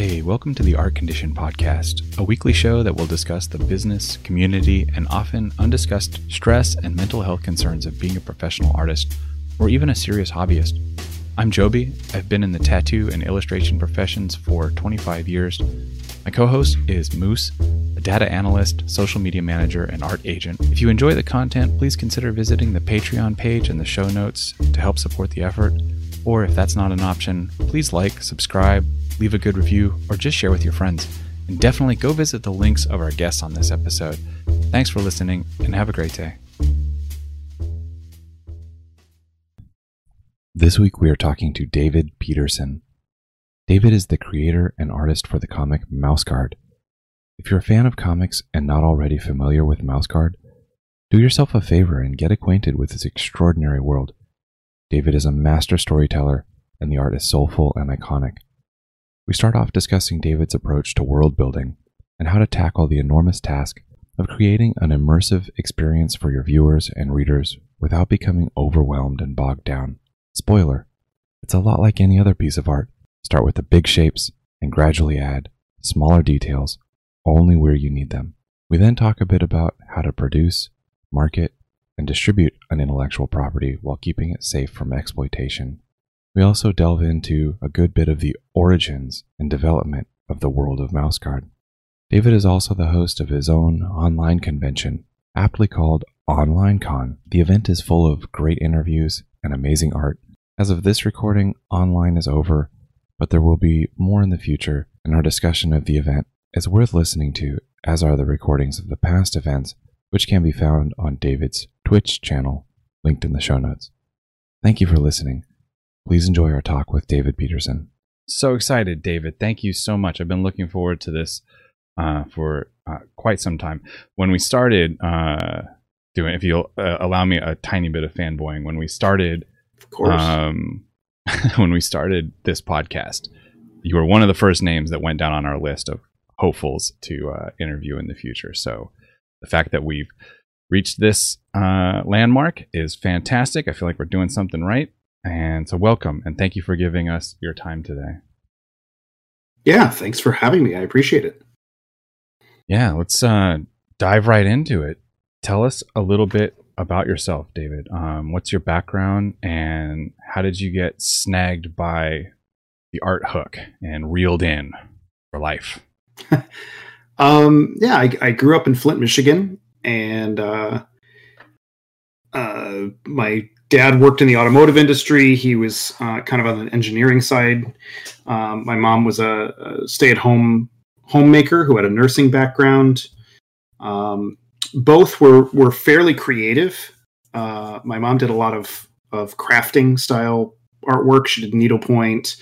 Hey, welcome to the Art Condition Podcast, a weekly show that will discuss the business, community, and often undiscussed stress and mental health concerns of being a professional artist or even a serious hobbyist. I'm Joby. I've been in the tattoo and illustration professions for 25 years. My co host is Moose, a data analyst, social media manager, and art agent. If you enjoy the content, please consider visiting the Patreon page in the show notes to help support the effort. Or if that's not an option, please like, subscribe, leave a good review, or just share with your friends. And definitely go visit the links of our guests on this episode. Thanks for listening and have a great day. This week we are talking to David Petersen. David is the creator and artist for the comic Mouse Guard. If you're a fan of comics and not already familiar with Mouse Guard, do yourself a favor and get acquainted with this extraordinary world. David is a master storyteller, and the art is soulful and iconic. We start off discussing David's approach to world building and how to tackle the enormous task of creating an immersive experience for your viewers and readers without becoming overwhelmed and bogged down. Spoiler it's a lot like any other piece of art. Start with the big shapes and gradually add smaller details only where you need them. We then talk a bit about how to produce, market, and distribute an intellectual property while keeping it safe from exploitation. We also delve into a good bit of the origins and development of the world of Mouse Guard. David is also the host of his own online convention, aptly called OnlineCon. The event is full of great interviews and amazing art. As of this recording, online is over, but there will be more in the future, and our discussion of the event is worth listening to, as are the recordings of the past events, which can be found on David's Twitch channel, linked in the show notes. Thank you for listening. Please enjoy our talk with David Petersen. So excited, David. Thank you so much. I've been looking forward to this uh, for uh, quite some time. When we started uh, doing, if you'll uh, allow me a tiny bit of fanboying, when we started, of course, um, when we started this podcast, you were one of the first names that went down on our list of hopefuls to uh, interview in the future. So the fact that we've reached this uh, landmark is fantastic. I feel like we're doing something right. And so, welcome and thank you for giving us your time today. Yeah, thanks for having me. I appreciate it. Yeah, let's uh, dive right into it. Tell us a little bit about yourself, David. Um, what's your background and how did you get snagged by the art hook and reeled in for life? um, yeah, I, I, grew up in Flint, Michigan, and uh, uh, my dad worked in the automotive industry. He was uh, kind of on the engineering side. Um, my mom was a, a stay-at-home homemaker who had a nursing background. Um, both were were fairly creative. Uh, my mom did a lot of of crafting style artwork. She did needlepoint.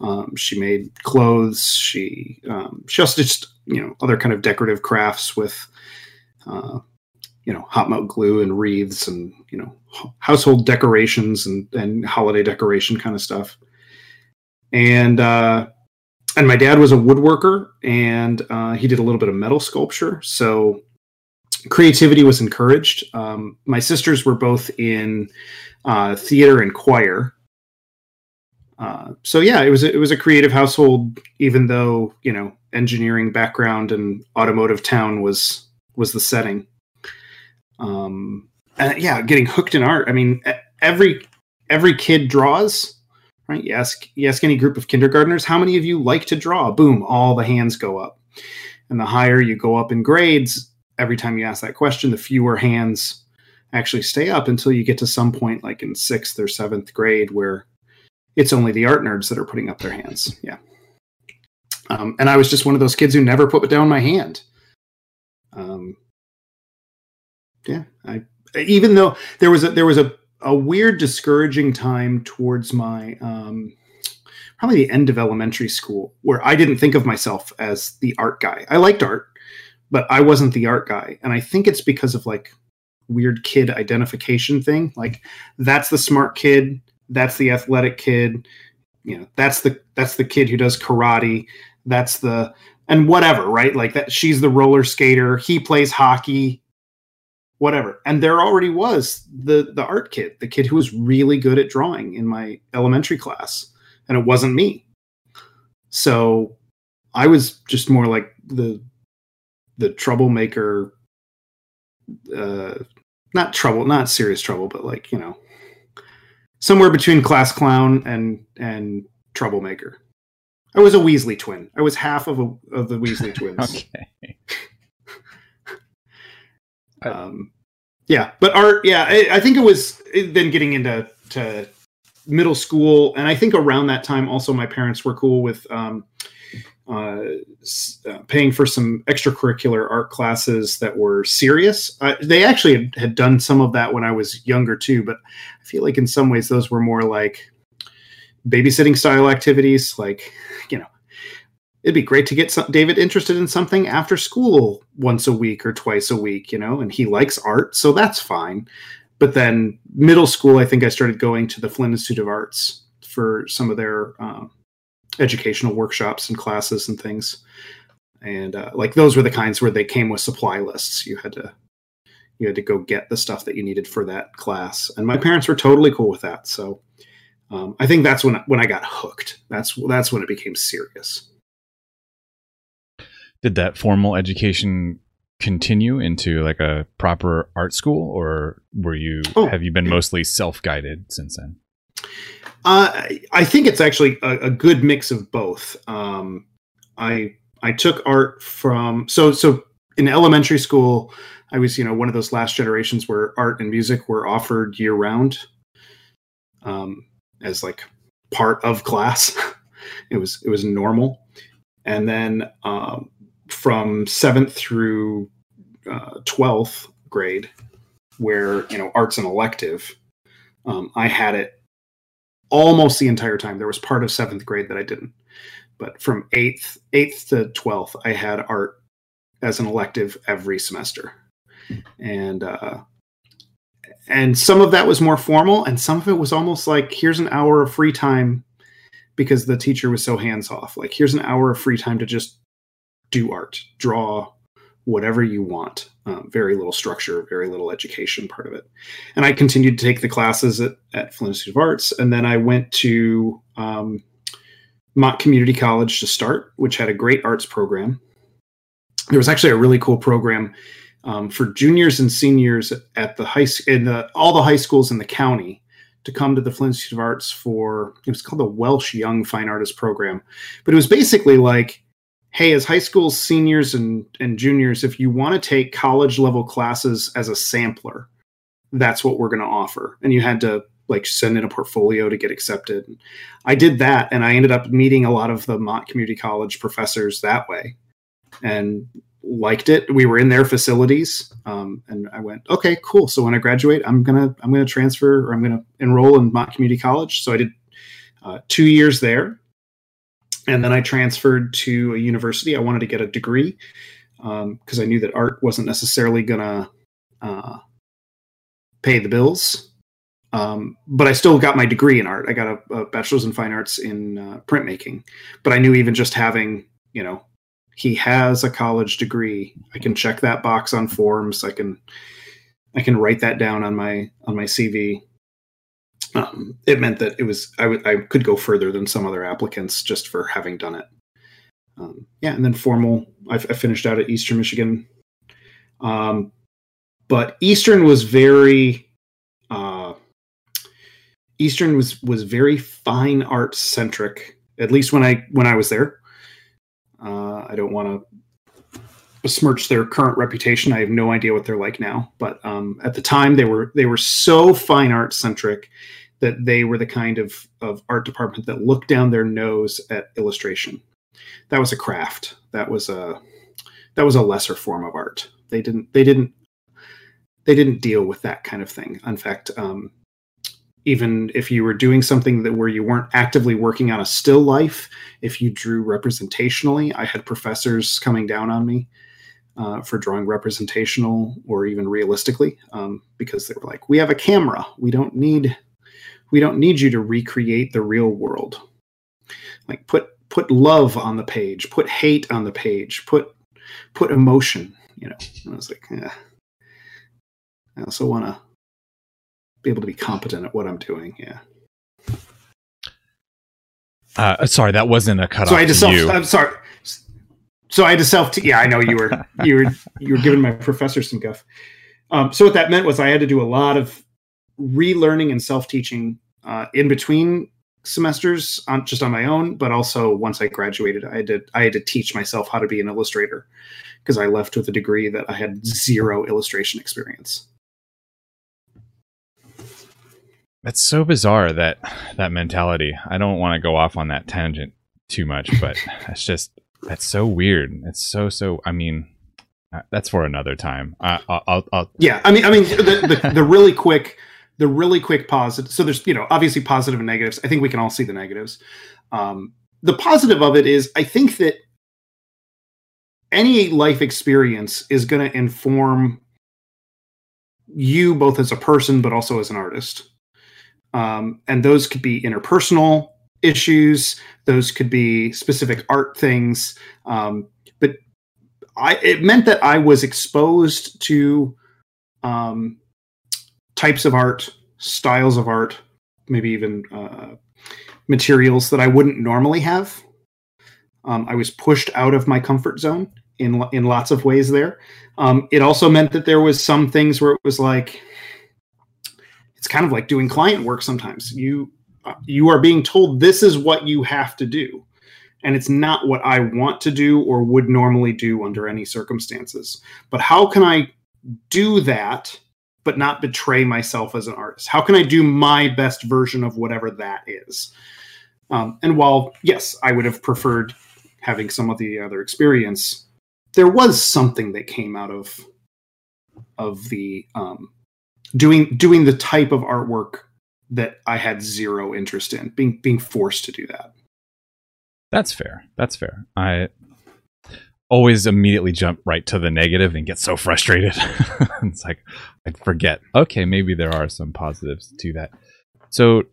Um, she made clothes. She um, she also just you know other kind of decorative crafts with uh, you know hot melt glue and wreaths and you know household decorations and and holiday decoration kind of stuff. And uh and my dad was a woodworker and uh, he did a little bit of metal sculpture. So creativity was encouraged. Um, my sisters were both in uh, theater and choir uh, so yeah it was a, it was a creative household even though you know engineering background and automotive town was was the setting um, and yeah, getting hooked in art. I mean, every every kid draws, right? You ask you ask any group of kindergartners, how many of you like to draw? Boom, all the hands go up. And the higher you go up in grades, every time you ask that question, the fewer hands actually stay up until you get to some point like in sixth or seventh grade where it's only the art nerds that are putting up their hands. Yeah. Um, and I was just one of those kids who never put down my hand. Um, yeah, I even though there was a there was a a weird discouraging time towards my um probably the end of elementary school where I didn't think of myself as the art guy. I liked art, but I wasn't the art guy. And I think it's because of like weird kid identification thing. Like that's the smart kid, that's the athletic kid, you know, that's the that's the kid who does karate, that's the and whatever, right? Like that she's the roller skater, he plays hockey, whatever. And there already was the the art kid, the kid who was really good at drawing in my elementary class, and it wasn't me. So I was just more like the the troublemaker uh not trouble not serious trouble but like you know somewhere between class clown and and troublemaker. I was a weasley twin. I was half of a of the weasley twins. Okay. um yeah but art yeah I, I think it was then getting into to middle school and i think around that time also my parents were cool with um uh, uh, paying for some extracurricular art classes that were serious. Uh, they actually had, had done some of that when I was younger too, but I feel like in some ways those were more like babysitting style activities. Like, you know, it'd be great to get some, David interested in something after school once a week or twice a week, you know, and he likes art, so that's fine. But then middle school, I think I started going to the Flint Institute of Arts for some of their uh, educational workshops and classes and things. And uh, like those were the kinds where they came with supply lists. You had to you had to go get the stuff that you needed for that class. And my parents were totally cool with that. So um, i think that's when when i got hooked. That's that's when it became serious. Did that formal education continue into like a proper art school, or were you Oh, have you been yeah. mostly self guided since then? Uh, I- think it's actually a, a good mix of both. Um, I I took art from so so in elementary school. I was you know one of those last generations where art and music were offered year round, um, as like part of class. it was it was normal, and then um, from seventh through uh, twelfth grade, where you know art's an elective. Um, I had it almost the entire time. There was part of seventh grade that I didn't, but from eighth eighth to twelfth, I had art as an elective every semester, and uh, and some of that was more formal, and some of it was almost like here's an hour of free time because the teacher was so hands off. Like here's an hour of free time to just do art, draw whatever you want. Um, very little structure, very little education part of it and I continued to take the classes at, at Flint Institute of Arts. And then I went to um, Mott Community College to start, which had a great arts program. There was actually a really cool program um, for juniors and seniors at the high in the all the high schools in the county to come to the Flint Institute of Arts for it was called the Welsh Young Fine Artist Program, but it was basically like hey, as high school seniors and, and juniors, if you want to take college level classes as a sampler, that's what we're going to offer. And you had to like send in a portfolio to get accepted. I did that and I ended up meeting a lot of the Mott Community College professors that way and liked it. We were in their facilities. Um, and I went, okay, cool. So when I graduate, I'm going to, I'm going to transfer or I'm going to enroll in Mott Community College. So I did uh, two years there and then I transferred to a university. I wanted to get a degree because I knew that art wasn't necessarily to uh, pay the bills. Um, but I still got my degree in art. I got a, a bachelor's in fine arts in uh, printmaking. But I knew even just having, you know, he has a college degree. I can check that box on forms. I can, I can write that down on my on my CV um, it meant that it was I, w- I could go further than some other applicants just for having done it. Um, yeah, and then formal. I, finished out at Eastern Michigan, um, but Eastern was very uh, Eastern was was very fine art centric. At least when I when I was there. Uh, I don't want to besmirch their current reputation. I have no idea what they're like now, but um, at the time they were they were so fine art centric that they were the kind of, of art department that looked down their nose at illustration. That was a craft. That was a that was a lesser form of art. They didn't they didn't they didn't deal with that kind of thing. In fact, um, even if you were doing something that where you weren't actively working on a still life, if you drew representationally, I had professors coming down on me uh, for drawing representational or even realistically um, because they were like, "We have a camera. We don't need we don't need you to recreate the real world. Like put put love on the page, put hate on the page, put put emotion. You know." And I was like, "Yeah." I also want to be able to be competent at what I'm doing. Yeah. Uh, sorry, that wasn't a cut so I just to you. I'm sorry. so I had to self. yeah, I know you were you were you were giving my professor some guff. Um, so what that meant was I had to do a lot of relearning and self teaching uh, in between semesters, on, just on my own. But also once I graduated, I had to I had to teach myself how to be an illustrator because I left with a degree that I had zero illustration experience. That's so bizarre that that mentality. I don't want to go off on that tangent too much, but that's just that's so weird. It's so so. I mean, uh, that's for another time. I, will I'll, yeah. I mean, I mean, the, the, the really quick, the really quick positive. So there's you know obviously positive and negatives. I think we can all see the negatives. Um, the positive of it is I think that any life experience is going to inform you both as a person but also as an artist um, and those could be interpersonal issues those could be specific art things um, but I, it meant that i was exposed to um, types of art styles of art maybe even uh, materials that i wouldn't normally have. Um, i was pushed out of my comfort zone in in lots of ways there. Um, it also meant that there was some things where it was like it's kind of like doing client work sometimes. You uh, you are being told this is what you have to do and it's not what i want to do or would normally do under any circumstances. But how can i do that but not betray myself as an artist how can i do my best version of whatever that is um, and while yes i would have preferred having some of the other experience there was something that came out of of the um, doing doing the type of artwork that I had zero interest in, being being forced to do that. That's fair. That's fair. I always immediately jump right to the negative and get so frustrated. it's like I forget. Okay, maybe there are some positives to that. So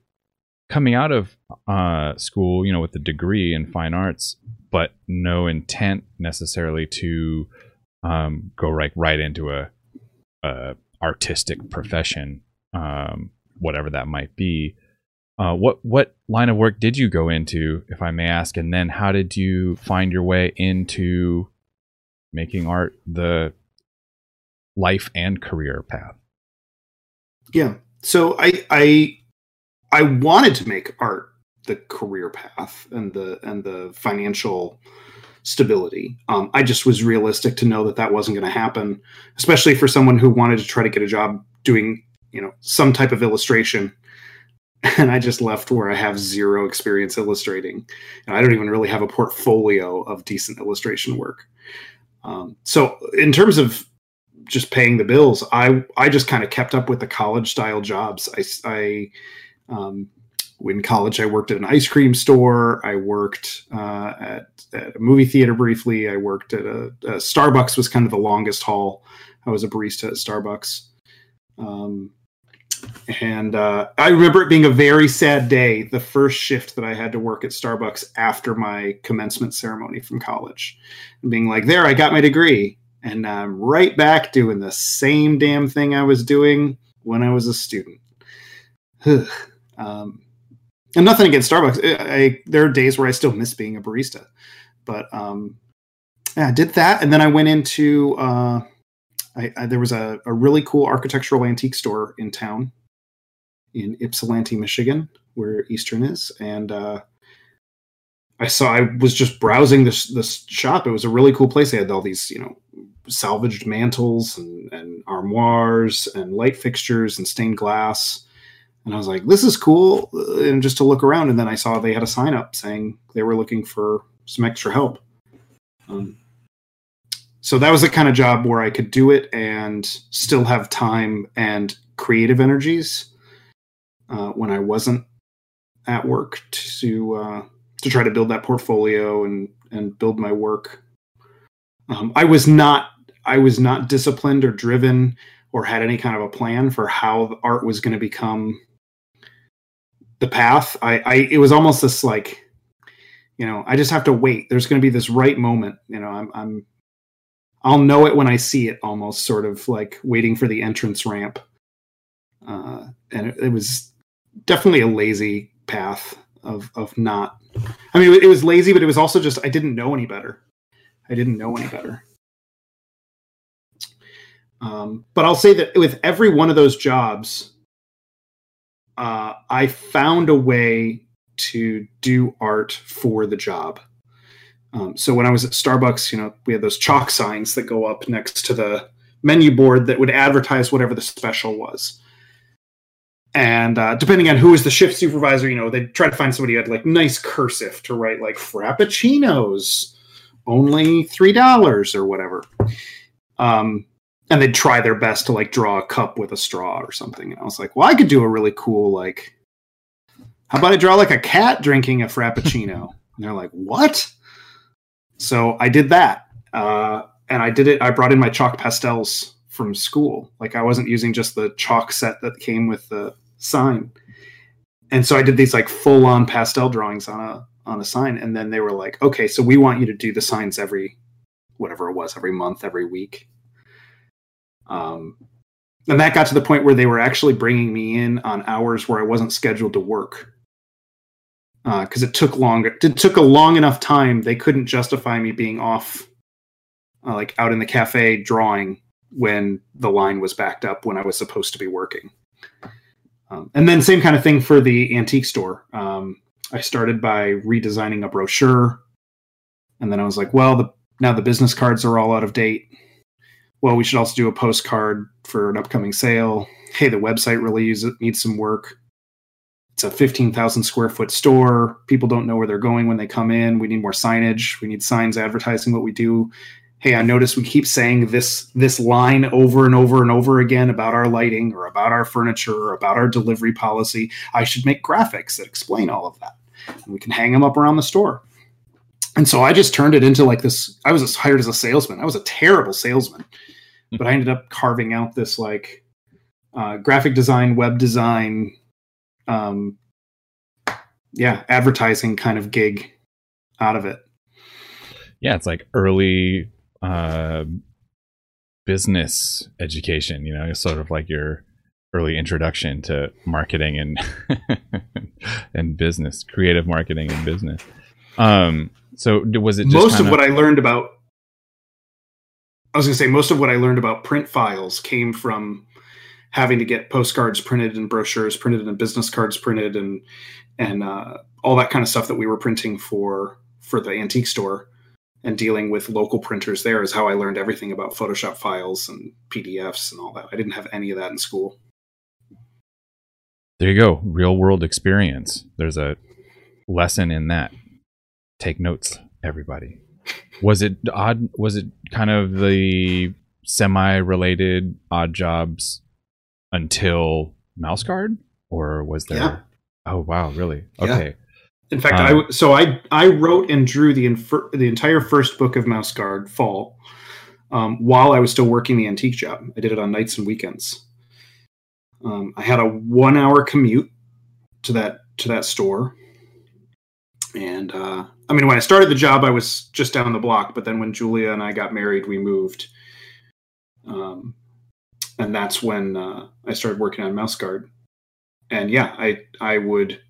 coming out of uh, school, you know, with a degree in fine arts, but no intent necessarily to um, go right right into a, a artistic profession, um, whatever that might be. Uh, what what line of work did you go into, if I may ask, and then how did you find your way into making art the life and career path? Yeah, so I I I wanted to make art the career path and the and the financial stability. Um, I just was realistic to know that that wasn't going to happen, especially for someone who wanted to try to get a job doing, you know, some type of illustration. And I just left where I have zero experience illustrating, and I don't even really have a portfolio of decent illustration work. Um, so, in terms of just paying the bills, I I just kind of kept up with the college style jobs. I, I um, in college, I worked at an ice cream store. I worked uh, at, at, a movie theater briefly. I worked at a, a, Starbucks was kind of the longest haul. I was a barista at Starbucks. Um, and uh, I remember it being a very sad day, the first shift that I had to work at Starbucks after my commencement ceremony from college, and being like, "There, I got my degree, and I'm right back doing the same damn thing I was doing when I was a student." um, and nothing against Starbucks. I, I, there are days where I still miss being a barista, but um, yeah, I did that, and then I went into. Uh, I, I, there was a, a really cool architectural antique store in town, in Ypsilanti, Michigan, where Eastern is, and uh, I saw. I was just browsing this this shop. It was a really cool place. They had all these, you know, salvaged mantles and, and armoires and light fixtures and stained glass and I was like, "This is cool," and just to look around, and then I saw they had a sign up saying they were looking for some extra help. Um, so that was the kind of job where I could do it and still have time and creative energies uh, when I wasn't at work to uh, to try to build that portfolio and and build my work. Um, I was not I was not disciplined or driven or had any kind of a plan for how art was going to become the path. I, I it was almost this like, you know, I just have to wait. There's going to be this right moment. You know, I'm I'm I'll know it when I see it. Almost sort of like waiting for the entrance ramp. Uh, and it, it was definitely a lazy path of of not. I mean, it was lazy, but it was also just I didn't know any better. I didn't know any better. Um, but I'll say that with every one of those jobs, uh, I found a way to do art for the job. Um, so when I was at Starbucks, you know, we had those chalk signs that go up next to the menu board that would advertise whatever the special was. And uh, depending on who was the shift supervisor, you know, they'd try to find somebody who had like nice cursive to write like frappuccinos, only three dollars or whatever. Um, and they'd try their best to like draw a cup with a straw or something. And I was like, well, I could do a really cool like. How about I draw like a cat drinking a frappuccino? and they're like, what? So I did that, uh, and I did it. I brought in my chalk pastels from school. Like I wasn't using just the chalk set that came with the sign. And so I did these like full on pastel drawings on a on a sign and then they were like, "Okay, so we want you to do the signs every whatever it was, every month, every week." Um and that got to the point where they were actually bringing me in on hours where I wasn't scheduled to work. Because uh, it took longer. It took a long enough time. They couldn't justify me being off, uh, like out in the cafe drawing when the line was backed up when I was supposed to be working. Um, and then same kind of thing for the antique store. Um, I started by redesigning a brochure, and then I was like, well, the, now the business cards are all out of date. Well, we should also do a postcard for an upcoming sale. Hey, the website really use it, needs some work. It's a 15,000 square foot store. People don't know where they're going when they come in. We need more signage. We need signs advertising what we do hey i notice we keep saying this this line over and over and over again about our lighting or about our furniture or about our delivery policy i should make graphics that explain all of that and we can hang them up around the store and so i just turned it into like this i was hired as a salesman i was a terrible salesman but i ended up carving out this like uh, graphic design web design um, yeah advertising kind of gig out of it yeah it's like early uh, business education. You know, sort of like your early introduction to marketing and and business, creative marketing and business. Um, so was it most of what I learned about? I was going to say most of what I learned about print files came from having to get postcards printed and brochures printed and business cards printed and and uh, all that kind of stuff that we were printing for for the antique store and dealing with local printers there is how I learned everything about Photoshop files and PDFs and all that. I didn't have any of that in school. There you go. Real world experience. There's a lesson in that. Take notes, everybody. Was it odd? Was it kind of the semi related odd jobs until Mouse Guard? Or was there? Yeah. Oh, wow. Really? Okay. Yeah. In fact, um, I so I I wrote and drew the infer, the entire first book of Mouse Guard Fall um, while I was still working the antique job. I did it on nights and weekends. Um, I had a one hour commute to that to that store, and uh, I mean when I started the job, I was just down the block. But then when Julia and I got married, we moved, um, and that's when uh, I started working on Mouse Guard. And yeah, I I would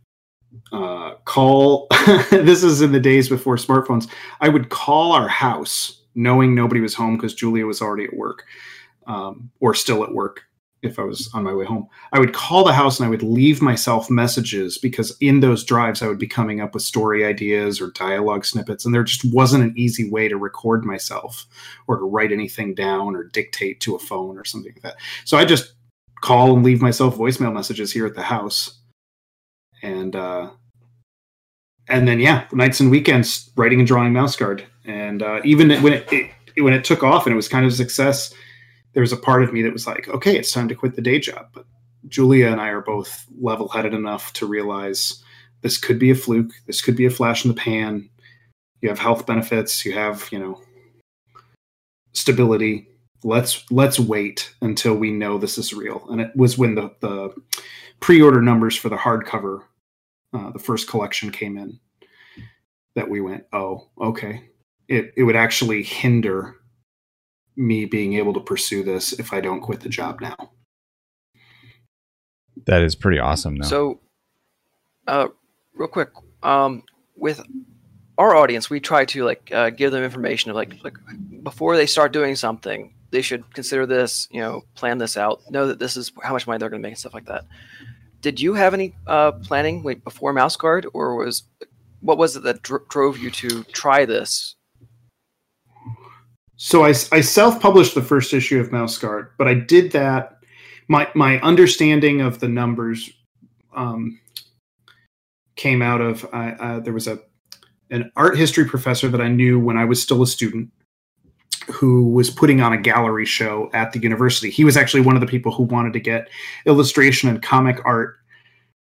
uh, call. this is in the days before smartphones. I would call our house knowing nobody was home because Julia was already at work um, or still at work if I was on my way home. I would call the house and I would leave myself messages because in those drives I would be coming up with story ideas or dialogue snippets, and there just wasn't an easy way to record myself or to write anything down or dictate to a phone or something like that. So I just call and leave myself voicemail messages here at the house and uh, and then yeah, nights and weekends writing and drawing mouse guard. And uh, even when it, it, when it took off and it was kind of a success, there was a part of me that was like, okay, it's time to quit the day job. But Julia and I are both level headed enough to realize this could be a fluke. This could be a flash in the pan. You have health benefits. You have you know stability. Let's let's wait until we know this is real. And it was when the the pre-order numbers for the hardcover uh, the first collection came in that we went, oh, okay. It it would actually hinder me being able to pursue this if I don't quit the job now. That is pretty awesome though. So uh real quick, um with our audience, we try to like uh, give them information of like like before they start doing something, they should consider this, you know, plan this out, know that this is how much money they're going to make and stuff like that. Did you have any uh, planning wait before Mouse Guard, or was what was it that dr- drove you to try this? So I, I self-published the first issue of Mouse Guard, but I did that. My my understanding of the numbers um, came out of I, there was a an art history professor that I knew when I was still a student who was putting on a gallery show at the university. He was actually one of the people who wanted to get illustration and comic art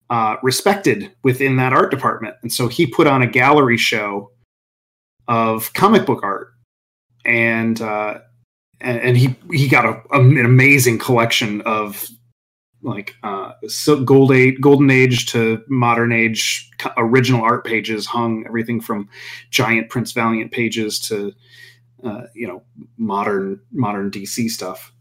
uh, respected within that art department. And so he put on a gallery show of comic book art. And, uh, and, and he, he got a, an amazing collection of like uh, gold age, golden age to modern age original art pages hung everything from giant Prince Valiant pages to uh, you know modern modern DC stuff.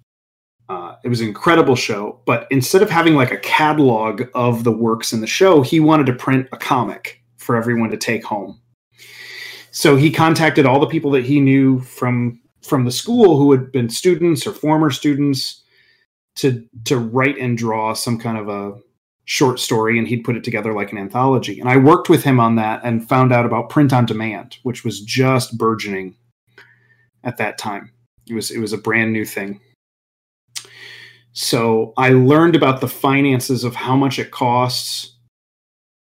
Uh, it was an incredible show, but instead of having like a catalog of the works in the show, he wanted to print a comic for everyone to take home. So he contacted all the people that he knew from from the school who had been students or former students to to write and draw some kind of a short story and he'd put it together like an anthology. And I worked with him on that and found out about print on demand, which was just burgeoning at that time. It was it was a brand new thing. So I learned about the finances of how much it costs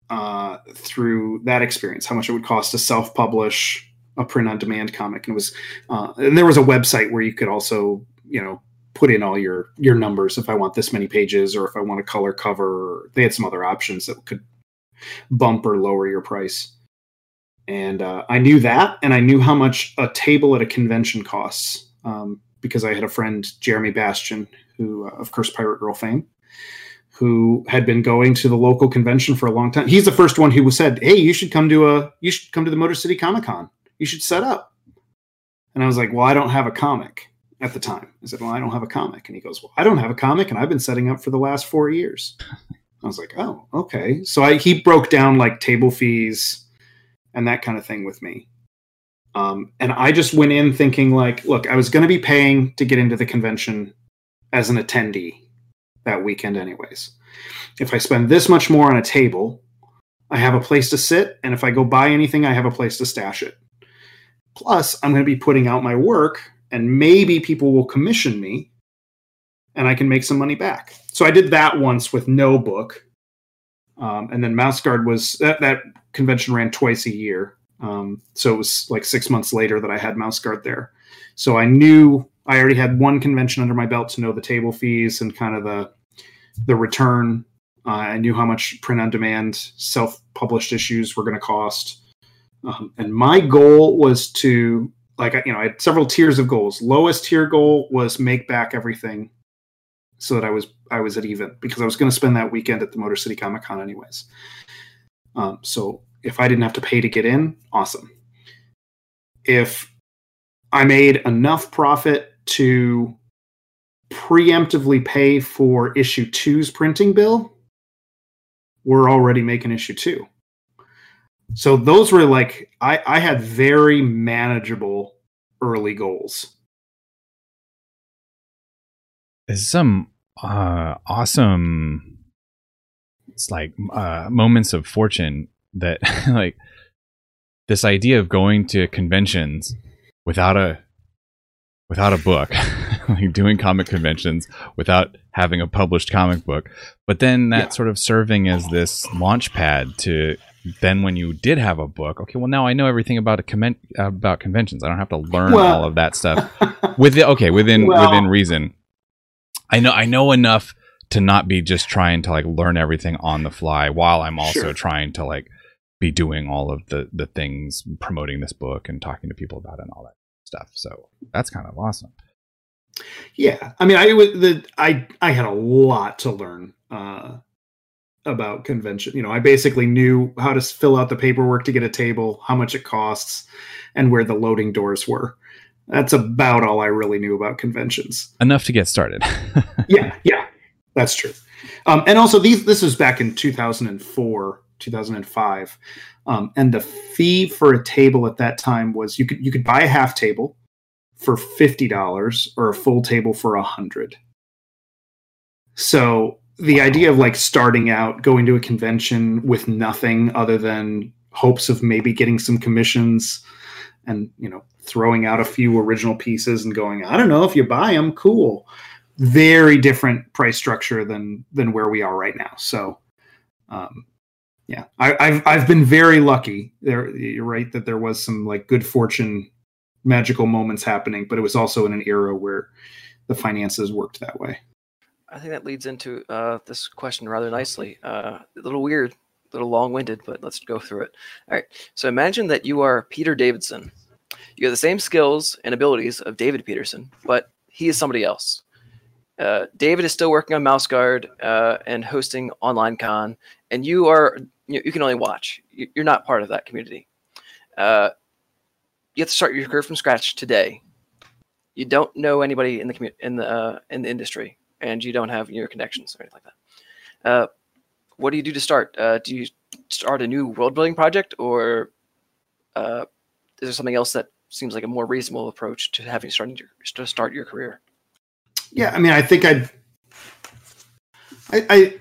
uh, through that experience, how much it would cost to self-publish a print-on-demand comic, and it was, uh, and there was a website where you could also, you know, put in all your your numbers if I want this many pages or if I want a color cover. They had some other options that could bump or lower your price. And uh, I knew that, and I knew how much a table at a convention costs um, because I had a friend, Jeremy Bastian, who, uh, of course, Pirate Girl fame, who had been going to the local convention for a long time. He's the first one who said, "Hey, you should come to a you should come to the Motor City Comic Con. You should set up." And I was like, "Well, I don't have a comic." At the time, I said, "Well, I don't have a comic," and he goes, "Well, I don't have a comic, and I've been setting up for the last four years." I was like, "Oh, okay." So I, he broke down like table fees and that kind of thing with me. Um, and I just went in thinking like, look, I was going to be paying to get into the convention as an attendee that weekend, anyways. If I spend this much more on a table, I have a place to sit, and if I go buy anything, I have a place to stash it. Plus, I'm going to be putting out my work, and maybe people will commission me, and I can make some money back. So I did that once with no book, um, and then Mouse Guard was that, that convention ran twice a year. Um, so it was like six months later that I had Mouse Guard there. So I knew I already had one convention under my belt to know the table fees and kind of the the return. Uh, I knew how much print on demand self published issues were going to cost. Um, and my goal was to like you know I had several tiers of goals. Lowest tier goal was make back everything so that I was I was at even because I was going to spend that weekend at the Motor City Comic Con anyways. Um, so if I didn't have to pay to get in, awesome. If I made enough profit to preemptively pay for issue two's printing bill, we're already making issue two. So those were like I, I had very manageable early goals. There's some uh, awesome it's like uh, moments of fortune that like this idea of going to conventions without a without a book like doing comic conventions without having a published comic book but then that yeah. sort of serving as this launch pad to then when you did have a book okay well now i know everything about a conven- about conventions i don't have to learn well, all of that stuff with okay within well, within reason i know i know enough to not be just trying to like learn everything on the fly while i'm also sure. trying to like be doing all of the the things promoting this book and talking to people about it and all that stuff. So that's kind of awesome. Yeah, I mean, I was the I I had a lot to learn uh, about convention. You know, I basically knew how to fill out the paperwork to get a table, how much it costs, and where the loading doors were. That's about all I really knew about conventions. Enough to get started. yeah, yeah, that's true. Um, and also, these this was back in 2004 2005. Um, and the fee for a table at that time was you could you could buy a half table for fifty dollars or a full table for a hundred. So the idea of like starting out, going to a convention with nothing other than hopes of maybe getting some commissions and you know throwing out a few original pieces and going i don't know if you buy them cool. Very different price structure than than where we are right now. So um yeah I, have i've been very lucky. There you're right that there was some like good fortune magical moments happening but it was also in an era where the finances worked that way I think that leads into uh, this question rather nicely. Uh, a little weird, a little long winded, but let's go through it. All right. So imagine that you are Peter Davidson. You have the same skills and abilities of David Petersen, but he is somebody else. Uh, David is still working on Mouse Guard uh, and hosting Online Con, and you are you, you, can only watch. You're not part of that community. You have to start your career from scratch today. You don't know anybody in the community in the uh, in the industry and you don't have your connections or anything like that. Uh, what do you do to start? Uh, do you start a new world building project, or uh, is there something else that seems like a more reasonable approach to having starting your, to start your career? Yeah, I mean, I think I'd, I, I,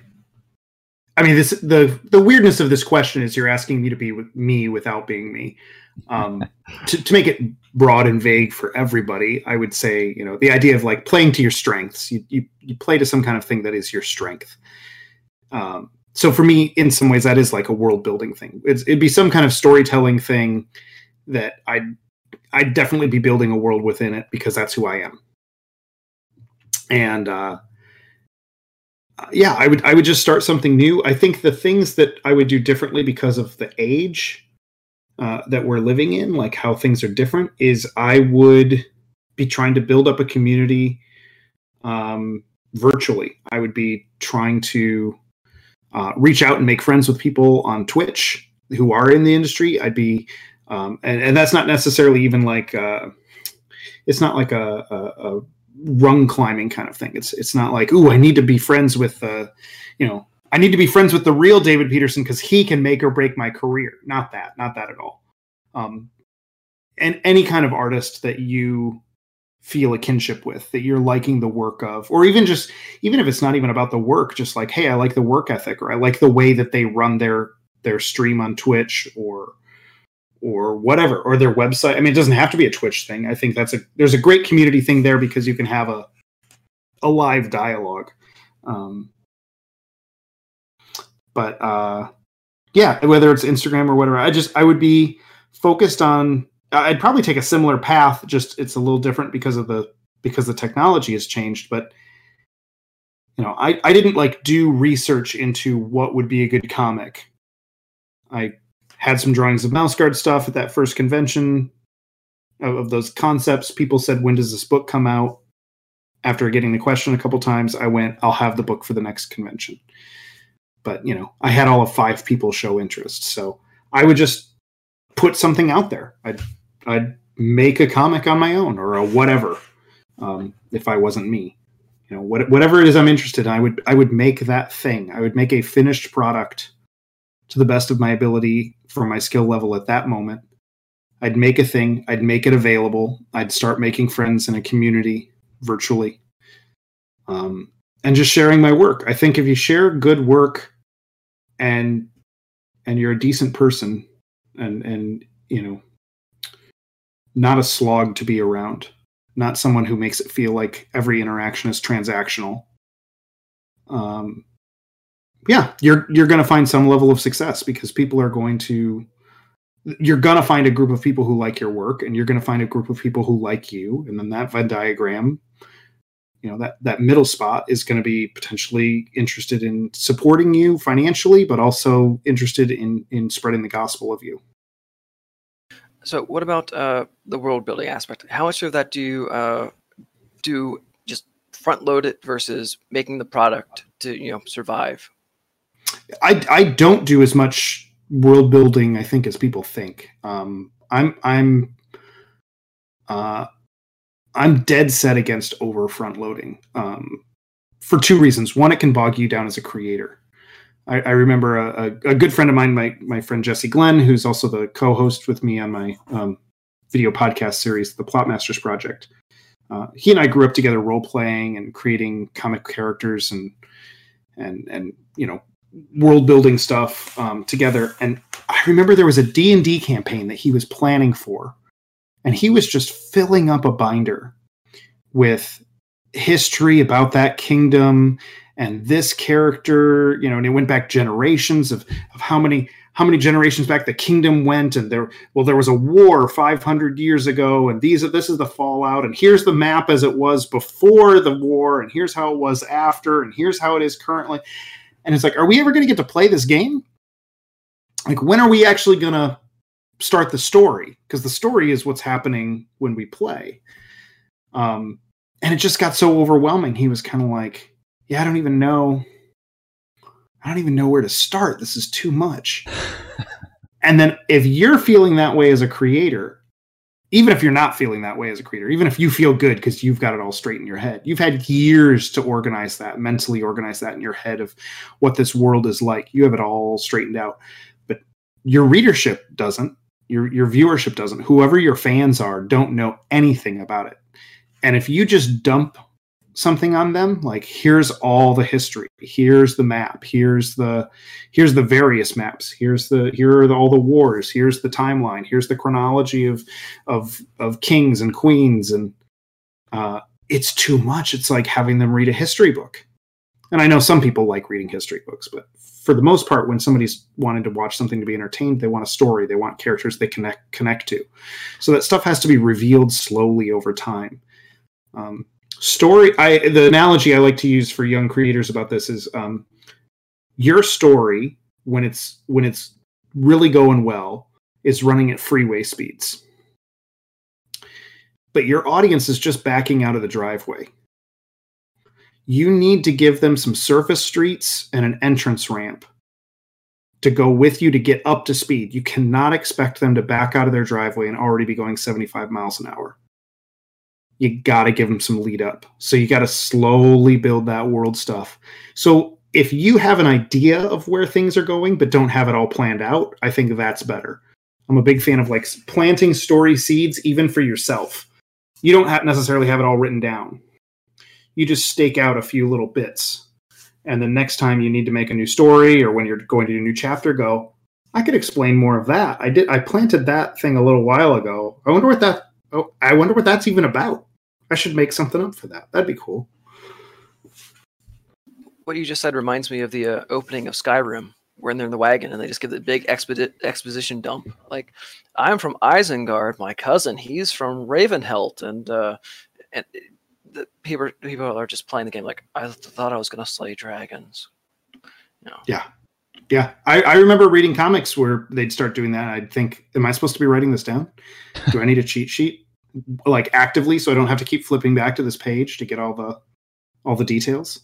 I mean, this the the weirdness of this question is you're asking me to be with me without being me. Um, to, to make it broad and vague for everybody, I would say, you know, the idea of like playing to your strengths. You you, you play to some kind of thing that is your strength. Um, so for me, in some ways, that is like a world building thing. It's, it'd be some kind of storytelling thing that I'd I'd definitely be building a world within it because that's who I am. And uh, yeah, I would I would just start something new. I think the things that I would do differently because of the age uh, that we're living in, like how things are different, is I would be trying to build up a community um, virtually. I would be trying to uh, reach out and make friends with people on Twitch who are in the industry. I'd be, um, and, and, that's not necessarily even like, uh, it's not like a, a, a, rung climbing kind of thing. It's it's not like, oh, I need to be friends with, uh, you know, I need to be friends with the real David Petersen because he can make or break my career. Not that, not that at all. Um, and any kind of artist that you feel a kinship with, that you're liking the work of, or even just even if it's not even about the work, just like, hey, I like the work ethic, or I like the way that they run their their stream on Twitch, or or whatever, or their website. I mean, it doesn't have to be a Twitch thing. I think that's a there's a great community thing there because you can have a a live dialogue. Um, but uh, yeah, whether it's Instagram or whatever, I just I would be focused on. I'd probably take a similar path. Just it's a little different because of the because the technology has changed. But you know, I I didn't like do research into what would be a good comic. I had some drawings of mouse guard stuff at that first convention of, of those concepts. People said, "When does this book come out?" After getting the question a couple times, I went, "I'll have the book for the next convention." But you know, I had all of five people show interest. So I would just put something out there. I'd I'd make a comic on my own or a whatever. Um, if I wasn't me, you know, what, whatever it is I'm interested in, I would I would make that thing. I would make a finished product to the best of my ability for my skill level at that moment. I'd make a thing. I'd make it available. I'd start making friends in a community virtually, um, and just sharing my work. I think if you share good work and and you're a decent person and and you know not a slog to be around not someone who makes it feel like every interaction is transactional. Um yeah you're you're going to find some level of success because people are going to you're going to find a group of people who like your work and you're going to find a group of people who like you. And then that venn diagram you know that that middle spot is going to be potentially interested in supporting you financially but also interested in in spreading the gospel of you. So what about uh, the world building aspect? How much of that do you uh, do just front load it versus making the product to you know survive? I i don't do as much world building i think as people think. Um i'm i'm uh I'm dead set against over front loading um, for two reasons. One, it can bog you down as a creator. I, I remember a, a, a, good friend of mine, my my friend Jesse Glenn, who's also the co-host with me on my um, video podcast series, the Plot Masters Project. Uh, he and I grew up together, role playing and creating comic characters and and and you know world building stuff um, together. And I remember there was a D and D campaign that he was planning for, and he was just filling up a binder with history about that kingdom and this character you know and it went back generations of of how many how many generations back the kingdom went. And there well there was a war 500 years ago and these this is the fallout and here's the map as it was before the war and here's how it was after and here's how it is currently. And it's like are we ever going to get to play this game? Like when are we actually going to start the story because the story is what's happening when we play um and it just got so overwhelming he was kind of like yeah, I don't even know. I don't even know where to start. This is too much. and then if you're feeling that way as a creator, even if you're not feeling that way as a creator, even if you feel good because you've got it all straight in your head, you've had years to organize that, mentally organize that in your head of what this world is like. You have it all straightened out. But your readership doesn't, your your viewership doesn't. Whoever your fans are don't know anything about it. And if you just dump something on them like here's all the history here's the map here's the here's the various maps here's the here are the, all the wars here's the timeline here's the chronology of of of kings and queens and uh it's too much it's like having them read a history book and i know some people like reading history books but for the most part when somebody's wanting to watch something to be entertained they want a story they want characters they connect connect to. So that stuff has to be revealed slowly over time. Um, story i the analogy i like to use for young creators about this is um, your story when it's when it's really going well is running at freeway speeds. But your audience is just backing out of the driveway you need to give them some surface streets and an entrance ramp to go with you to get up to speed you cannot expect them to back out of their driveway and already be going 75 miles an hour you got to give them some lead up. So you got to slowly build that world stuff. So if you have an idea of where things are going but don't have it all planned out, I think that's better. I'm a big fan of like planting story seeds even for yourself. You don't have necessarily have it all written down. You just stake out a few little bits. And the next time you need to make a new story or when you're going to a new chapter, go, I could explain more of that. I did I planted that thing a little while ago. I wonder what that oh I wonder what that's even about. I should make something up for that. That'd be cool. What you just said reminds me of the uh, opening of Skyrim, when they're in the wagon and they just give the big expedi- exposition dump. Like, I'm from Isengard. My cousin, he's from Ravenholdt, and uh, and the people people are just playing the game like I thought I was going to slay dragons. You know. Yeah, yeah. I, I remember reading comics where they'd start doing that. I'd think, am I supposed to be writing this down? Do I need a cheat sheet? like actively so I don't have to keep flipping back to this page to get all the all the details.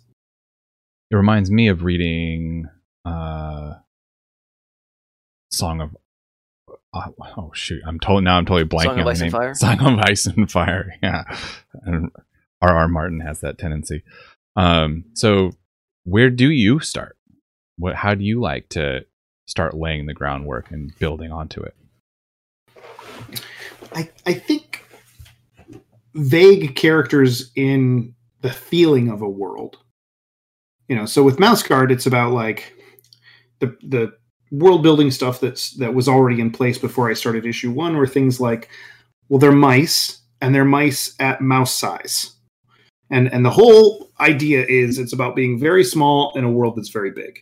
It reminds me of reading uh Song of uh, oh shoot, I'm totally now I'm totally blanking Song of Ice and Fire. Song of Ice and Fire. Yeah. And R.R. Martin has that tendency. Um so where do you start? What how do you like to start laying the groundwork and building onto it? I, I think vague characters in the feeling of a world. You know, so with Mouse Guard, it's about like the the world building stuff that's that was already in place before I started issue one, were things like, well, they're mice and they're mice at mouse size. And and the whole idea is it's about being very small in a world that's very big.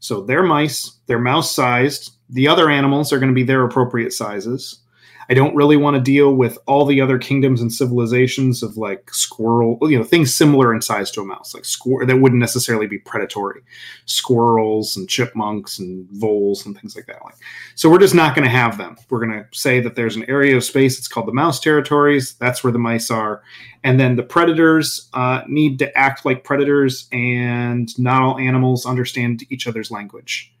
So they're mice, they're mouse sized. The other animals are going to be their appropriate sizes. I don't really want to deal with all the other kingdoms and civilizations of like squirrel, you know, things similar in size to a mouse, like squirrel that wouldn't necessarily be predatory, squirrels and chipmunks and voles and things like that. Like, so we're just not going to have them. We're going to say that there's an area of space. It's called the mouse territories. That's where the mice are, and then the predators uh, need to act like predators, and not all animals understand each other's language.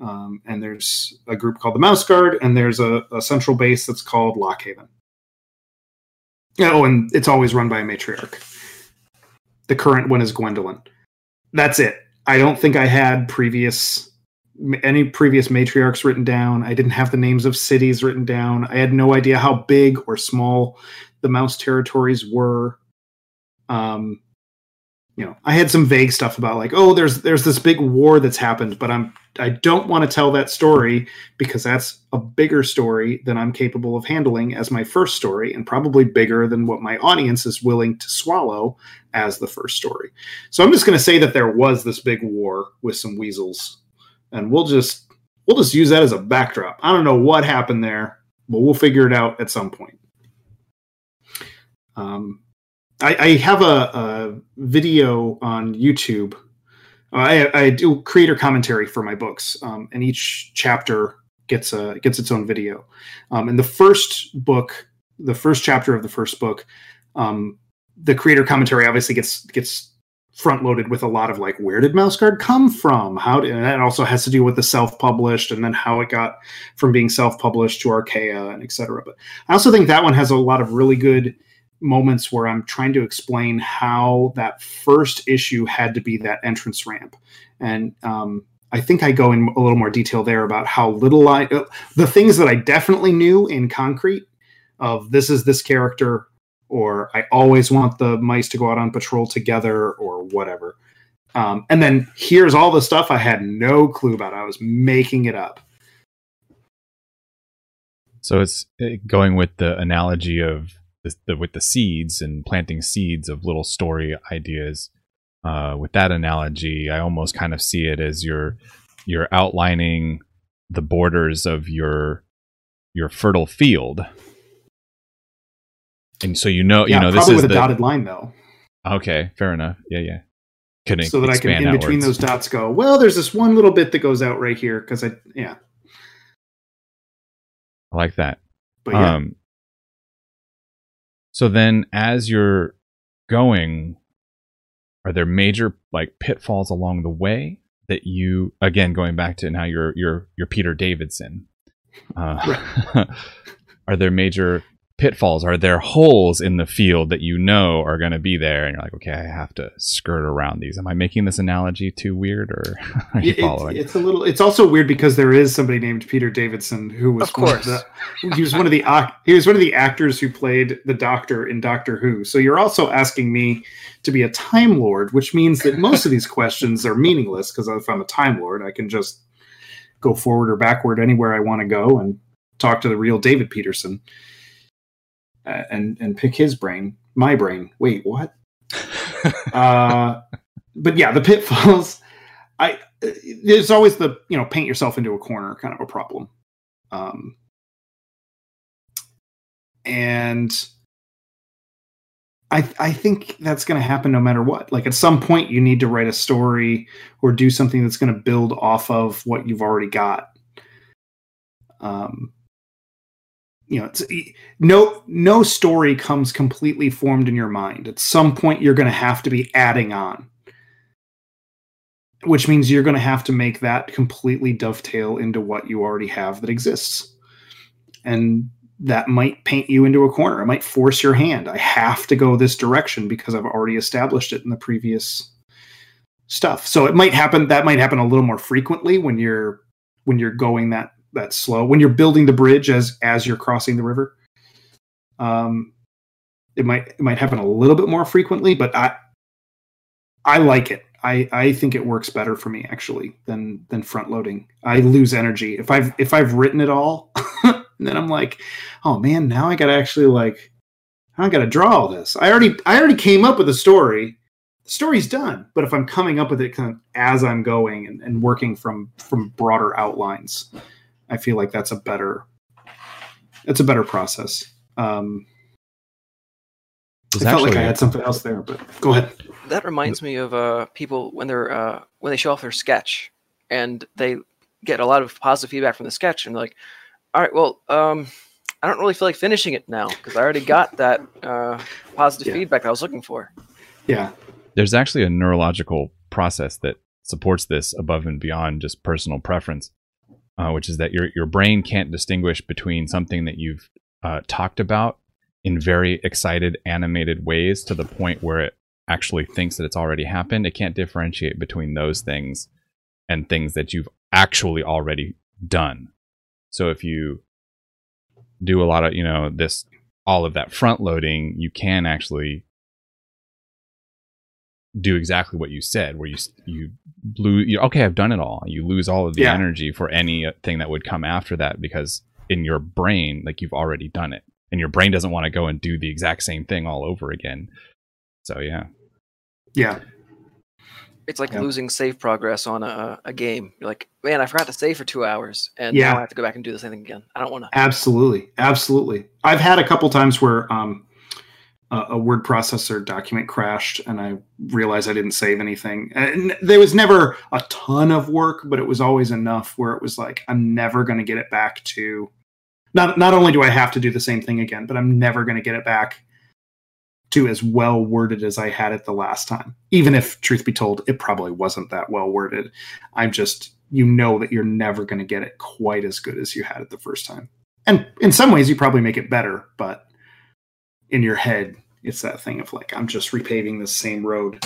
Um, and there's a group called the Mouse Guard, and there's a, a central base that's called Lockhaven. Oh, and it's always run by a matriarch. The current one is Gwendolyn. That's it. I don't think I had previous any previous matriarchs written down. I didn't have the names of cities written down. I had no idea how big or small the mouse territories were. Um, you know, I had some vague stuff about like, oh, there's there's this big war that's happened, but I'm I don't want to tell that story because that's a bigger story than I'm capable of handling as my first story, and probably bigger than what my audience is willing to swallow as the first story. So I'm just going to say that there was this big war with some weasels, and we'll just we'll just use that as a backdrop. I don't know what happened there, but we'll figure it out at some point. Um, I, I have a, a, video on YouTube. I, I, do creator commentary for my books, um, and each chapter gets a gets its own video. Um, in the first book, the first chapter of the first book, um, the creator commentary obviously gets gets front loaded with a lot of like where did mouse guard come from how did and that also has to do with the self-published and then how it got from being self-published to Archaia and etc but i also think that one has a lot of really good moments where I'm trying to explain how that first issue had to be that entrance ramp. And um, I think I go in a little more detail there about how little I, uh, the things that I definitely knew in concrete of this is this character, or I always want the mice to go out on patrol together, or whatever. Um, and then here's all the stuff I had no clue about. I was making it up. So it's uh, going with the analogy of the, the, with the seeds and planting seeds of little story ideas. Uh, with that analogy, I almost kind of see it as you're you're outlining the borders of your your fertile field, and so you know, yeah, you know, this is with the, a dotted line though. Okay, fair enough. Yeah, yeah. Can so that I can in outwards. between those dots go. Well, there's this one little bit that goes out right here because I yeah. I like that. But yeah. Um, so then as you're going, are there major like pitfalls along the way that you again going back to now you're you're you're Peter Davidson. Uh, are there major pitfalls? Are there holes in the field that you know are going to be there, and you're like, okay, I have to skirt around these? Am I making this analogy too weird, or are you it, following? It's a little. It's also weird because there is somebody named Peter Davidson who was of course. Of the, he was one of the he was one of the actors who played the Doctor in Doctor Who. So you're also asking me to be a Time Lord, which means that most of these questions are meaningless because if I'm a Time Lord, I can just go forward or backward anywhere I want to go and talk to the real David Petersen and and pick his brain, my brain. Wait, what? uh, but yeah, the pitfalls. I there's always the you know paint yourself into a corner kind of a problem, um, and I I think that's going to happen no matter what. Like at some point, you need to write a story or do something that's going to build off of what you've already got. Um, you know it's no no story comes completely formed in your mind. At some point you're going to have to be adding on. Which means you're going to have to make that completely dovetail into what you already have that exists. And that might paint you into a corner. It might force your hand. I have to go this direction because i've already established it in the previous stuff. So it might happen that might happen a little more frequently when you're when you're going that that slow when you're building the bridge as as you're crossing the river. Um, it might it might happen a little bit more frequently, but I I like it. I I think it works better for me actually than than front loading. I lose energy if I've if I've written it all, then I'm like, oh man, now I got to actually like I got to draw all this. I already I already came up with a story. The story's done, but if I'm coming up with it kind of as I'm going and, and working from from broader outlines, I feel like that's a better it's a better process. Um, I felt like I had something else there, but go ahead. That reminds me of uh, people when they're uh, when they show off their sketch and they get a lot of positive feedback from the sketch, and they're like, "All right, well, um, I don't really feel like finishing it now because I already got that uh, positive yeah. feedback I was looking for." Yeah, there's actually a neurological process that supports this above and beyond just personal preference uh, which is that your your brain can't distinguish between something that you've uh, talked about in very excited, animated ways to the point where it actually thinks that it's already happened. It can't differentiate between those things and things that you've actually already done. So if you do a lot of, you know, this all of that front loading, you can actually do exactly what you said where you you lose you, okay i've done it all you lose all of the Yeah. energy for anything that would come after that because in your brain like you've already done it and your brain doesn't want to go and do the exact same thing all over again so yeah Yeah. It's like Yeah. losing save progress on a, a game. You're like, man, I forgot to save for two hours, and Yeah. now I have to go back and do the same thing again. I don't want to. Absolutely, absolutely. I've had a couple times where um, a, a word processor document crashed, and I realized I didn't save anything. And there was never a ton of work, but it was always enough where it was like I'm never going to get it back to. Not not only do I have to do the same thing again, but I'm never going to get it back to as well worded as I had it the last time. Even if, truth be told, it probably wasn't that well worded. I'm just you know that you're never going to get it quite as good as you had it the first time. And in some ways, you probably make it better, but in your head, it's that thing of like, I'm just repaving the same road,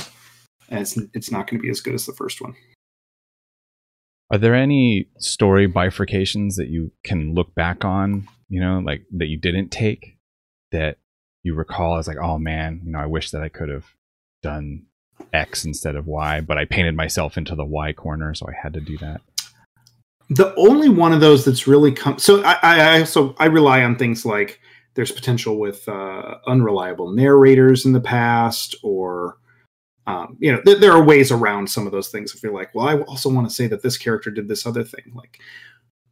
and it's, it's not going to be as good as the first one. are there any story bifurcations that you can look back on you know like that you didn't take that you recall as like oh man you know i wish that i could have done x instead of y but i painted myself into the y corner so i had to do that The only one of those that's really come. So I, I I also I rely on things like there's potential with uh, unreliable narrators in the past, or um, you know, th- there are ways around some of those things. If you're like, well, I also want to say that this character did this other thing, like.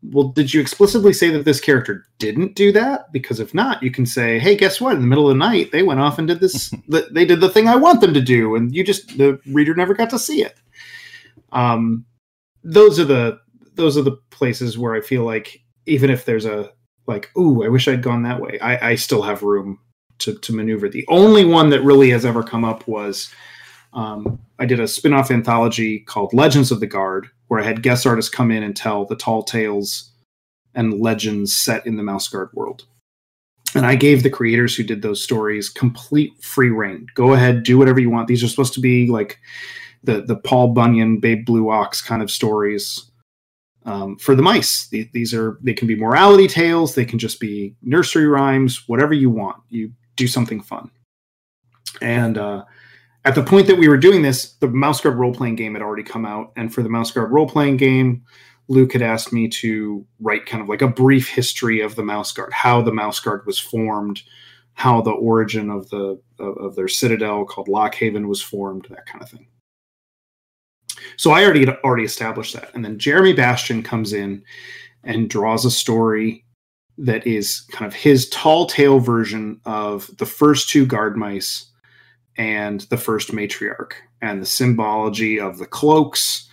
Well, did you explicitly say that this character didn't do that? Because if not, you can say, "Hey, guess what? In the middle of the night, they went off and did this. th- they did the thing I want them to do, and you just the reader never got to see it." Um, those are the those are the places where I feel like even if there's a like, ooh, I wish I'd gone that way, I, I still have room to, to maneuver. The only one that really has ever come up was um, I did a spin off anthology called Legends of the Guard, where I had guest artists come in and tell the tall tales and legends set in the Mouse Guard world. And I gave the creators who did those stories complete free reign. Go ahead, do whatever you want. These are supposed to be like the the Paul Bunyan, Babe Blue Ox kind of stories um, for the mice. These are they can be morality tales, they can just be nursery rhymes, whatever you want. You do something fun. And uh, at the point that we were doing this, the Mouse Guard role playing game had already come out, and for the Mouse Guard role playing game, Luke had asked me to write kind of like a brief history of the Mouse Guard, how the Mouse Guard was formed, how the origin of the of, of their citadel called Lockhaven was formed, that kind of thing. So I already already established that, and then Jeremy Bastian comes in and draws a story that is kind of his tall tale version of the first two guard mice and the first matriarch, and the symbology of the cloaks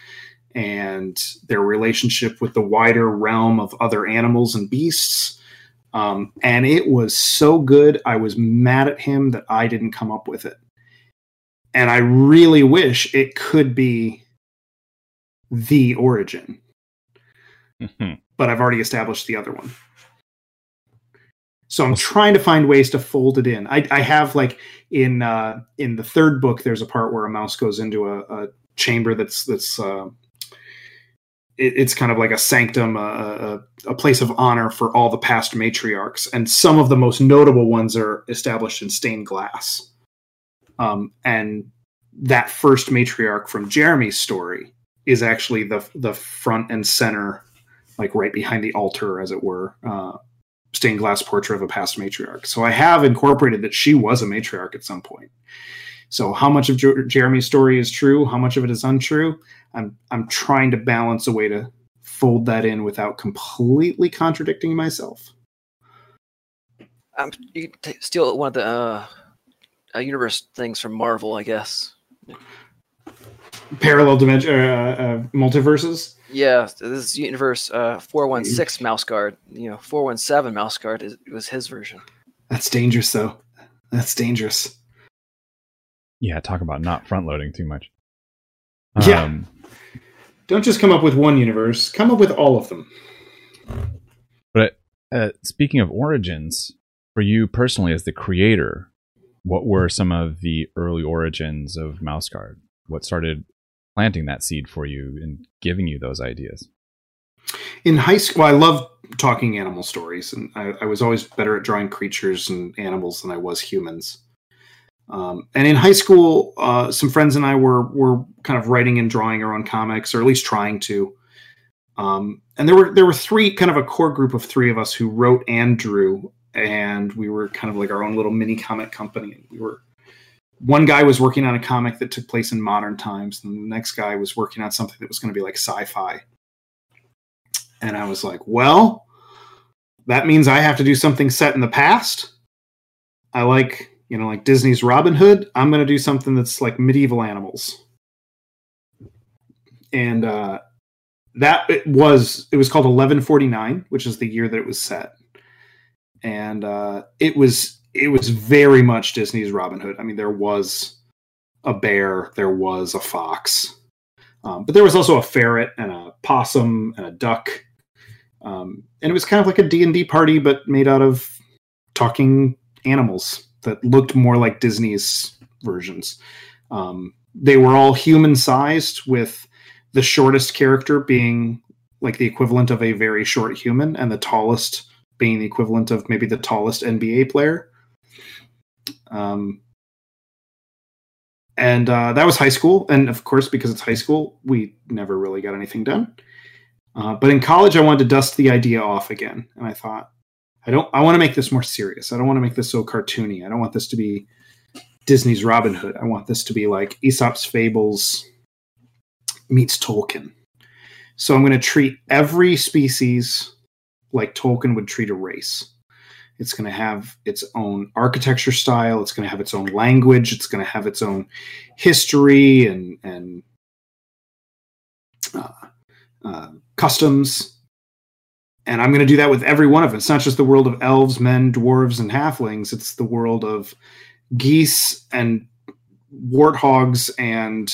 and their relationship with the wider realm of other animals and beasts. Um, and it was so good, I was mad at him that I didn't come up with it. And I really wish it could be the origin, but I've already established the other one. So I'm trying to find ways to fold it in. I, I have like in uh, in the third book, there's a part where a mouse goes into a, a chamber that's that's uh, it, it's kind of like a sanctum, a, a, a place of honor for all the past matriarchs, and some of the most notable ones are established in stained glass. Um, and that first matriarch from Jeremy's story is actually the the front and center, like right behind the altar, as it were, uh, stained glass portrait of a past matriarch. So I have incorporated that she was a matriarch at some point. So how much of Jer- Jeremy's story is true? How much of it is untrue? I'm I'm trying to balance a way to fold that in without completely contradicting myself. Um, you can t- steal one of the uh, uh, universe things from Marvel, I guess. Parallel dimension, uh, uh, multiverses. Yeah, this is universe uh, four one six mouse guard. You know, four one seven mouse guard is was his version. That's dangerous, though. That's dangerous. yeah talk about not front loading too much Yeah. Um, Don't just come up with one universe. Come up with all of them. But uh, speaking of origins, for you personally as the creator, what were some of the early origins of mouse guard what started planting that seed for you and giving you those ideas in high school i love talking animal stories and I, I was always better at drawing creatures and animals than i was humans um, and in high school, uh, some friends and I were were kind of writing and drawing our own comics, or at least trying to. Um, and there were there were three kind of a core group of three of us who wrote and drew, and we were kind of like our own little mini comic company. We were one guy was working on a comic that took place in modern times, and the next guy was working on something that was going to be like sci-fi. And I was like, well, that means I have to do something set in the past. I like you know, like Disney's Robin Hood, I'm going to do something that's like medieval animals. And uh, that it was it was called 1149, which is the year that it was set. And uh, it was it was very much Disney's Robin Hood. I mean, there was a bear, there was a fox, um, but there was also a ferret and a possum and a duck. Um, and it was kind of like a D&D party, but made out of talking animals that looked more like Disney's versions. Um, they were all human sized, with the shortest character being like the equivalent of a very short human, and the tallest being the equivalent of maybe the tallest NBA player. Um, and uh, that was high school, and of course, because it's high school, we never really got anything done. Uh, but in college, I wanted to dust the idea off again, and I thought, I don't. I want to make this more serious. I don't want to make this so cartoony. I don't want this to be Disney's Robin Hood. I want this to be like Aesop's Fables meets Tolkien. So I'm going to treat every species like Tolkien would treat a race. It's going to have its own architecture style. It's going to have its own language. It's going to have its own history and and uh, uh, customs and I'm going to do that with every one of them. It's not just the world of elves, men, dwarves, and halflings. It's the world of geese and warthogs and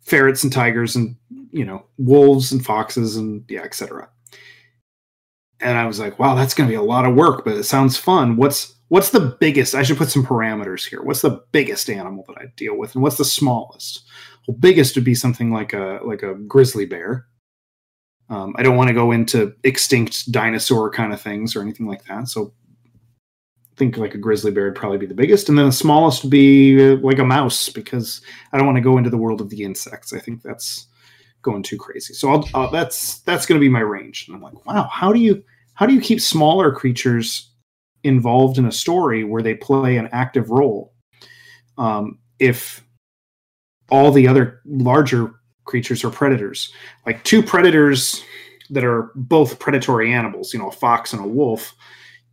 ferrets and tigers and you know wolves and foxes and yeah, etc. And I was like, wow, that's going to be a lot of work, but it sounds fun. What's what's the biggest? I should put some parameters here. What's the biggest animal that I deal with, and what's the smallest? Well, biggest would be something like a like a grizzly bear um, I don't want to go into extinct dinosaur kind of things or anything like that. So I think like a grizzly bear would probably be the biggest, and then the smallest would be uh, like a mouse because I don't want to go into the world of the insects. I think that's going too crazy. So I'll, uh, that's that's going to be my range. And I'm like, wow, how do you how do you keep smaller creatures involved in a story where they play an active role um, if all the other larger creatures are predators. Like two predators that are both predatory animals, you know, a fox and a wolf,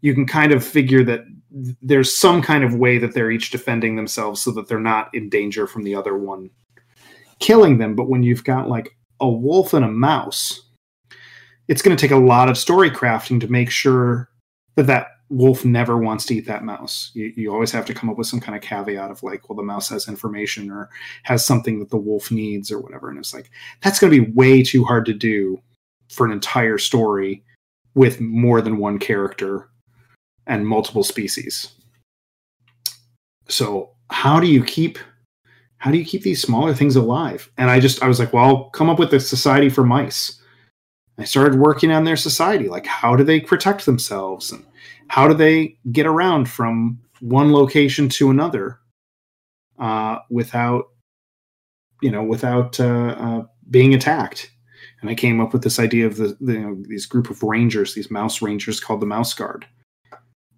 you can kind of figure that there's some kind of way that they're each defending themselves so that they're not in danger from the other one killing them. But when you've got like a wolf and a mouse, it's going to take a lot of story crafting to make sure that that wolf never wants to eat that mouse. You, you always have to come up with some kind of caveat of like, well, the mouse has information or has something that the wolf needs or whatever. And it's like, that's going to be way too hard to do for an entire story with more than one character and multiple species. So how do you keep how do you keep these smaller things alive? And I just I was like, well, I'll come up with a society for mice. I started working on their society, like how do they protect themselves? And how do they get around from one location to another uh, without you know without uh, uh, being attacked? And i came up with this idea of the, the you know, these group of rangers these mouse rangers called the mouse guard.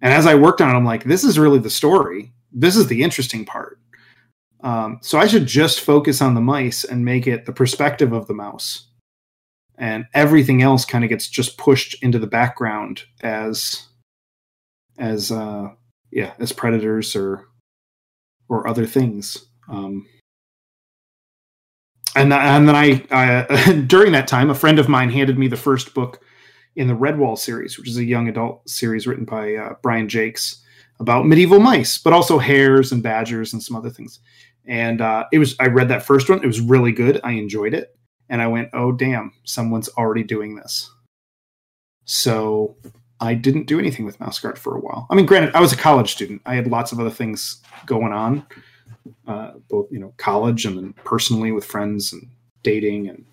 And as i worked on it i'm like this is really the story. This is the interesting part um, so i should just focus on the mice and make it the perspective of the mouse and everything else kind of gets just pushed into the background as as uh, yeah as predators or or other things. Um, and and then I, I during that time, a friend of mine handed me the first book in the Redwall series, which is a young adult series written by uh, Brian Jacques about medieval mice, but also hares and badgers and some other things. And uh, it was I read that first one; it was really good. I enjoyed it, and I went, "Oh damn, someone's already doing this." So I didn't do anything with mouse guard for a while. I mean, granted, I was a college student. I had lots of other things going on, uh, both you know, college and then personally with friends and dating and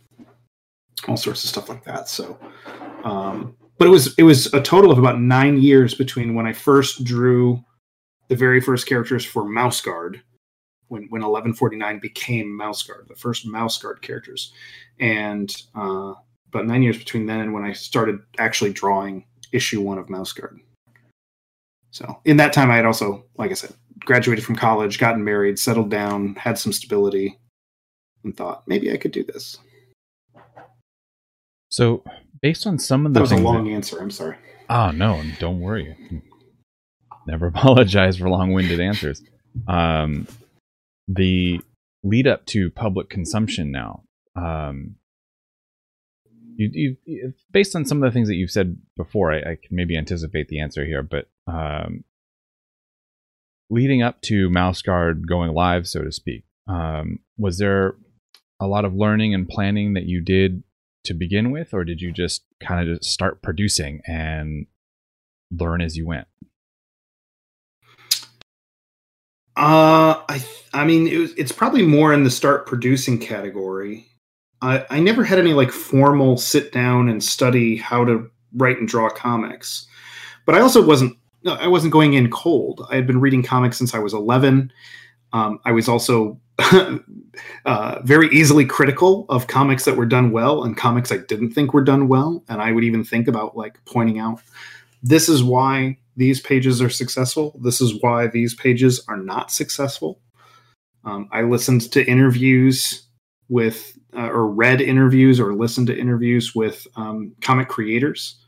all sorts of stuff like that. So, um, but it was it was a total of about nine years between when I first drew the very first characters for Mouse Guard, when when 1149 became Mouse Guard, the first Mouse Guard characters, and uh, about nine years between then and when I started actually drawing issue one of Mouse Guard. So in that time, I had also, like I said, graduated from college, gotten married, settled down, had some stability, and thought maybe I could do this. So, based on some of the That was a long that- answer. I'm sorry. Oh no, don't worry. Never apologize for long-winded answers. Um, the lead up to public consumption now. Um, you, you, based on some of the things that you've said before, I, I can maybe anticipate the answer here. But um, leading up to Mouse Guard going live, so to speak, um, was there a lot of learning and planning that you did to begin with, or did you just kind of just start producing and learn as you went? Uh, I th- I mean, it was, it's probably more in the start producing category. I I never had any like formal sit down and study how to write and draw comics, but I also wasn't I wasn't going in cold. I had been reading comics since I was eleven. Um, I was also uh, very easily critical of comics that were done well and comics I didn't think were done well, and I would even think about like pointing out this is why these pages are successful. This is why these pages are not successful. Um, I listened to interviews with, uh, or read interviews, or listened to interviews with um, comic creators,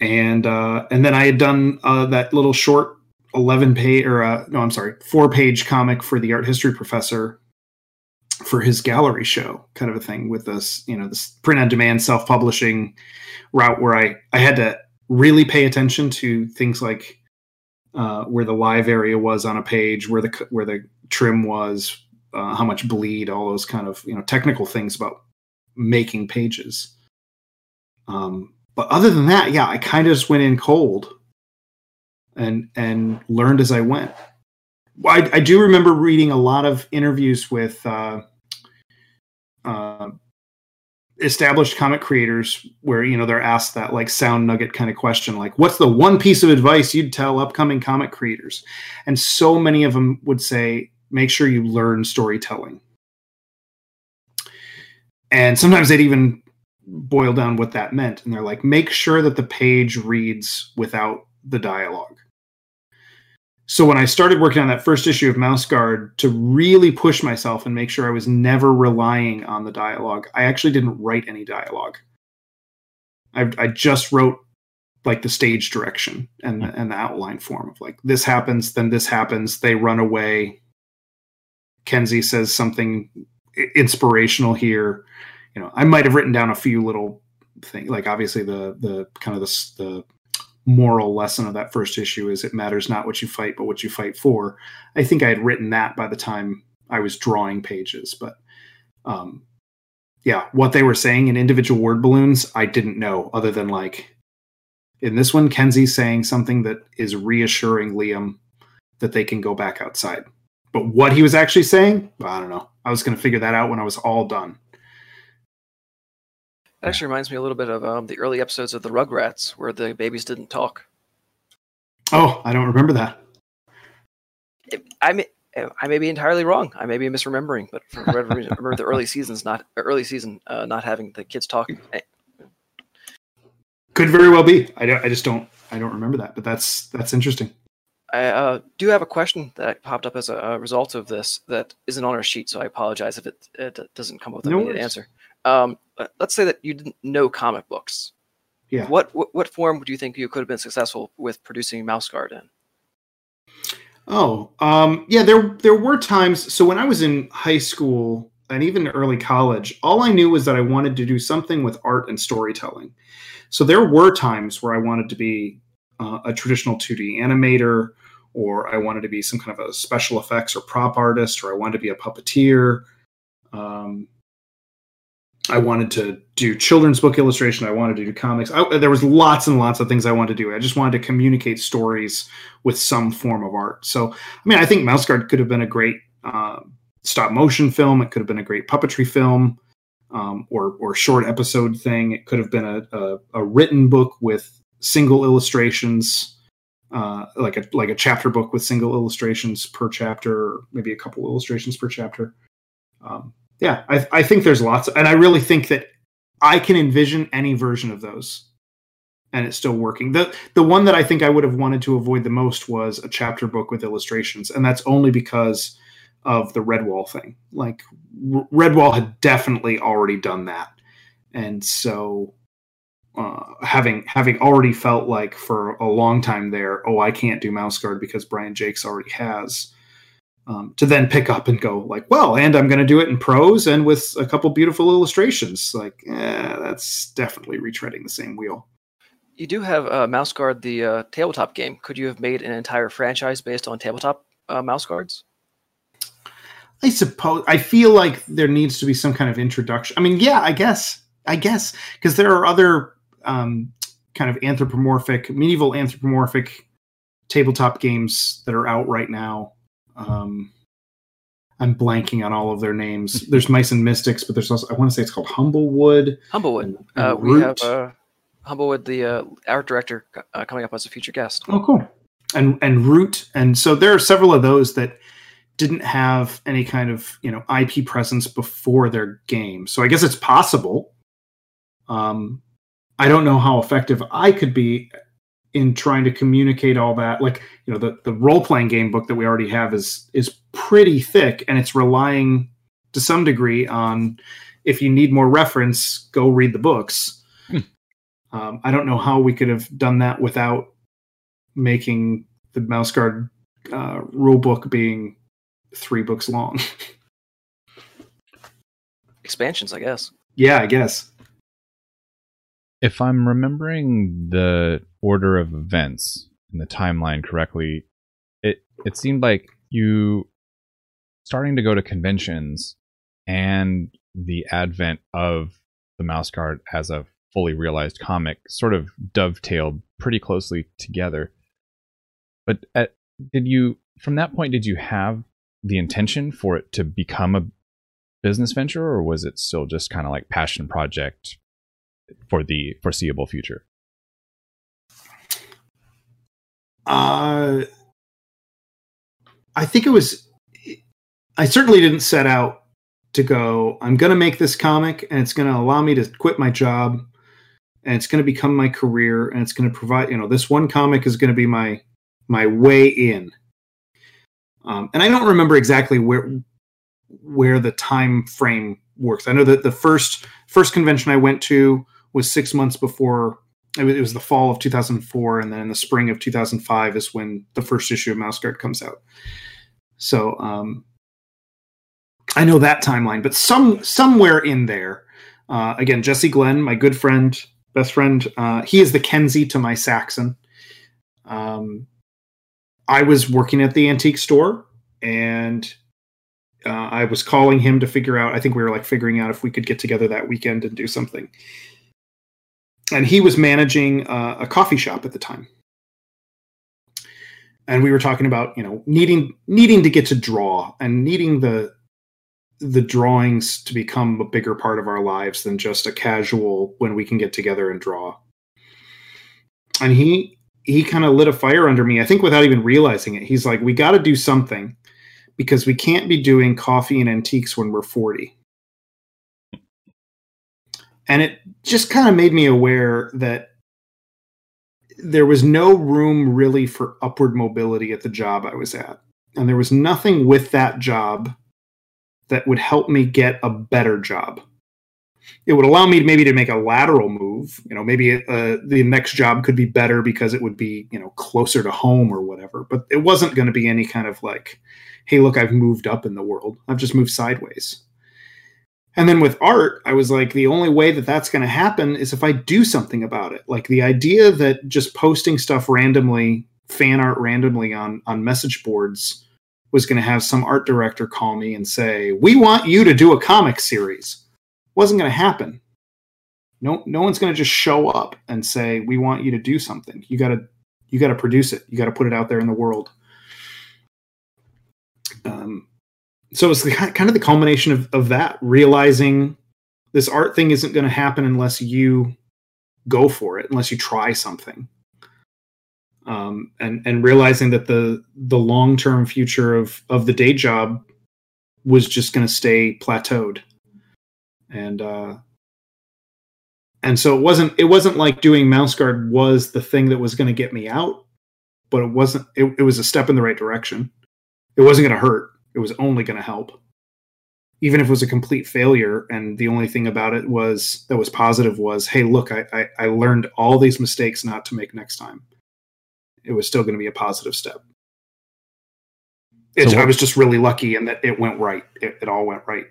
and uh, and then I had done uh, that little short eleven page, or uh, no, I'm sorry, four page comic for the art history professor for his gallery show, kind of a thing with this, you know, this print on demand self publishing route where I I had to really pay attention to things like uh, where the live area was on a page, where the where the trim was, uh, how much bleed, all those kind of you know technical things about making pages. Um, but other than that, yeah, I kind of just went in cold and and learned as I went. I, I do remember reading a lot of interviews with uh, uh, established comic creators where you know they're asked that like sound nugget kind of question like what's the one piece of advice you'd tell upcoming comic creators? And so many of them would say make sure you learn storytelling. And sometimes they'd even boil down what that meant and they're like make sure that the page reads without the dialogue so when I started working on that first issue of Mouse Guard to really push myself and make sure I was never relying on the dialogue, I actually didn't write any dialogue. I, I just wrote like the stage direction and the, and the outline form of like this happens, then this happens, they run away. Kenzie says something inspirational here. You know, I might have written down a few little things, like obviously the the kind of the the moral lesson of that first issue is it matters not what you fight but what you fight for. I think i had written that by the time i was drawing pages but um yeah what they were saying in individual word balloons i didn't know other than like in this one kenzie's saying something that is reassuring Lieam that they can go back outside. But what he was actually saying i don't know. I was going to figure that out when i was all done That actually reminds me a little bit of um, the early episodes of the Rugrats, where the babies didn't talk. oh i don't remember that I may, I may be entirely wrong. I may be misremembering, but for whatever reason, I remember the early seasons not early season uh, not having the kids talk. Could very well be i don't i just don't i don't remember that but that's that's interesting I uh, do have a question that popped up as a, a result of this that isn't on our sheet, so I apologize if it, it doesn't come with an No answer. Um, uh, let's say that you didn't know comic books. Yeah. What, what what form would you think you could have been successful with producing Mouse Guard in? Oh, um, yeah. There there were times. So when I was in high school and even early college, all I knew was that I wanted to do something with art and storytelling. So there were times where I wanted to be uh, a traditional 2D animator, or I wanted to be some kind of a special effects or prop artist, or I wanted to be a puppeteer. Um, I wanted to do children's book illustration. I wanted to do comics. I, there was lots and lots of things I wanted to do. I just wanted to communicate stories with some form of art. So, I mean, I think Mouse Guard could have been a great uh, stop motion film. It could have been a great puppetry film, um, or or short episode thing. It could have been a, a, a written book with single illustrations, uh, like a like a chapter book with single illustrations per chapter, or maybe a couple illustrations per chapter. Um, yeah, I, I think there's lots, and I really think that I can envision any version of those, and it's still working. the The one that I think I would have wanted to avoid the most was a chapter book with illustrations, and that's only because of the Redwall thing. Like Redwall had definitely already done that, and so uh, having having already felt like for a long time there, oh, I can't do Mouse Guard because Brian Jacques already has um, to then pick up and go like, well, and I'm going to do it in prose and with a couple beautiful illustrations. Like, eh, that's definitely retreading the same wheel. You do have uh, Mouse Guard, the uh, tabletop game. Could you have made an entire franchise based on tabletop uh, Mouse Guards? I suppose. I feel like there needs to be some kind of introduction. I mean, yeah, I guess. I guess because there are other um, kind of anthropomorphic, medieval anthropomorphic tabletop games that are out right now um, I'm blanking on all of their names. There's Mice and Mystics, but there's also I want to say it's called Humblewood. Humblewood. And, and uh, we have uh, Humblewood, the uh, art director, uh, coming up as a future guest. Oh, cool. And and Root, and so there are several of those that didn't have any kind of you know IP presence before their game. So I guess it's possible. Um, I don't know how effective I could be in trying to communicate all that like you know the the role playing game book that we already have is is pretty thick and it's relying to some degree on if you need more reference go read the books. Hmm. um, i don't know how we could have done that without making the mouse guard uh, rule book being three books long. Expansions i guess. Yeah i guess. If I'm remembering the order of events in the timeline correctly, it it seemed like you starting to go to conventions and the advent of the mouse guard as a fully realized comic sort of dovetailed pretty closely together. But at, did you from that point did you have the intention for it to become a business venture or was it still just kind of like passion project for the foreseeable future? Uh, I think it was. I certainly didn't set out to go. I'm going to make this comic, and it's going to allow me to quit my job, and it's going to become my career, and it's going to provide. You know, this one comic is going to be my my way in. Um, and I don't remember exactly where where the time frame works. I know that the first first convention I went to was six months before it was the fall of 2004 and then in the spring of 2005 is when the first issue of mouse guard comes out. So um, i know that timeline but some somewhere in there uh, again jesse glenn my good friend best friend uh, he is the kenzie to my saxon. Um, i was working at the antique store and uh, i was calling him to figure out i think we were like figuring out if we could get together that weekend and do something and he was managing uh, a coffee shop at the time. And we were talking about you know needing needing to get to draw and needing the the drawings to become a bigger part of our lives than just a casual when we can get together and draw. And he he kind of lit a fire under me i think without even realizing it. He's like we got to do something because we can't be doing coffee and antiques when we're 40 and it just kind of made me aware that there was no room really for upward mobility at the job I was at. And there was nothing with that job that would help me get a better job. It would allow me maybe to make a lateral move. You know, maybe uh, the next job could be better because it would be, you know, closer to home or whatever. But it wasn't going to be any kind of like, hey, look, I've moved up in the world. I've just moved sideways. And then with art, I was like, the only way that that's going to happen is if I do something about it. Like the idea that just posting stuff randomly, fan art randomly on on message boards was going to have some art director call me and say, "We want you to do a comic series." wasn't going to happen. No, no one's going to just show up and say, "We want you to do something." You got to, you got to produce it. You got to put it out there in the world. Um, so it's kind of the culmination of, of that, realizing this art thing isn't going to happen unless you go for it, unless you try something. Um, and and realizing that the the long term future of of the day job was just going to stay plateaued, and uh, and so it wasn't it wasn't like doing mouse guard was the thing that was going to get me out, but it wasn't. It, it was a step in the right direction. It wasn't going to hurt. It was only going to help. Even if it was a complete failure and the only thing about it was that was positive was hey look i i, I learned all these mistakes not to make next time. It was still going to be a positive step. It, So i was just really lucky in that it went right. It, it all went right.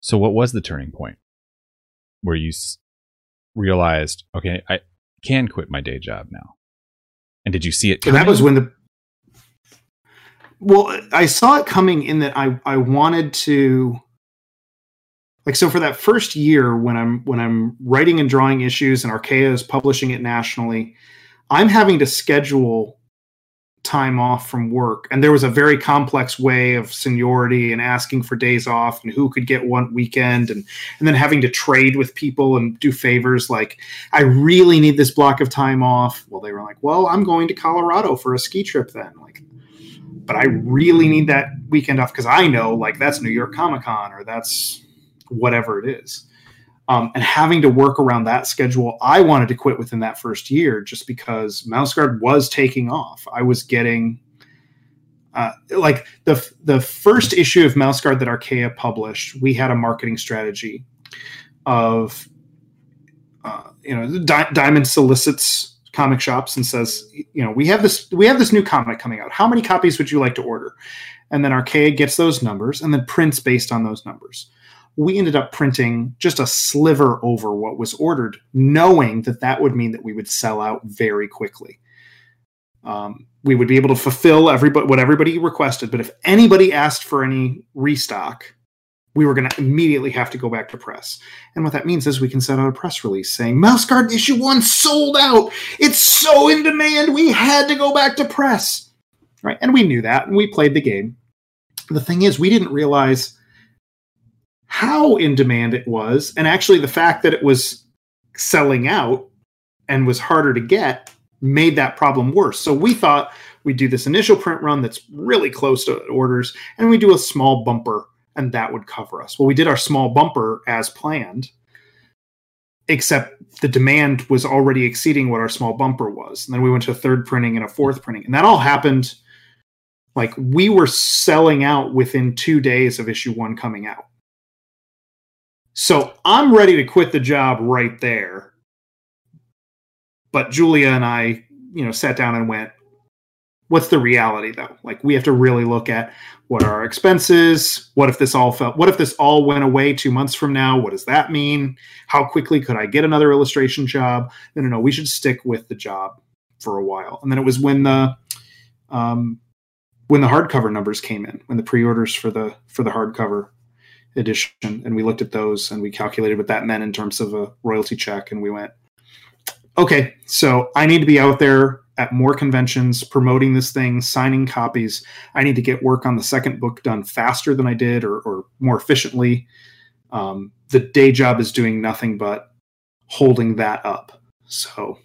So, what was the turning point where you s- realized, okay, I can quit my day job now? And did you see it and coming? that was when the well i saw it coming in that i i wanted to like so for that first year when i'm when i'm writing and drawing issues and Archaia is publishing it nationally i'm having to schedule time off from work. And there was a very complex way of seniority and asking for days off and who could get one weekend and and then having to trade with people and do favors. Like i really need this block of time off. Well they were like well i'm going to colorado for a ski trip then. Like but i really need that weekend off because i know like that's new york comic-con or that's whatever it is. Um, and having to work around that schedule i wanted to quit within that first year just because mouse guard was taking off. I was getting uh, like the the first issue of mouse guard that Archaia published we had a marketing strategy of uh, you know Di- diamond solicits comic shops and says you know we have this we have this new comic coming out. How many copies would you like to order? And then Archaia gets those numbers and then prints based on those numbers. We ended up printing just a sliver over what was ordered knowing that that would mean that we would sell out very quickly. Um, we would be able to fulfill everybody what everybody requested but if anybody asked for any restock we were going to immediately have to go back to press. And what that means is we can send out a press release saying mouse guard issue one sold out. It's so in demand we had to go back to press. Right? And we knew that and we played the game. The thing is we didn't realize how in demand it was and actually the fact that it was selling out and was harder to get made that problem worse. So we thought we'd do this initial print run that's really close to orders and we do a small bumper and that would cover us well we did our small bumper as planned except the demand was already exceeding what our small bumper was. And then we went to a third printing and a fourth printing. And that all happened like we were selling out within two days of issue one coming out. So I'm ready to quit the job right there. But Julia and I, you know, sat down and went, what's the reality though? Like we have to really look at what are our expenses? What if this all felt what if this all went away two months from now? What does that mean? How quickly could I get another illustration job? No, no, no. We should stick with the job for a while. And then it was when the um, when the hardcover numbers came in, when the pre-orders for the for the hardcover edition, and we looked at those and we calculated what that meant in terms of a royalty check, and we went, okay, so I need to be out there at more conventions promoting this thing, signing copies. I need to get work on the second book done faster than I did or, or more efficiently. Um, the day job is doing nothing but holding that up. So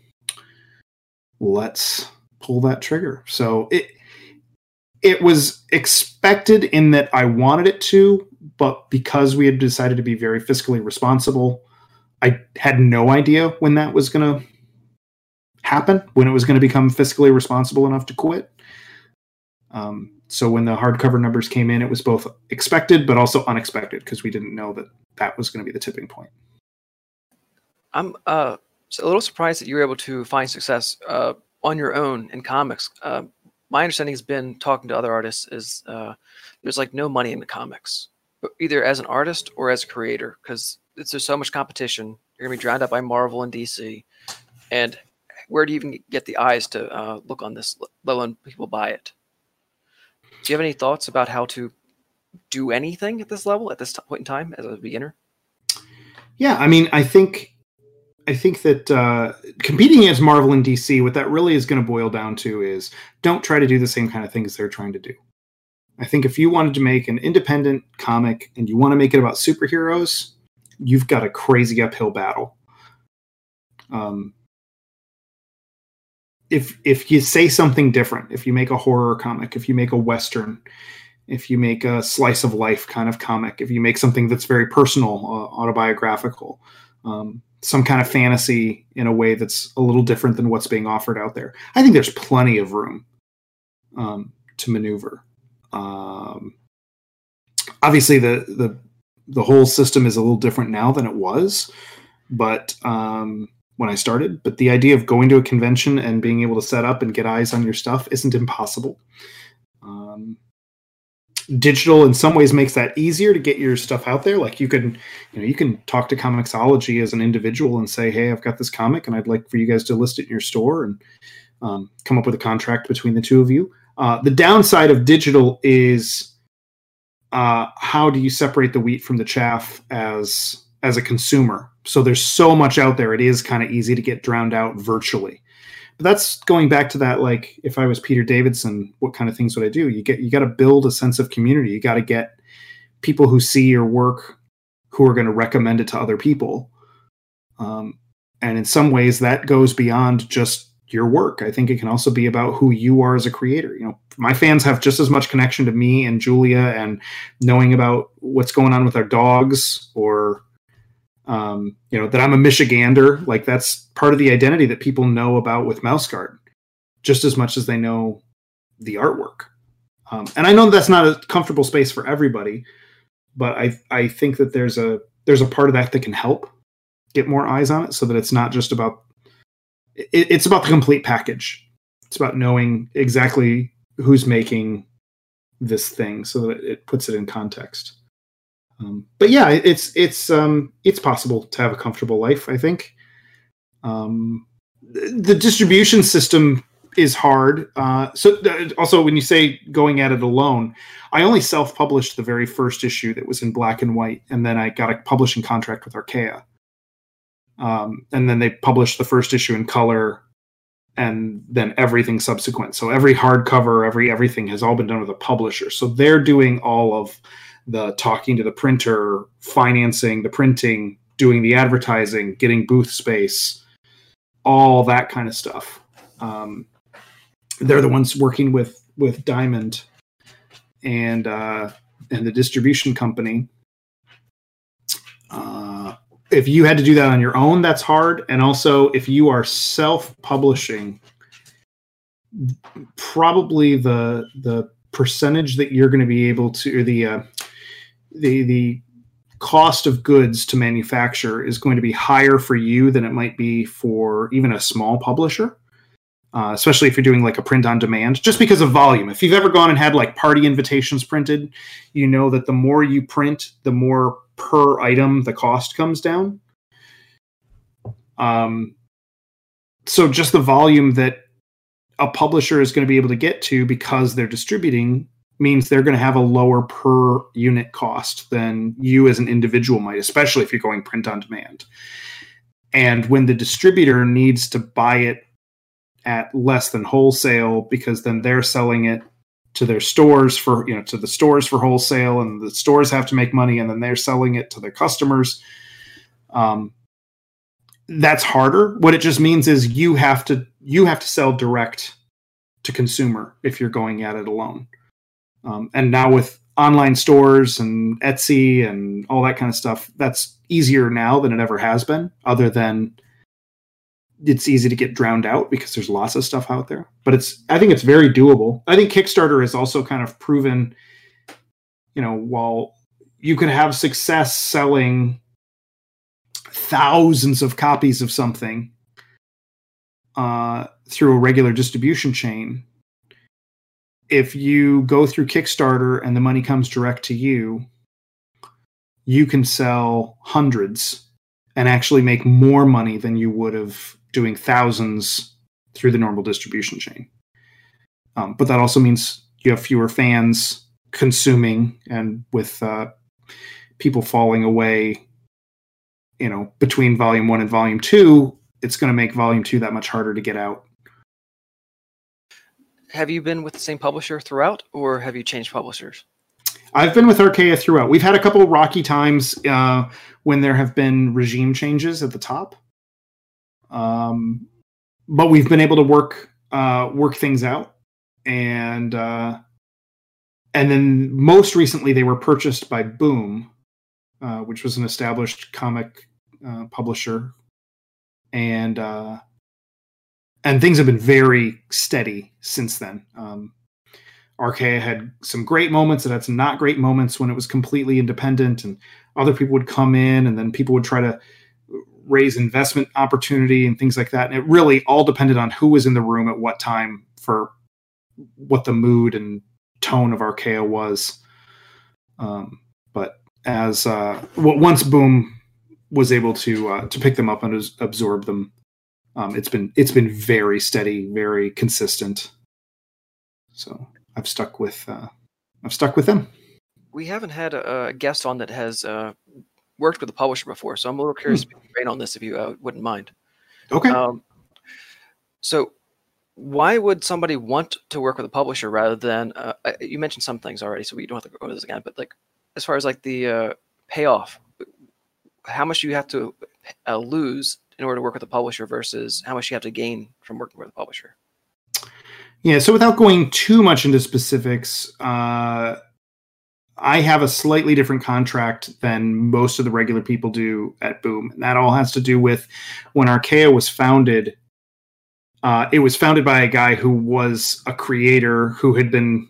let's pull that trigger. So it it was expected in that I wanted it to, but because we had decided to be very fiscally responsible, I had no idea when that was going to happen, when it was going to become fiscally responsible enough to quit. Um, so when the hardcover numbers came in, it was both expected but also unexpected because we didn't know that that was going to be the tipping point. I'm uh, a little surprised that you were able to find success uh, on your own in comics. Uh, my understanding has been talking to other artists is uh, there's like no money in the comics, either as an artist or as a creator, because there's so much competition. You're gonna be drowned out by Marvel and DC, and where do you even get the eyes to uh, look on this, let alone people buy it? Do you have any thoughts about how to do anything at this level at this point in time as a beginner? Yeah, I mean, I think I think that uh, competing against Marvel and DC, what that really is going to boil down to is don't try to do the same kind of things they're trying to do. I think if you wanted to make an independent comic and you want to make it about superheroes, you've got a crazy uphill battle. Um, if if you say something different, if you make a horror comic, if you make a western, if you make a slice of life kind of comic, if you make something that's very personal, uh, autobiographical, um, some kind of fantasy in a way that's a little different than what's being offered out there, I think there's plenty of room um, to maneuver. Um, obviously, the the the whole system is a little different now than it was, but um, when I started. But the idea of going to a convention and being able to set up and get eyes on your stuff isn't impossible. Um, digital in some ways makes that easier to get your stuff out there like you can you know you can talk to comixology as an individual and say hey i've got this comic and i'd like for you guys to list it in your store and um, come up with a contract between the two of you uh, the downside of digital is uh, how do you separate the wheat from the chaff as as a consumer so there's so much out there it is kind of easy to get drowned out virtually. But that's going back to that like if i was peter davidson what kind of things would i do? You get you got to build a sense of community. You got to get people who see your work who are going to recommend it to other people. Um, and in some ways that goes beyond just your work. I think it can also be about who you are as a creator. You know my fans have just as much connection to me and julia and knowing about what's going on with our dogs or um, you know that I'm a Michigander. Like that's part of the identity that people know about with Mouse Guard, just as much as they know the artwork. Um, and I know that's not a comfortable space for everybody, but I I think that there's a there's a part of that that can help get more eyes on it, so that it's not just about it, it's about the complete package. It's about knowing exactly who's making this thing, so that it puts it in context. Um, but yeah, it's it's um, it's possible to have a comfortable life. I think um, the distribution system is hard. Uh, so th- also, when you say going at it alone, I only self-published the very first issue that was in black and white, and then I got a publishing contract with Archaia. Um, and then they published the first issue in color, and then everything subsequent. So every hardcover, every everything has all been done with a publisher. So they're doing all of the talking to the printer, financing the printing, doing the advertising, getting booth space, all that kind of stuff. Um, they're the ones working with with Diamond and uh, and the distribution company. Uh, if you had to do that on your own, that's hard. And also, if you are self-publishing, probably the the percentage that you're going to be able to, or the uh, the the cost of goods to manufacture is going to be higher for you than it might be for even a small publisher. Uh, especially if you're doing like a print on demand, just because of volume. If you've ever gone and had like party invitations printed, you know that the more you print, the more per item the cost comes down. Um, so just the volume that a publisher is going to be able to get to because they're distributing means they're going to have a lower per unit cost than you as an individual might, especially if you're going print on demand. And when the distributor needs to buy it at less than wholesale because then they're selling it to their stores for you know to the stores for wholesale and the stores have to make money and then they're selling it to their customers um, that's harder what it just means is you have to you have to sell direct to consumer if you're going at it alone um, and now with online stores and Etsy and all that kind of stuff, that's easier now than it ever has been, other than it's easy to get drowned out because there's lots of stuff out there. But it's I think it's very doable. I think Kickstarter has also kind of proven, you know, while you could have success selling thousands of copies of something uh, through a regular distribution chain, if you go through Kickstarter and the money comes direct to you, you can sell hundreds and actually make more money than you would have doing thousands through the normal distribution chain. Um, but that also means you have fewer fans consuming and with uh, people falling away, you know, between volume one and volume two, it's going to make volume two that much harder to get out. Have you been with the same publisher throughout, or have you changed publishers? I've been with Archaia throughout. We've had a couple rocky times uh, when there have been regime changes at the top, um, but we've been able to work uh, work things out, and uh, and then most recently they were purchased by Boom, uh, which was an established comic uh, publisher, and uh, and things have been very steady since then. Um, Archaia had some great moments and had some not great moments when it was completely independent, and other people would come in, and then people would try to raise investment opportunity and things like that. And it really all depended on who was in the room at what time for what the mood and tone of Archaia was. Um, but as uh, once Boom was able to uh, to pick them up and absorb them, um, it's been it's been very steady, very consistent. So I've stuck with uh, I've stuck with them. We haven't had a, a guest on that has uh, worked with a publisher before, so I'm a little curious hmm. to on this if you uh, wouldn't mind. Okay. Um, so, why would somebody want to work with a publisher rather than? Uh, you mentioned some things already, so we don't have to go over this again. But like, as far as like the uh, payoff, how much do you have to uh, lose in order to work with a publisher versus how much you have to gain from working with a publisher? Yeah, so without going too much into specifics, uh, I have a slightly different contract than most of the regular people do at Boom. And that all has to do with when Archaia was founded. Uh, it was founded by a guy who was a creator who had been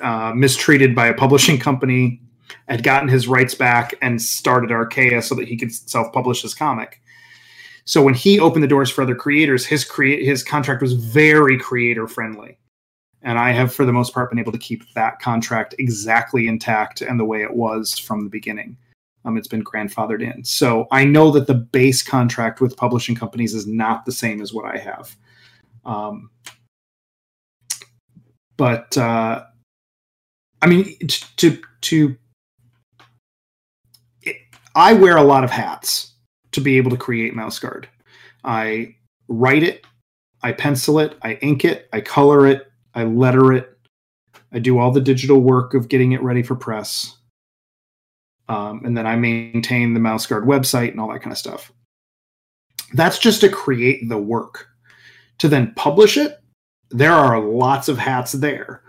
uh, mistreated by a publishing company, had gotten his rights back, and started Archaia so that he could self publish his comic. So when he opened the doors for other creators, his create his contract was very creator friendly. And I have, for the most part, been able to keep that contract exactly intact and the way it was from the beginning. Um, it's been grandfathered in. So I know that the base contract with publishing companies is not the same as what I have. Um, but uh, I mean, to to it, I wear a lot of hats to be able to create mouse guard. I write it, I pencil it, I ink it, I color it, I letter it, I do all the digital work of getting it ready for press. Um, and then I maintain the mouse guard website and all that kind of stuff. That's just to create the work. To then publish it, there are lots of hats there.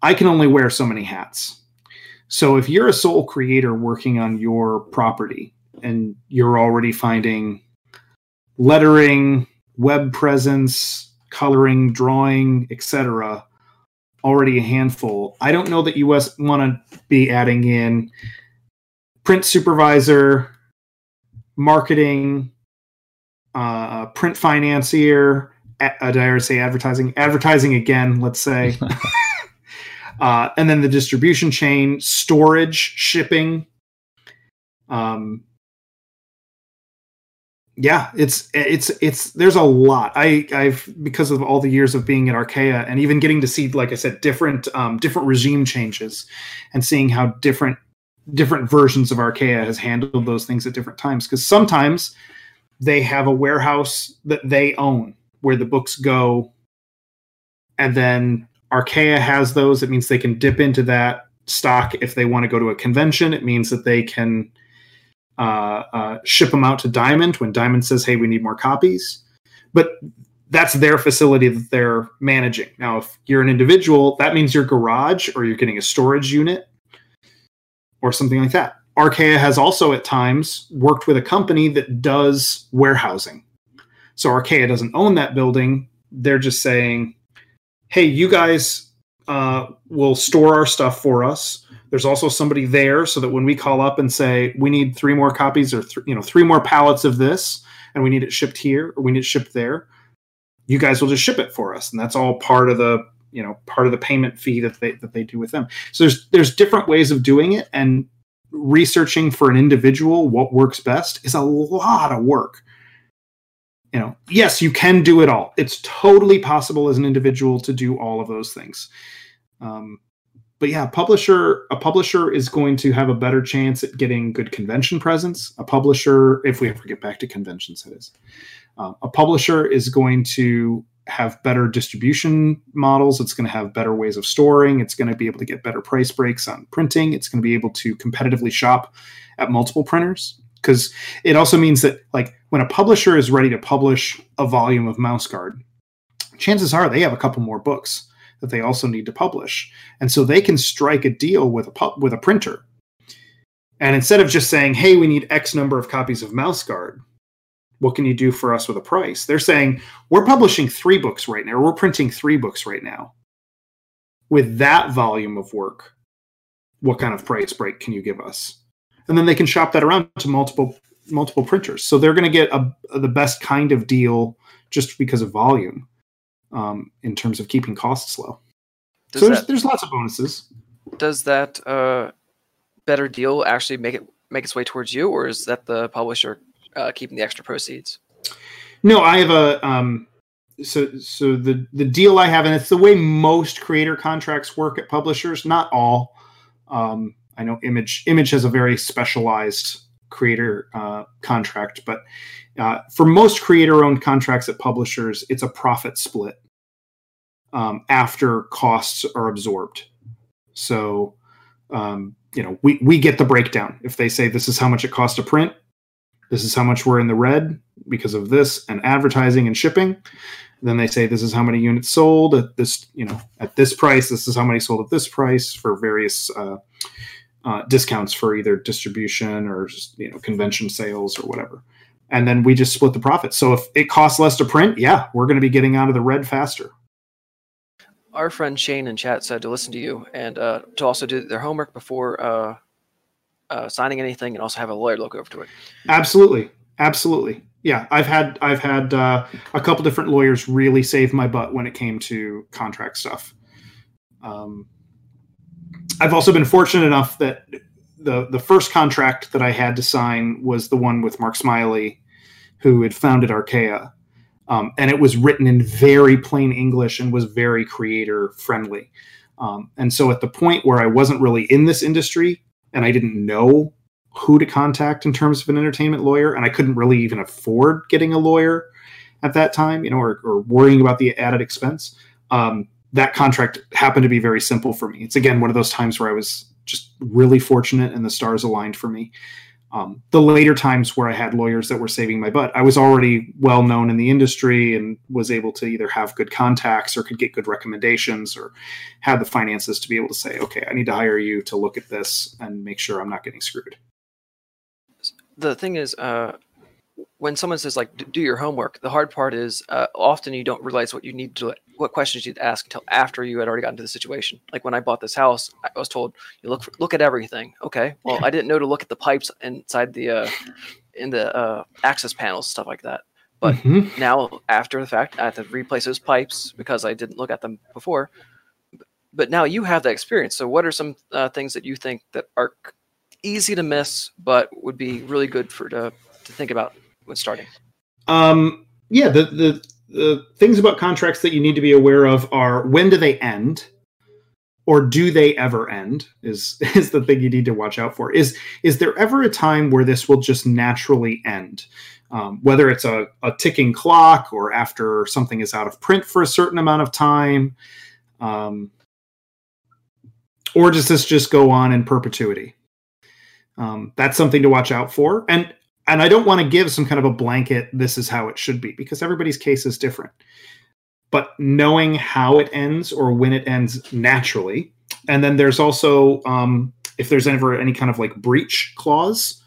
I can only wear so many hats. So if you're a sole creator working on your property, and you're already finding lettering, web presence, coloring, drawing, etc. already a handful. I don't know that you want to be adding in print supervisor, marketing, uh, print financier, uh, did I say advertising? Advertising again, let's say. uh, and then the distribution chain, storage, shipping. Um, yeah, it's it's it's there's a lot. I I've because of all the years of being at Archaia and even getting to see, like I said, different um, different regime changes, and seeing how different different versions of Archaia has handled those things at different times. Because sometimes they have a warehouse that they own where the books go, and then Archaia has those. It means they can dip into that stock if they want to go to a convention. It means that they can ship them out to Diamond when Diamond says, "Hey, we need more copies." But that's their facility that they're managing. Now, if you're an individual, that means your garage or you're getting a storage unit or something like that. Archaia has also at times worked with a company that does warehousing. So Archaia doesn't own that building. They're just saying, hey, you guys uh, will store our stuff for us. There's also somebody there so that when we call up and say we need three more copies or th- you know three more pallets of this and we need it shipped here or we need it shipped there, you guys will just ship it for us, and that's all part of the you know part of the payment fee that they that they do with them. So there's there's different ways of doing it, and researching for an individual what works best is a lot of work. You know, yes, you can do it all. It's totally possible as an individual to do all of those things. Um, but yeah, publisher a publisher is going to have a better chance at getting good convention presence. A publisher, if we ever get back to conventions, that is, um, a publisher is going to have better distribution models. It's going to have better ways of storing. It's going to be able to get better price breaks on printing. It's going to be able to competitively shop at multiple printers because it also means that like when a publisher is ready to publish a volume of Mouse Guard, chances are they have a couple more books that they also need to publish, and so they can strike a deal with a pu- with a printer. And instead of just saying, "Hey, we need X number of copies of Mouse Guard," what can you do for us with a price? They're saying, "We're publishing three books right now. We're printing three books right now. With that volume of work, what kind of price break can you give us?" And then they can shop that around to multiple multiple printers. So they're going to get a, the best kind of deal just because of volume um, in terms of keeping costs low. Does so there's, that, there's lots of bonuses. does that uh, better deal actually make it make its way towards you, or is that the publisher uh, keeping the extra proceeds? No, I have a um, so so the the deal I have, and it's the way most creator contracts work at publishers. Not all. Um, I know Image Image has a very specialized creator uh, contract, but uh, for most creator-owned contracts at publishers, it's a profit split um, after costs are absorbed. So, um, you know, we we get the breakdown. If they say this is how much it costs to print, this is how much we're in the red because of this and advertising and shipping. Then they say this is how many units sold at this, you know, at this price. This is how many sold at this price for various uh, uh, discounts for either distribution or you know convention sales or whatever. And then we just split the profit. So if it costs less to print, yeah, we're going to be getting out of the red faster. Our friend Shane in chat said to listen to you and uh, to also do their homework before uh, uh, signing anything, and also have a lawyer look over to it. Absolutely, absolutely. Yeah, I've had I've had uh, a couple different lawyers really save my butt when it came to contract stuff. Um, I've also been fortunate enough that the the first contract that I had to sign was the one with Mark Smylie, who had founded Archaia, um, and it was written in very plain English and was very creator friendly. Um, and so, at the point where I wasn't really in this industry and I didn't know who to contact in terms of an entertainment lawyer, and I couldn't really even afford getting a lawyer at that time, you know, or, or worrying about the added expense. Um, that contract happened to be very simple for me. It's again one of those times where I was just really fortunate and the stars aligned for me. Um, the later times where I had lawyers that were saving my butt, I was already well known in the industry and was able to either have good contacts or could get good recommendations or had the finances to be able to say, okay, I need to hire you to look at this and make sure I'm not getting screwed. The thing is, uh, when someone says like do your homework, the hard part is uh, often you don't realize what you need to what questions you'd ask until after you had already gotten to the situation. Like when I bought this house, I was told you look for, look at everything. Okay, well I didn't know to look at the pipes inside the uh, in the uh, access panels stuff like that. But Mhm. now after the fact, I have to replace those pipes because I didn't look at them before. But now you have that experience. So what are some uh, things that you think that are easy to miss, but would be really good for to to think about when starting? Um, yeah, the, the the things about contracts that you need to be aware of are when do they end, or do they ever end? Is is the thing you need to watch out for. Is is there ever a time where this will just naturally end? Um, whether it's a, a ticking clock or after something is out of print for a certain amount of time, um, or does this just go on in perpetuity? Um, that's something to watch out for. And and I don't want to give some kind of a blanket, this is how it should be, because everybody's case is different. But knowing how it ends or when it ends naturally. And then there's also, um, if there's ever any kind of like breach clause,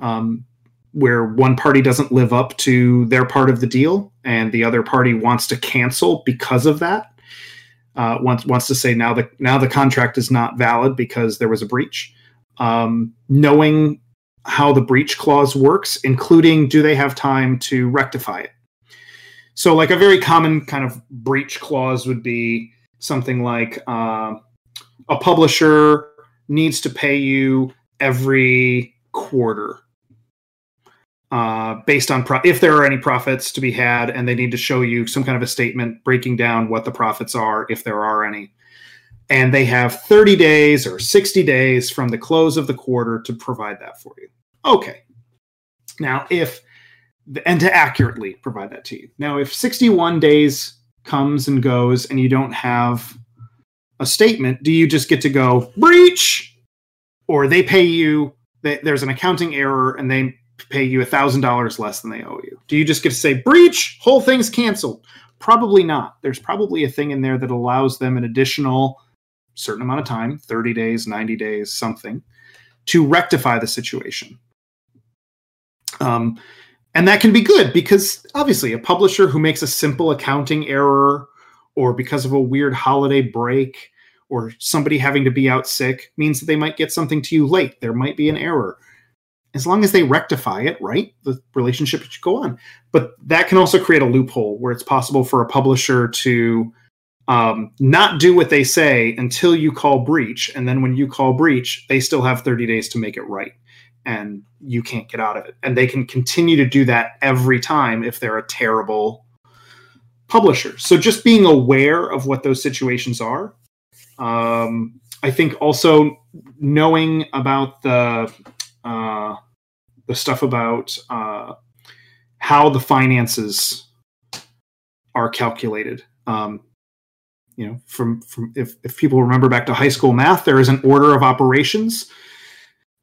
um, where one party doesn't live up to their part of the deal and the other party wants to cancel because of that, uh, wants, wants to say now the, now the contract is not valid because there was a breach. Um, knowing how the breach clause works, including do they have time to rectify it. So, like a very common kind of breach clause would be something like uh, a publisher needs to pay you every quarter uh, based on pro- if there are any profits to be had, and they need to show you some kind of a statement breaking down what the profits are if there are any. And they have 30 days or 60 days from the close of the quarter to provide that for you. Okay. Now, if and to accurately provide that to you. Now, if 61 days comes and goes and you don't have a statement, do you just get to go breach, or they pay you? They, there's an accounting error and they pay you a thousand dollars less than they owe you. Do you just get to say breach? Whole thing's canceled? Probably not. There's probably a thing in there that allows them an additional certain amount of time 30 days 90 days something to rectify the situation. Um, and that can be good because obviously a publisher who makes a simple accounting error or because of a weird holiday break or somebody having to be out sick means that they might get something to you late. There might be an error. As long as they rectify it right the relationship should go on. But that can also create a loophole where it's possible for a publisher to um, not do what they say until you call breach. And then when you call breach, they still have 30 days to make it right. And you can't get out of it. And they can continue to do that every time if they're a terrible publisher. So just being aware of what those situations are. Um, I think also knowing about the uh, the stuff about uh, how the finances are calculated. Um, you know from from if, if people remember back to high school math there is an order of operations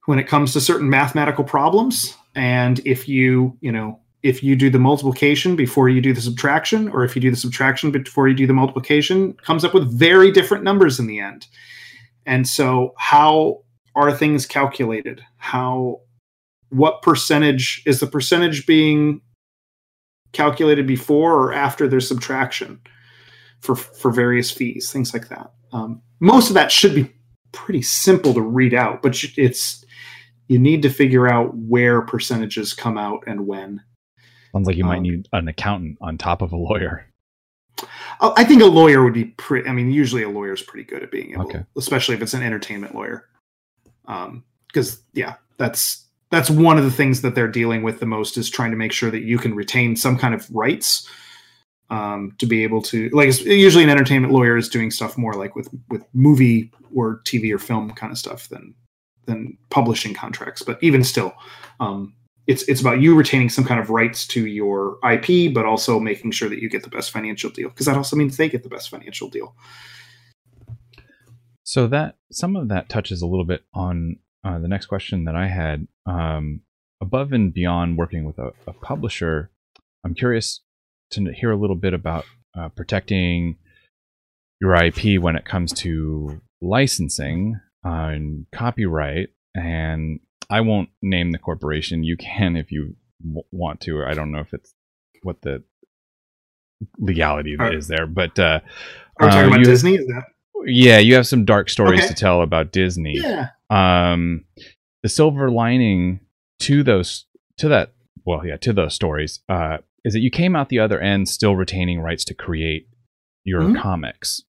when it comes to certain mathematical problems. And if you you know if you do the multiplication before you do the subtraction or if you do the subtraction before you do the multiplication comes up with very different numbers in the end. And so how are things calculated? How what percentage is the percentage being calculated before or after their subtraction for for various fees, things like that. Um, most of that should be pretty simple to read out, but it's you need to figure out where percentages come out and when. Sounds like you might um, need an accountant on top of a lawyer. Oh, I think a lawyer would be pretty. I mean, usually a lawyer is pretty good at being able, okay. especially if it's an entertainment lawyer. Because um, yeah, that's that's one of the things that they're dealing with the most is trying to make sure that you can retain some kind of rights um, to be able to like usually an entertainment lawyer is doing stuff more like with with movie or TV or film kind of stuff than than publishing contracts. But even still, um, it's it's about you retaining some kind of rights to your IP, but also making sure that you get the best financial deal because that also means they get the best financial deal. So that some of that touches a little bit on uh, the next question that I had. Um, above and beyond working with a, a publisher, I'm curious to hear a little bit about uh, protecting your IP when it comes to licensing and copyright. And I won't name the corporation. You can if you w- want to. I don't know if it's what the legality are, is there, but uh, are we talking uh, about you, Disney? Is that? Yeah, you have some dark stories okay. to tell about Disney. Yeah. Um, the silver lining to those to that well, yeah, to those stories uh, is that you came out the other end still retaining rights to create your mm-hmm. comics.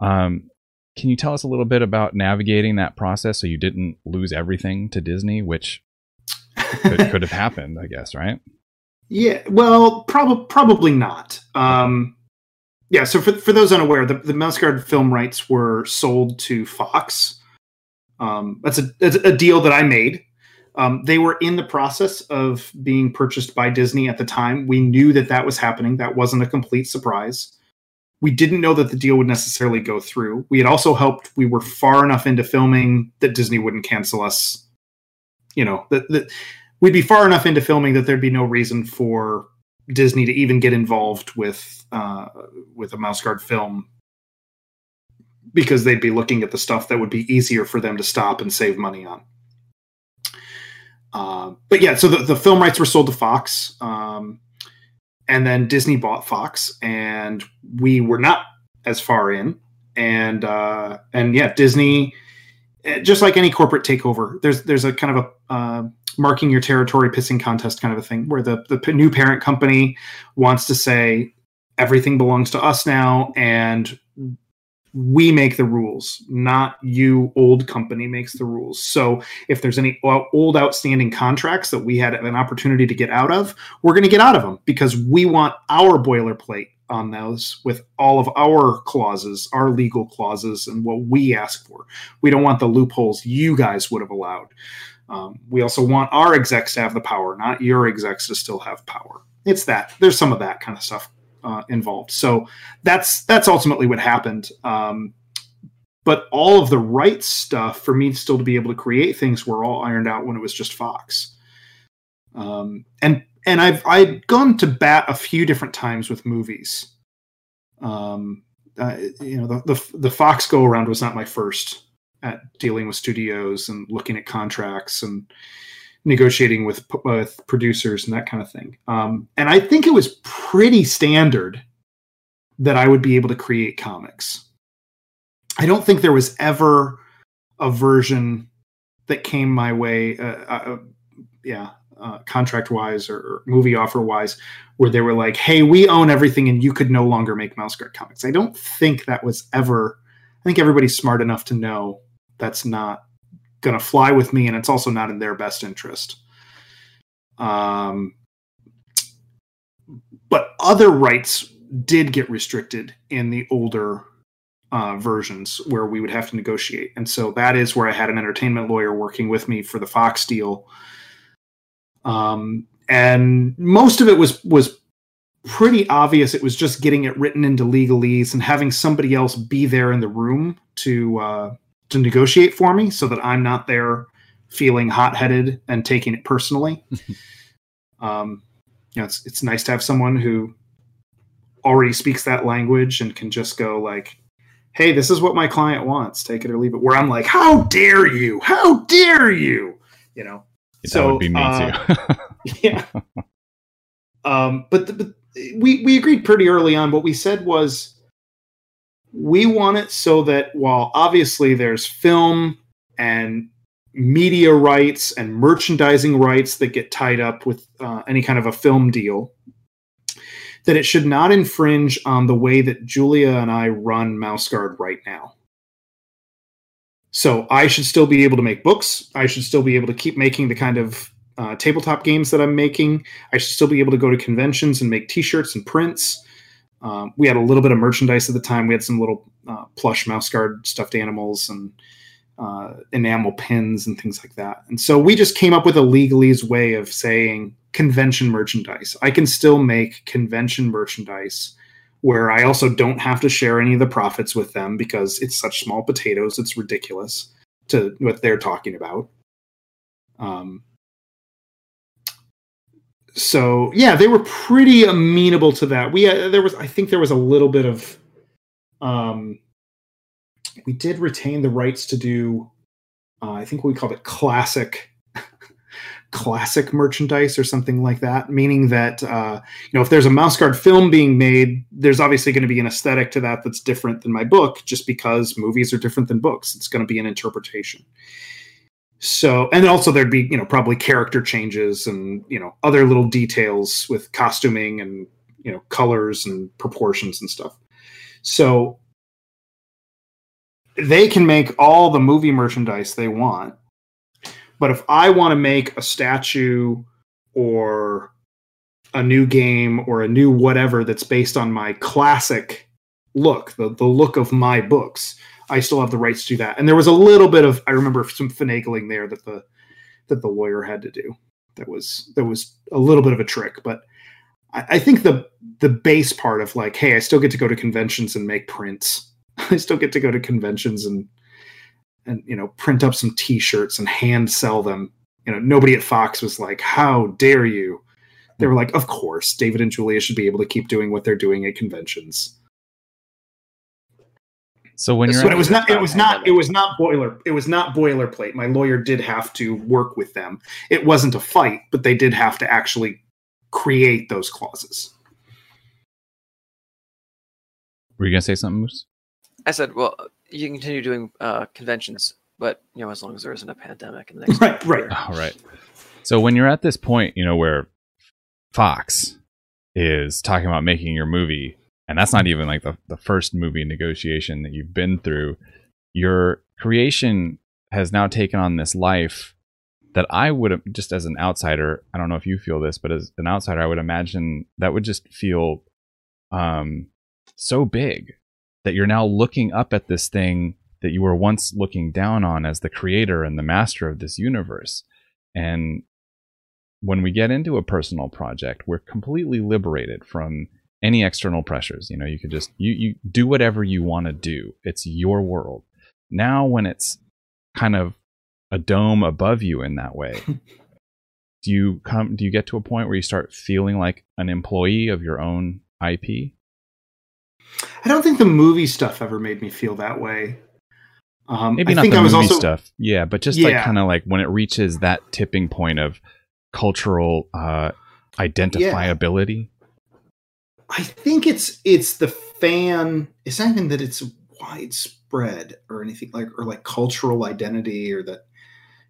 Um, can you tell us a little bit about navigating that process so you didn't lose everything to Disney, which could, could have happened, I guess, right? Yeah, well, prob- probably not. Um, yeah, so for, for those unaware, the, the Mouse Guard film rights were sold to Fox. Um, that's, a, that's a deal that I made um, they were in the process of being purchased by Disney at the time. We knew that that was happening. That wasn't a complete surprise. We didn't know that the deal would necessarily go through. We had also hoped we were far enough into filming that Disney wouldn't cancel us. You know, that, that we'd be far enough into filming that there'd be no reason for Disney to even get involved with uh, with a mouse guard film because they'd be looking at the stuff that would be easier for them to stop and save money on. Uh, but yeah, so the, the film rights were sold to Fox, um, and then Disney bought Fox, and we were not as far in, and uh, and yeah, Disney, eh, just like any corporate takeover, there's there's a kind of a uh, marking your territory pissing contest kind of a thing where the the new parent company wants to say everything belongs to us now, and we make the rules, not you, old company, makes the rules. So if there's any old outstanding contracts that we had an opportunity to get out of, we're going to get out of them because we want our boilerplate on those with all of our clauses, our legal clauses, and what we ask for. We don't want the loopholes you guys would have allowed. Um, we also want our execs to have the power, not your execs to still have power. It's that there's some of that kind of stuff uh, involved. So that's that's ultimately what happened. Um, but all of the right stuff for me still to be able to create things were all ironed out when it was just Fox. Um, and and I've I'd gone to bat a few different times with movies. Um, uh, you know, the, the the Fox go around was not my first at dealing with studios and looking at contracts and negotiating with with producers and that kind of thing. Um, and I think it was pretty standard that I would be able to create comics. I don't think there was ever a version that came my way. Uh, uh, yeah, uh, contract wise or, or, movie offer wise, where they were like, "Hey, we own everything, and you could no longer make Mouse Guard comics." I don't think that was ever. I think everybody's smart enough to know that's not going to fly with me, and it's also not in their best interest. Um, but other rights did get restricted in the older uh, versions where we would have to negotiate. And so that is where I had an entertainment lawyer working with me for the Fox deal. Um, and most of it was was pretty obvious. It was just getting it written into legalese and having somebody else be there in the room to uh, to negotiate for me, so that I'm not there feeling hot headed and taking it personally. um, you know, it's it's nice to have someone who already speaks that language and can just go like hey, this is what my client wants, take it or leave it. Where I'm like, how dare you? How dare you? You know. That so, would be me uh, too. yeah. Um, but, the, but we we agreed pretty early on. What we said was we want it so that while obviously there's film and media rights and merchandising rights that get tied up with uh, any kind of a film deal, that it should not infringe on the way that Julia and I run MouseGuard right now. So I should still be able to make books. I should still be able to keep making the kind of uh, tabletop games that I'm making. I should still be able to go to conventions and make T-shirts and prints. Um, we had a little bit of merchandise at the time. We had some little uh, plush MouseGuard stuffed animals and uh, enamel pins and things like that. And so we just came up with a legalese way of saying convention merchandise. I can still make convention merchandise where I also don't have to share any of the profits with them because it's such small potatoes. It's ridiculous to what they're talking about. Um, so yeah, they were pretty amenable to that. We uh, there was I think there was a little bit of um, we did retain the rights to do uh, I think we called it classic classic merchandise or something like that. Meaning that uh, you know if there's a mouse guard film being made there's obviously going to be an aesthetic to that that's different than my book just because movies are different than books. It's going to be an interpretation so and also there'd be you know probably character changes and you know other little details with costuming and you know colors and proportions and stuff. So they can make all the movie merchandise they want but if I want to make a statue or a new game or a new whatever that's based on my classic look, the, the look of my books, I still have the rights to do that. And there was a little bit of I remember some finagling there that the that the lawyer had to do. That was that was a little bit of a trick, but I, I think the the base part of like, hey, I still get to go to conventions and make prints. I still get to go to conventions and and you know print up some t-shirts and hand sell them you know nobody at fox was like how dare you they were like of course david and julia should be able to keep doing what they're doing at conventions so when you're but it was not it was not it was not boiler it was not boilerplate. My lawyer did have to work with them. It wasn't a fight but they did have to actually create those clauses. Were you gonna say something Moose? I said, well, you can continue doing uh, conventions, but you know, as long as there isn't a pandemic in the next right, right, all right. So when you're at this point, you know, where Fox is talking about making your movie, and that's not even like the, the first movie negotiation that you've been through, your creation has now taken on this life that I would just as an outsider, I don't know if you feel this, but as an outsider, I would imagine that would just feel um, so big that you're now looking up at this thing that you were once looking down on as the creator and the master of this universe. And when we get into a personal project, we're completely liberated from any external pressures. You know, you could just you you do whatever you want to do. It's your world. Now when it's kind of a dome above you in that way, do you come do you get to a point where you start feeling like an employee of your own IP? I don't think the movie stuff ever made me feel that way. Um, Maybe I not think the I was movie also stuff. Yeah, but just like kind of like when it reaches that tipping point of cultural uh, identifiability. I think it's it's the fan. It's not even that it's widespread or anything like or like cultural identity or that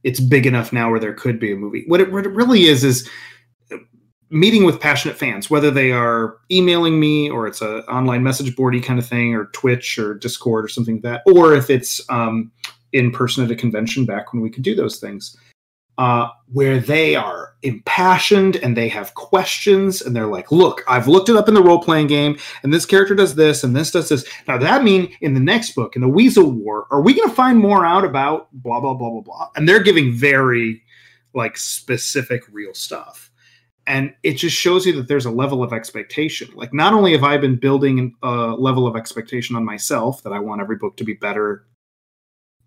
it's big enough now where there could be a movie. What it, what it really is is meeting with passionate fans, whether they are emailing me or it's a online message boardy kind of thing or Twitch or Discord or something like that, or if it's um, in person at a convention back when we could do those things uh, where they are impassioned and they have questions and they're like, look, I've looked it up in the role playing game and this character does this and this does this. Now, that mean in the next book, in the Weasel War, are we going to find more out about blah, blah, blah, blah, blah? And they're giving very like specific real stuff. And it just shows you that there's a level of expectation. Like, not only have I been building a level of expectation on myself that I want every book to be better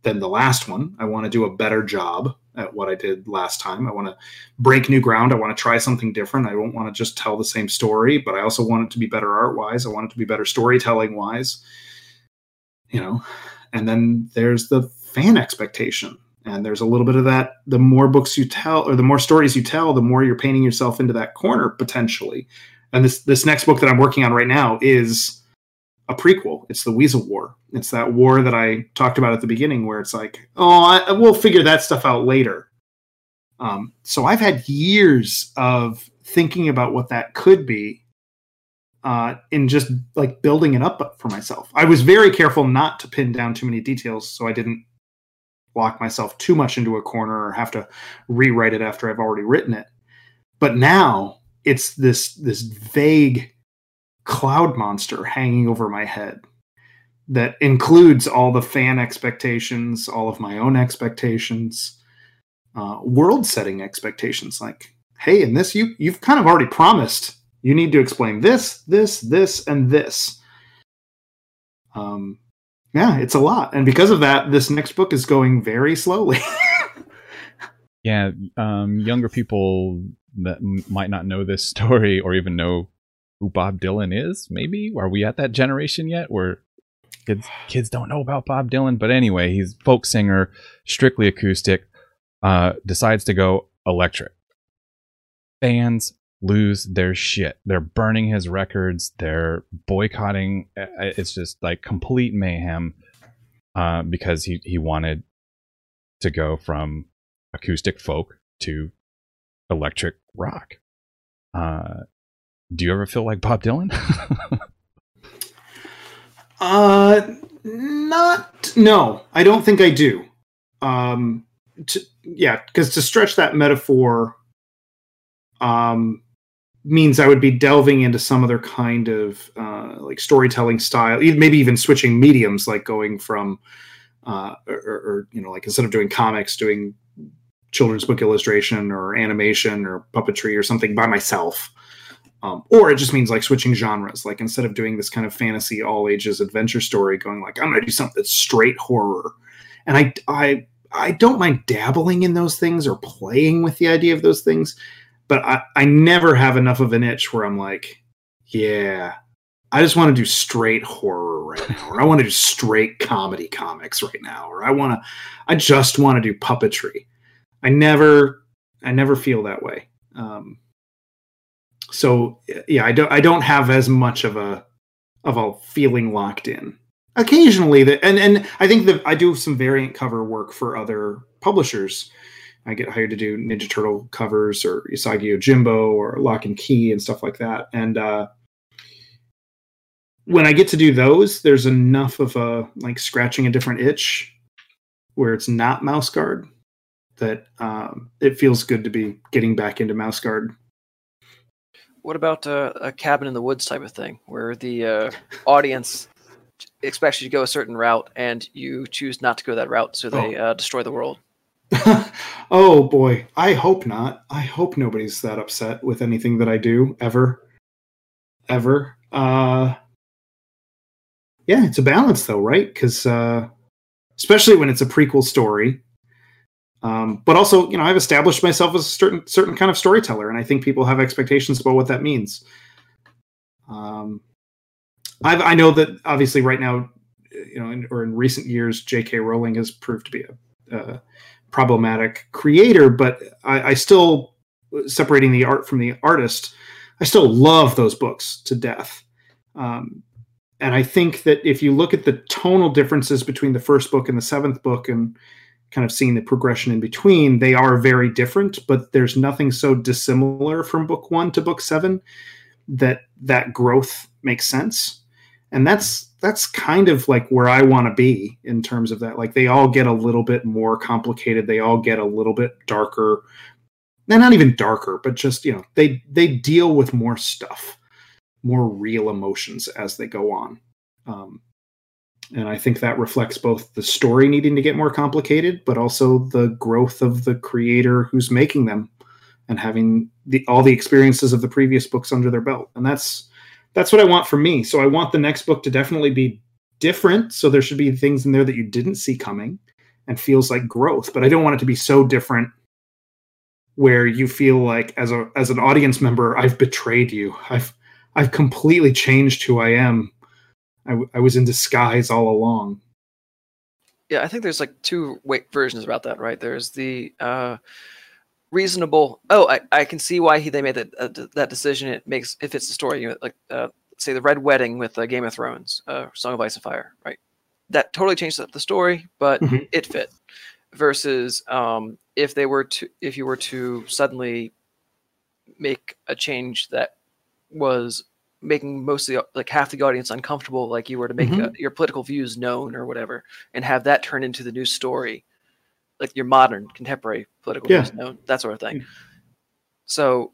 than the last one. I want to do a better job at what I did last time. I want to break new ground. I want to try something different. I don't want to just tell the same story, but I also want it to be better art wise. I want it to be better storytelling wise. You know, and then there's the fan expectation. And there's a little bit of that. The more books you tell, or the more stories you tell, the more you're painting yourself into that corner potentially. And this this next book that I'm working on right now is a prequel. It's the Weasel War. It's that war that I talked about at the beginning, where it's like, oh, I, we'll figure that stuff out later. Um, so I've had years of thinking about what that could be, uh, in just like building it up for myself. I was very careful not to pin down too many details, so I didn't lock myself too much into a corner or have to rewrite it after I've already written it. But now it's this this vague cloud monster hanging over my head that includes all the fan expectations, all of my own expectations, uh, world setting expectations. Like, hey, in this, you you've kind of already promised you need to explain this, this, this, and this. Um, yeah, it's a lot, and because of that, this next book is going very slowly. Yeah, um, younger people that might not know this story or even know who Bob Dylan is. Maybe are we at that generation yet where kids kids don't know about Bob Dylan? But anyway, he's folk singer, strictly acoustic. Uh, decides to go electric. Fans lose their shit. They're burning his records. They're boycotting. Uh, It's just like complete mayhem uh, because he he wanted to go from acoustic folk to electric rock. Uh, do you ever feel like Bob Dylan? Uh, not. No, I don't think I do. Um, to, yeah, because to stretch that metaphor, um, means I would be delving into some other kind of uh, like storytelling style, maybe even switching mediums, like going from, uh, or, or you know, like instead of doing comics, doing children's book illustration or animation or puppetry or something by myself. Um, or it just means like switching genres. Like instead of doing this kind of fantasy all ages adventure story, going like I'm going to do something that's straight horror. And I I I don't mind dabbling in those things or playing with the idea of those things, but I I never have enough of an itch where I'm like, yeah, I just want to do straight horror right now, or I want to do straight comedy comics right now, or I want to I just want to do puppetry. I never I never feel that way. Um, so yeah, I don't I don't have as much of a of a feeling locked in. Occasionally, that and and I think that I do some variant cover work for other publishers. I get hired to do Ninja Turtle covers or Usagi Yojimbo or Locke and Key and stuff like that. And uh, when I get to do those, there's enough of a like scratching a different itch where it's not mouse guard that um, it feels good to be getting back into mouse guard what about uh, a cabin in the woods type of thing, where the uh, audience expects you to go a certain route and you choose not to go that route, so they uh, destroy the world? oh boy, I hope not. I hope nobody's that upset with anything that I do ever, ever. Uh, yeah, it's a balance though, right? Because uh, especially when it's a prequel story. Um, but also, you know, I've established myself as a certain certain kind of storyteller, and I think people have expectations about what that means. Um, I've, I know that obviously right now, you know, in, or in recent years, J.K. Rowling has proved to be a, a problematic creator, but I, I still separating the art from the artist. I still love those books to death. Um, and I think that if you look at the tonal differences between the first book and the seventh book and kind of seeing the progression in between, they are very different, but there's nothing so dissimilar from book one to book seven that that growth makes sense. And that's that's kind of like where I want to be in terms of that. Like they all get a little bit more complicated, they all get a little bit darker. And not even darker, but just, you know, they they deal with more stuff more real emotions as they go on. Um, and I think that reflects both the story needing to get more complicated, but also the growth of the creator who's making them and having the, all the experiences of the previous books under their belt. And that's that's what I want for me. So I want the next book to definitely be different. So there should be things in there that you didn't see coming and feels like growth. But I don't want it to be so different where you feel like as a as an audience member, I've betrayed you. I've I've completely changed who I am. I, w- I was in disguise all along. Yeah, I think there's like two versions about that, right? There's the uh, reasonable. Oh, I, I can see why he they made that uh, that decision. It makes it fits the story. You know, like uh, say the Red Wedding with uh, Game of Thrones, uh, Song of Ice and Fire, right? That totally changed up the story, but mm-hmm. it fit. Versus um, if they were to if you were to suddenly make a change that was making mostly like half the audience uncomfortable like you were to make mm-hmm. a, your political views known or whatever and have that turn into the new story like your modern contemporary political yeah. views known that sort of thing so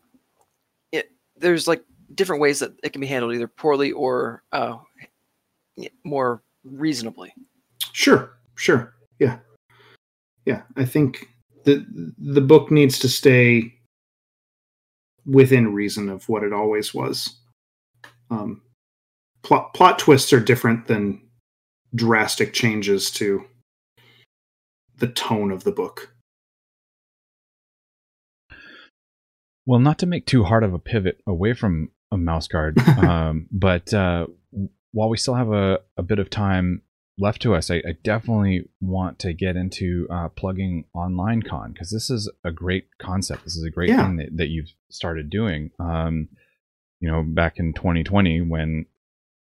it there's like different ways that it can be handled either poorly or uh, more reasonably sure sure yeah yeah i think the the book needs to stay within reason of what it always was. Um, plot plot twists are different than drastic changes to the tone of the book. Well, not to make too hard of a pivot away from a mouse guard, um, but uh, while we still have a, a bit of time left to us, I, I definitely want to get into uh, plugging online con because this is a great concept. This is a great yeah. thing that, that you've started doing. Um, you know, back in 2020 when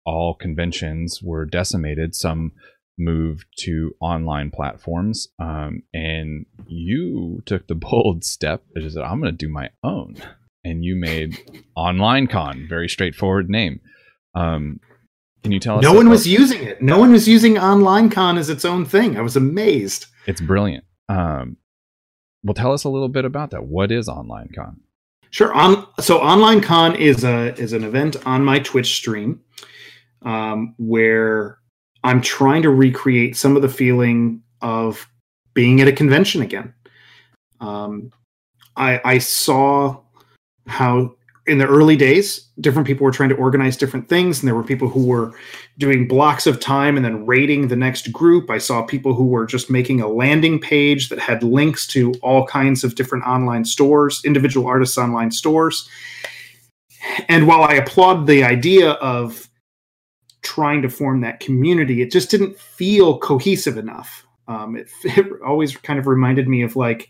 all conventions were decimated, some moved to online platforms, um, and you took the bold step. Just said, "I'm going to do my own," and you made Online Con. Very straightforward name. Um, can you tell us? No one was using it. No one was using Online Con as its own thing. I was amazed. It's brilliant. Um, well, tell us a little bit about that. What is Online Con? Sure. On so Online Con is a is an event on my Twitch stream um, where I'm trying to recreate some of the feeling of being at a convention again. Um, I, I saw how in the early days, different people were trying to organize different things, and there were people who were doing blocks of time and then rating the next group. I saw people who were just making a landing page that had links to all kinds of different online stores, individual artists' online stores. And while I applaud the idea of trying to form that community, it just didn't feel cohesive enough. Um, it, it always kind of reminded me of like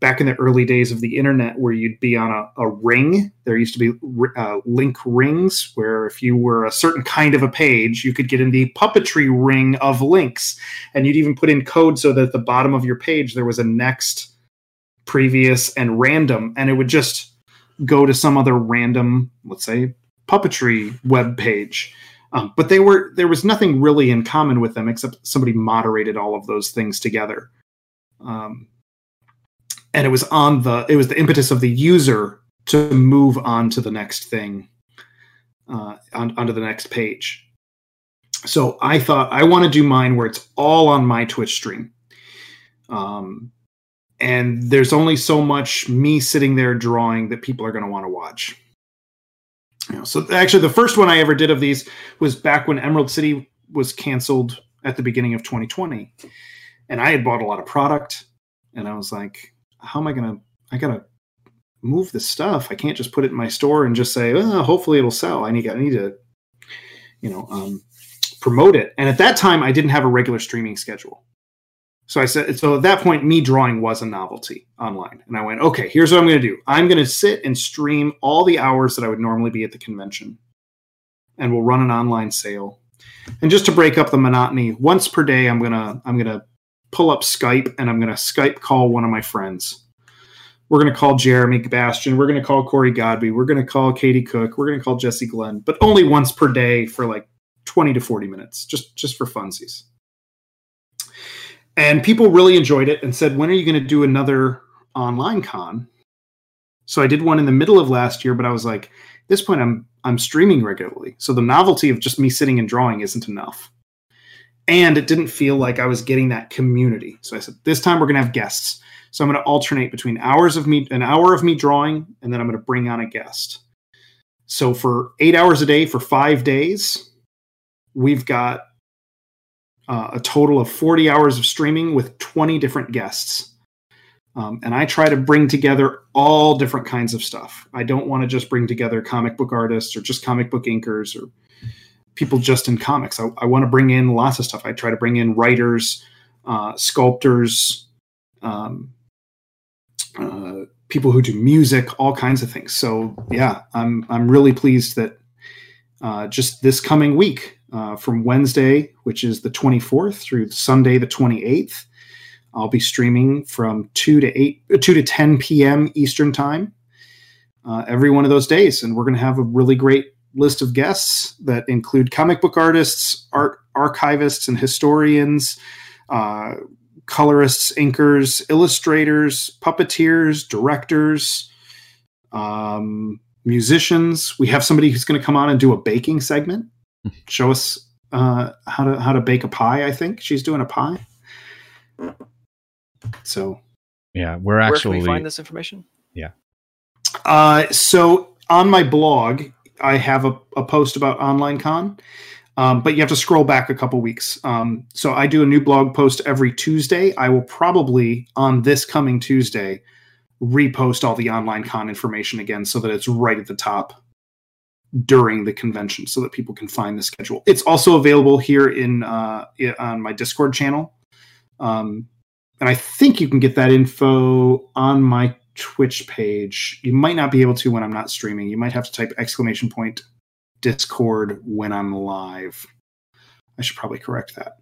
back in the early days of the internet where you'd be on a, a ring. There used to be uh, link rings where if you were a certain kind of a page, you could get in the puppetry ring of links. And you'd even put in code so that at the bottom of your page there was a next, previous, and random. And it would just go to some other random, let's say, puppetry web page. Um, but they were there was nothing really in common with them except somebody moderated all of those things together. Um, and it was on the it was the impetus of the user to move on to the next thing, uh, on, onto the next page. So I thought I want to do mine where it's all on my Twitch stream. Um, and there's only so much me sitting there drawing that people are going to want to watch. You know, so actually, the first one I ever did of these was back when Emerald City was canceled at the beginning of 2020, and I had bought a lot of product, and I was like, "How am I going to? I got to move this stuff. I can't just put it in my store and just say, oh, hopefully it'll sell. I need, I need to, you know, um, promote it." And at that time, I didn't have a regular streaming schedule. So I said, so at that point, me drawing was a novelty online. And I went, okay, here's what I'm going to do. I'm going to sit and stream all the hours that I would normally be at the convention. And we'll run an online sale. And just to break up the monotony, once per day, I'm going to, I'm going to pull up Skype and I'm going to Skype call one of my friends. We're going to call Jeremy Bastian. We're going to call Corey Godbey. We're going to call Katie Cook. We're going to call Jesse Glenn, but only once per day for like 20 to 40 minutes, just, just for funsies and people really enjoyed it and said, "When are you going to do another online con?" So I did one in the middle of last year, but I was like, at this point, I'm I'm streaming regularly, so the novelty of just me sitting and drawing isn't enough, and it didn't feel like I was getting that community. So I said, this time we're going to have guests. So I'm going to alternate between hours of me, an hour of me drawing, and then I'm going to bring on a guest. So for eight hours a day for five days, we've got uh, a total of 40 hours of streaming with 20 different guests. Um, and I try to bring together all different kinds of stuff. I don't want to just bring together comic book artists or just comic book inkers or people just in comics. I, I want to bring in lots of stuff. I try to bring in writers, uh, sculptors, um, uh, people who do music, all kinds of things. So yeah, I'm I'm really pleased that uh, just this coming week uh, from Wednesday, which is the 24th, through Sunday, the 28th. I'll be streaming from 2 to 8, uh, 2 to 10 p.m. Eastern Time uh, every one of those days. And we're going to have a really great list of guests that include comic book artists, art archivists, and historians, uh, colorists, inkers, illustrators, puppeteers, directors, um, musicians. We have somebody who's going to come on and do a baking segment show us uh, how to how to bake a pie. I think she's doing a pie. So, yeah, we're actually. Where can we find this information? Yeah. Uh, so on my blog, I have a, a post about online con, um, but you have to scroll back a couple weeks. Um, so I do a new blog post every Tuesday. I will probably on this coming Tuesday repost all the online con information again so that it's right at the top during the convention so that people can find the schedule. It's also available here in uh, on my Discord channel. Um, and I think you can get that info on my Twitch page. You might not be able to when I'm not streaming. You might have to type exclamation point Discord when I'm live. I should probably correct that.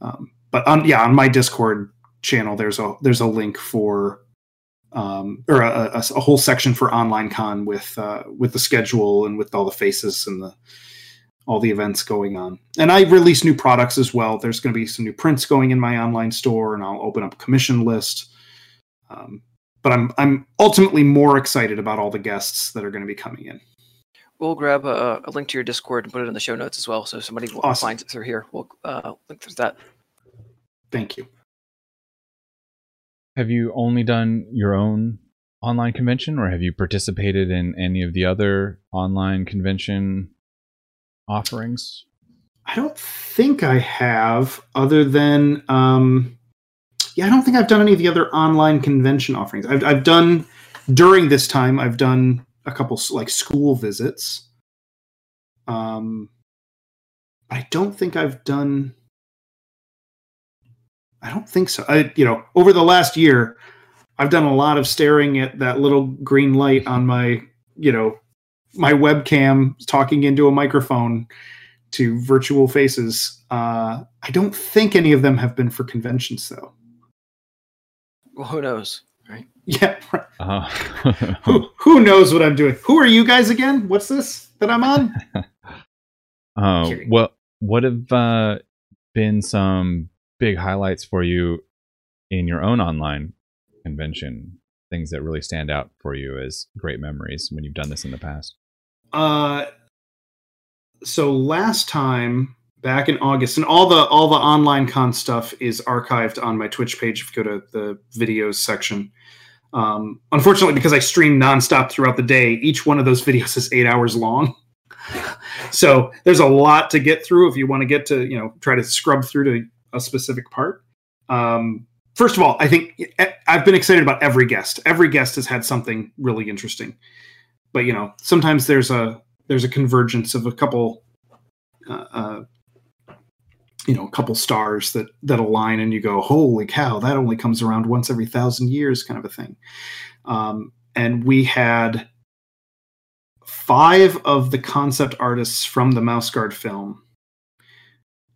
Um, but on yeah, on my Discord channel, there's a there's a link for um, or a, a, a, whole section for online con with uh, with the schedule and with all the faces and the all the events going on. And I release new products as well. There's going to be some new prints going in my online store, and I'll open up a commission list. Um, but I'm I'm ultimately more excited about all the guests that are going to be coming in. We'll grab a, a link to your Discord and put it in the show notes as well, so somebody awesome. finds it through here. We'll uh, link to that. Thank you. Have you only done your own online convention, or have you participated in any of the other online convention offerings? I don't think I have, other than um, yeah, I don't think I've done any of the other online convention offerings. I've I've done during this time. I've done a couple like school visits. Um, I don't think I've done I don't think so. I, you know, over the last year, I've done a lot of staring at that little green light on my, you know, my webcam talking into a microphone to virtual faces. Uh, I don't think any of them have been for conventions, though. Well, who knows, right? Yeah. Uh, who who knows what I'm doing? Who are you guys again? What's this that I'm on? uh, well, what have uh, been some big highlights for you in your own online convention things that really stand out for you as great memories when you've done this in the past? Uh, so last time back in August, and all the all the online con stuff is archived on my Twitch page. If you go to the videos section. Um, unfortunately, because I stream nonstop throughout the day, each one of those videos is eight hours long. so there's a lot to get through if you want to get to you know try to scrub through to a specific part. Um, first of all, I think eh, I've been excited about every guest. Every guest has had something really interesting, but you know sometimes there's a there's a convergence of a couple uh, uh, you know a couple stars that that align and you go holy cow that only comes around once every thousand years kind of a thing. Um, and we had five of the concept artists from the mouse guard film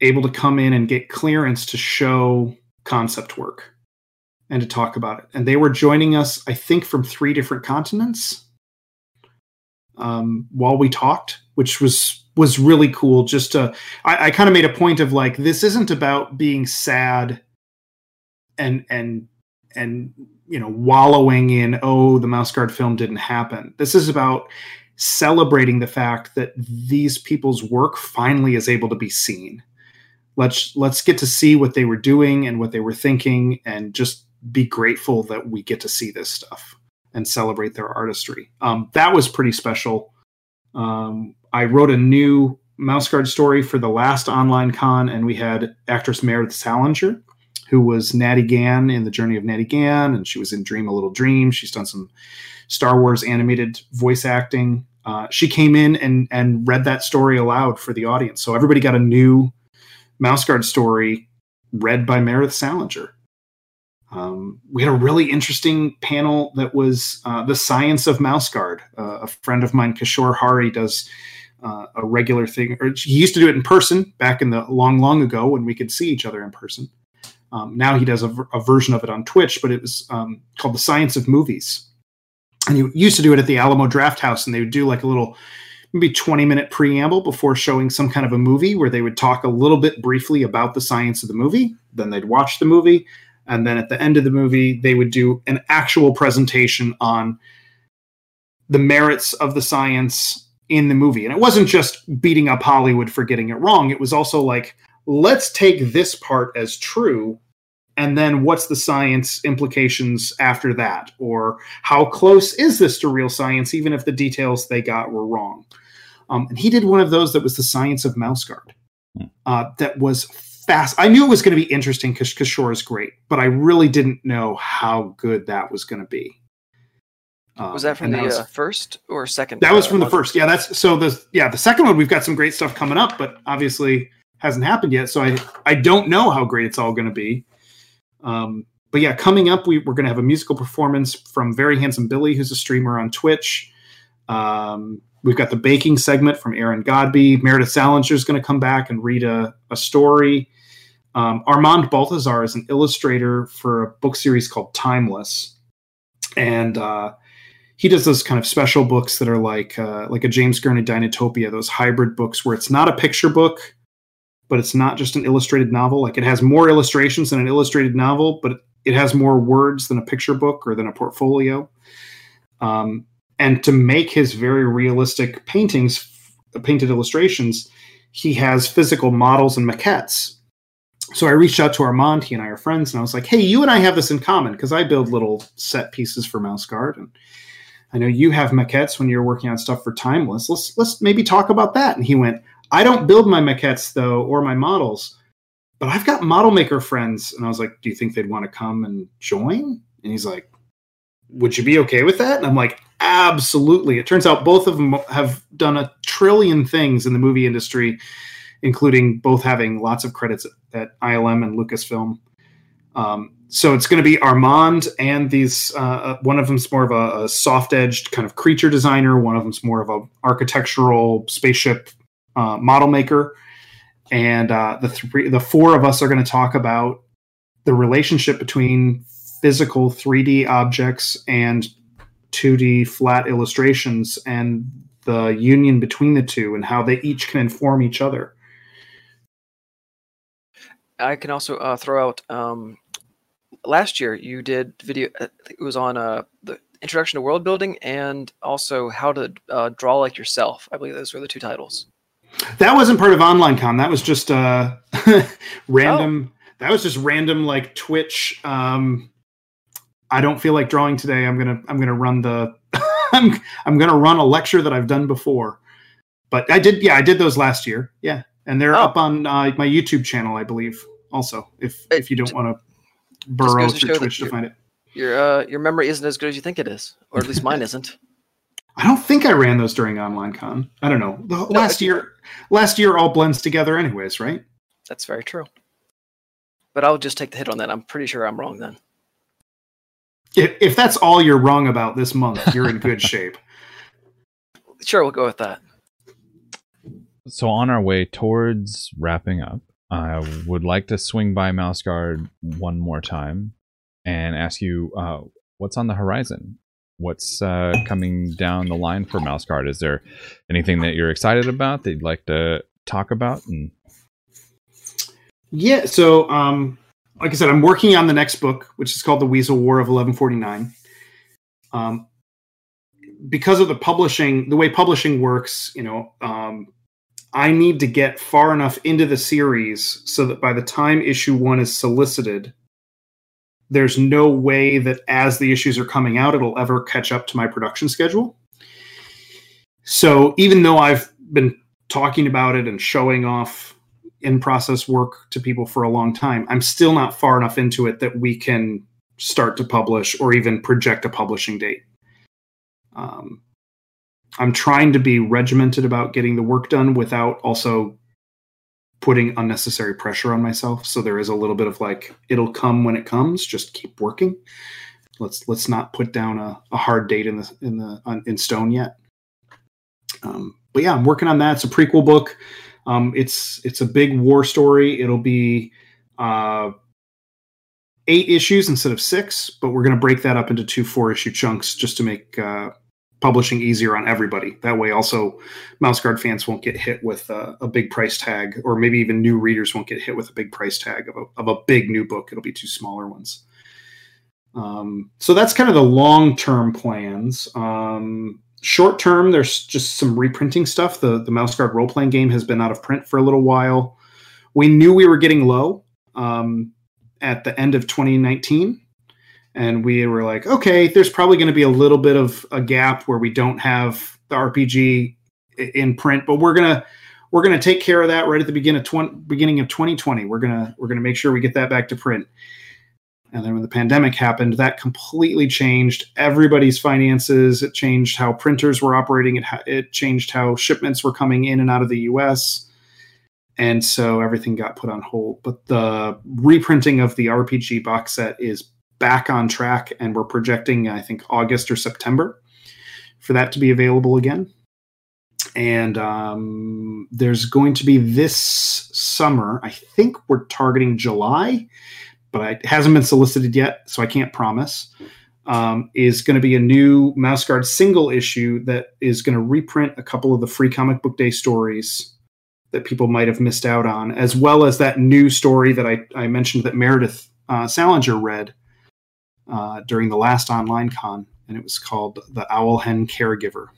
able to come in and get clearance to show concept work and to talk about it. And they were joining us i think from three different continents um, while we talked which was was really cool just to i, I kind of made a point of like this isn't about being sad and and and you know wallowing in oh the mouse guard film didn't happen. This is about celebrating the fact that these people's work finally is able to be seen. Let's let's get to see what they were doing and what they were thinking and just be grateful that we get to see this stuff and celebrate their artistry. Um, that was pretty special. Um, I wrote a new mouse guard story for the last online con, and we had actress Meredith Salenger, who was Natty Gann in The Journey of Natty Gann, and she was in Dream a Little Dream. She's done some Star Wars animated voice acting. Uh, she came in and and read that story aloud for the audience, so everybody got a new mouse guard story read by Meredith Salenger. Um, we had a really interesting panel that was uh, the science of mouse guard. Uh, a friend of mine, Kishore Hari, does uh, a regular thing, or he used to do it in person back in the long, long ago when we could see each other in person. Um, now he does a, a, version of it on Twitch, but it was um, called the Science of Movies. And he used to do it at the Alamo Drafthouse, and they would do like a little, maybe 20 minute preamble before showing some kind of a movie where they would talk a little bit briefly about the science of the movie. Then they'd watch the movie. And then at the end of the movie, they would do an actual presentation on the merits of the science in the movie. And it wasn't just beating up Hollywood for getting it wrong. It was also like, let's take this part as true. And then what's the science implications after that? Or how close is this to real science, even if the details they got were wrong? Um, and he did one of those that was the science of mouse guard. Hmm. Uh, that was fast. I knew it was going to be interesting because Kishore is great, but I really didn't know how good that was going to be. Um, was that from the that was, uh, first or second? That was from the first. Yeah, that's so the yeah the second one we've got some great stuff coming up, but obviously hasn't happened yet. So I I don't know how great it's all going to be. Um, but yeah, coming up we, we're going to have a musical performance from Very Handsome Billy, who's a streamer on Twitch. Um, we've got the baking segment from Aaron Godbey. Meredith Salenger is going to come back and read a, a story. Um, Armand Baltazar is an illustrator for a book series called Timeless, and uh, he does those kind of special books that are like uh, like a James Gurney Dinotopia, those hybrid books where it's not a picture book, but it's not just an illustrated novel. Like it has more illustrations than an illustrated novel, but it has more words than a picture book or than a portfolio. Um, and to make his very realistic paintings, painted illustrations, he has physical models and maquettes. So I reached out to Armand. He and I are friends, and I was like, "Hey, you and I have this in common because I build little set pieces for Mouse Guard, and I know you have maquettes when you're working on stuff for Timeless. Let's let's maybe talk about that. And he went, I don't build my maquettes though or my models, but I've got model maker friends. And I was like, Do you think they'd want to come and join? And he's like, Would you be okay with that? And I'm like, Absolutely. It turns out both of them have done a trillion things in the movie industry, including both having lots of credits at, at ILM and Lucasfilm. Um, so it's going to be Armand and these. Uh, uh, one of them's more of a, a soft-edged kind of creature designer. One of them's more of a architectural spaceship uh, model maker. And uh, the three, the four of us are going to talk about the relationship between physical 3D objects and 2D flat illustrations, and the union between the two, and how they each can inform each other. I can also uh, throw out um, last year you did video. uh, It was on uh, the introduction to world building and also how to uh, draw like yourself. I believe those were the two titles. That wasn't part of OnlineCon. That was just uh, random. That was just random, like Twitch. Um, I don't feel like drawing today. I'm gonna I'm gonna run the I'm I'm gonna run a lecture that I've done before. But I did, yeah, I did those last year. Yeah, and they're Oh. up on uh, my YouTube channel, I believe. Also, if It if you don't want to burrow goes to through show that Twitch to find it. Your uh, your memory isn't as good as you think it is, or at least mine isn't. I don't think I ran those during OnlineCon. I don't know. The last year, last year all blends together, anyways, right? That's very true. But I'll just take the hit on that. I'm pretty sure I'm wrong then. If, if that's all you're wrong about this month, you're in good shape. Sure, we'll go with that. So on our way towards wrapping up, I would like to swing by Mouse Guard one more time and ask you uh, what's on the horizon. What's uh, coming down the line for Mouse Guard? Is there anything that you're excited about that you'd like to talk about? And Yeah, so um, like I said, I'm working on the next book, which is called The Weasel War of 1149. Um, because of the publishing, the way publishing works, you know, um, I need to get far enough into the series so that by the time issue one is solicited, there's no way that as the issues are coming out, it'll ever catch up to my production schedule. So even though I've been talking about it and showing off in process work to people for a long time, I'm still not far enough into it that we can start to publish or even project a publishing date. Um, I'm trying to be regimented about getting the work done without also putting unnecessary pressure on myself. So there is a little bit of like, it'll come when it comes. Just keep working. Let's let's not put down a, a hard date in the in the in stone yet. Um, but yeah, I'm working on that. It's a prequel book. Um, it's it's a big war story. It'll be uh, eight issues instead of six, but we're going to break that up into two four issue chunks just to make uh, publishing easier on everybody. That way, also Mouse Guard fans won't get hit with uh, a big price tag, or maybe even new readers won't get hit with a big price tag of a, of a big new book. It'll be two smaller ones. Um, so that's kind of the long term plans. Um, short term, there's just some reprinting stuff. The the Mouse Guard role playing game has been out of print for a little while. We knew we were getting low um, at the end of 2019, and we were like, okay, there's probably going to be a little bit of a gap where we don't have the RPG in print, but we're gonna we're gonna take care of that right at the beginning of 20, beginning of 2020. We're gonna we're gonna make sure we get that back to print. And then when the pandemic happened, that completely changed everybody's finances. It changed how printers were operating. It, it changed how shipments were coming in and out of the US. And so everything got put on hold. But the reprinting of the RPG box set is back on track. And we're projecting, I think, August or September for that to be available again. And um, there's going to be this summer, I think we're targeting July but it hasn't been solicited yet, so I can't promise. Um, is going to be a new Mouse Guard single issue that is going to reprint a couple of the free comic book day stories that people might have missed out on, as well as that new story that I, I mentioned that Meredith uh, Salenger read uh, during the last online con, and it was called The Owl Hen Caregiver.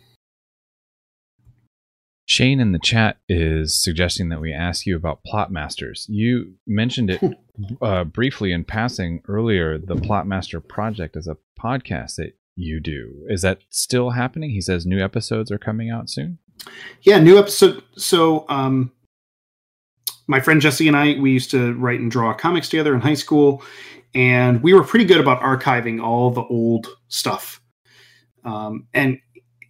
Shane in the chat is suggesting that we ask you about plot masters. You mentioned it uh, briefly in passing earlier. The plot master project is a podcast that you do. Is that still happening? He says new episodes are coming out soon. Yeah, new episode. So, um, my friend Jesse and I, we used to write and draw comics together in high school, and we were pretty good about archiving all the old stuff. Um, and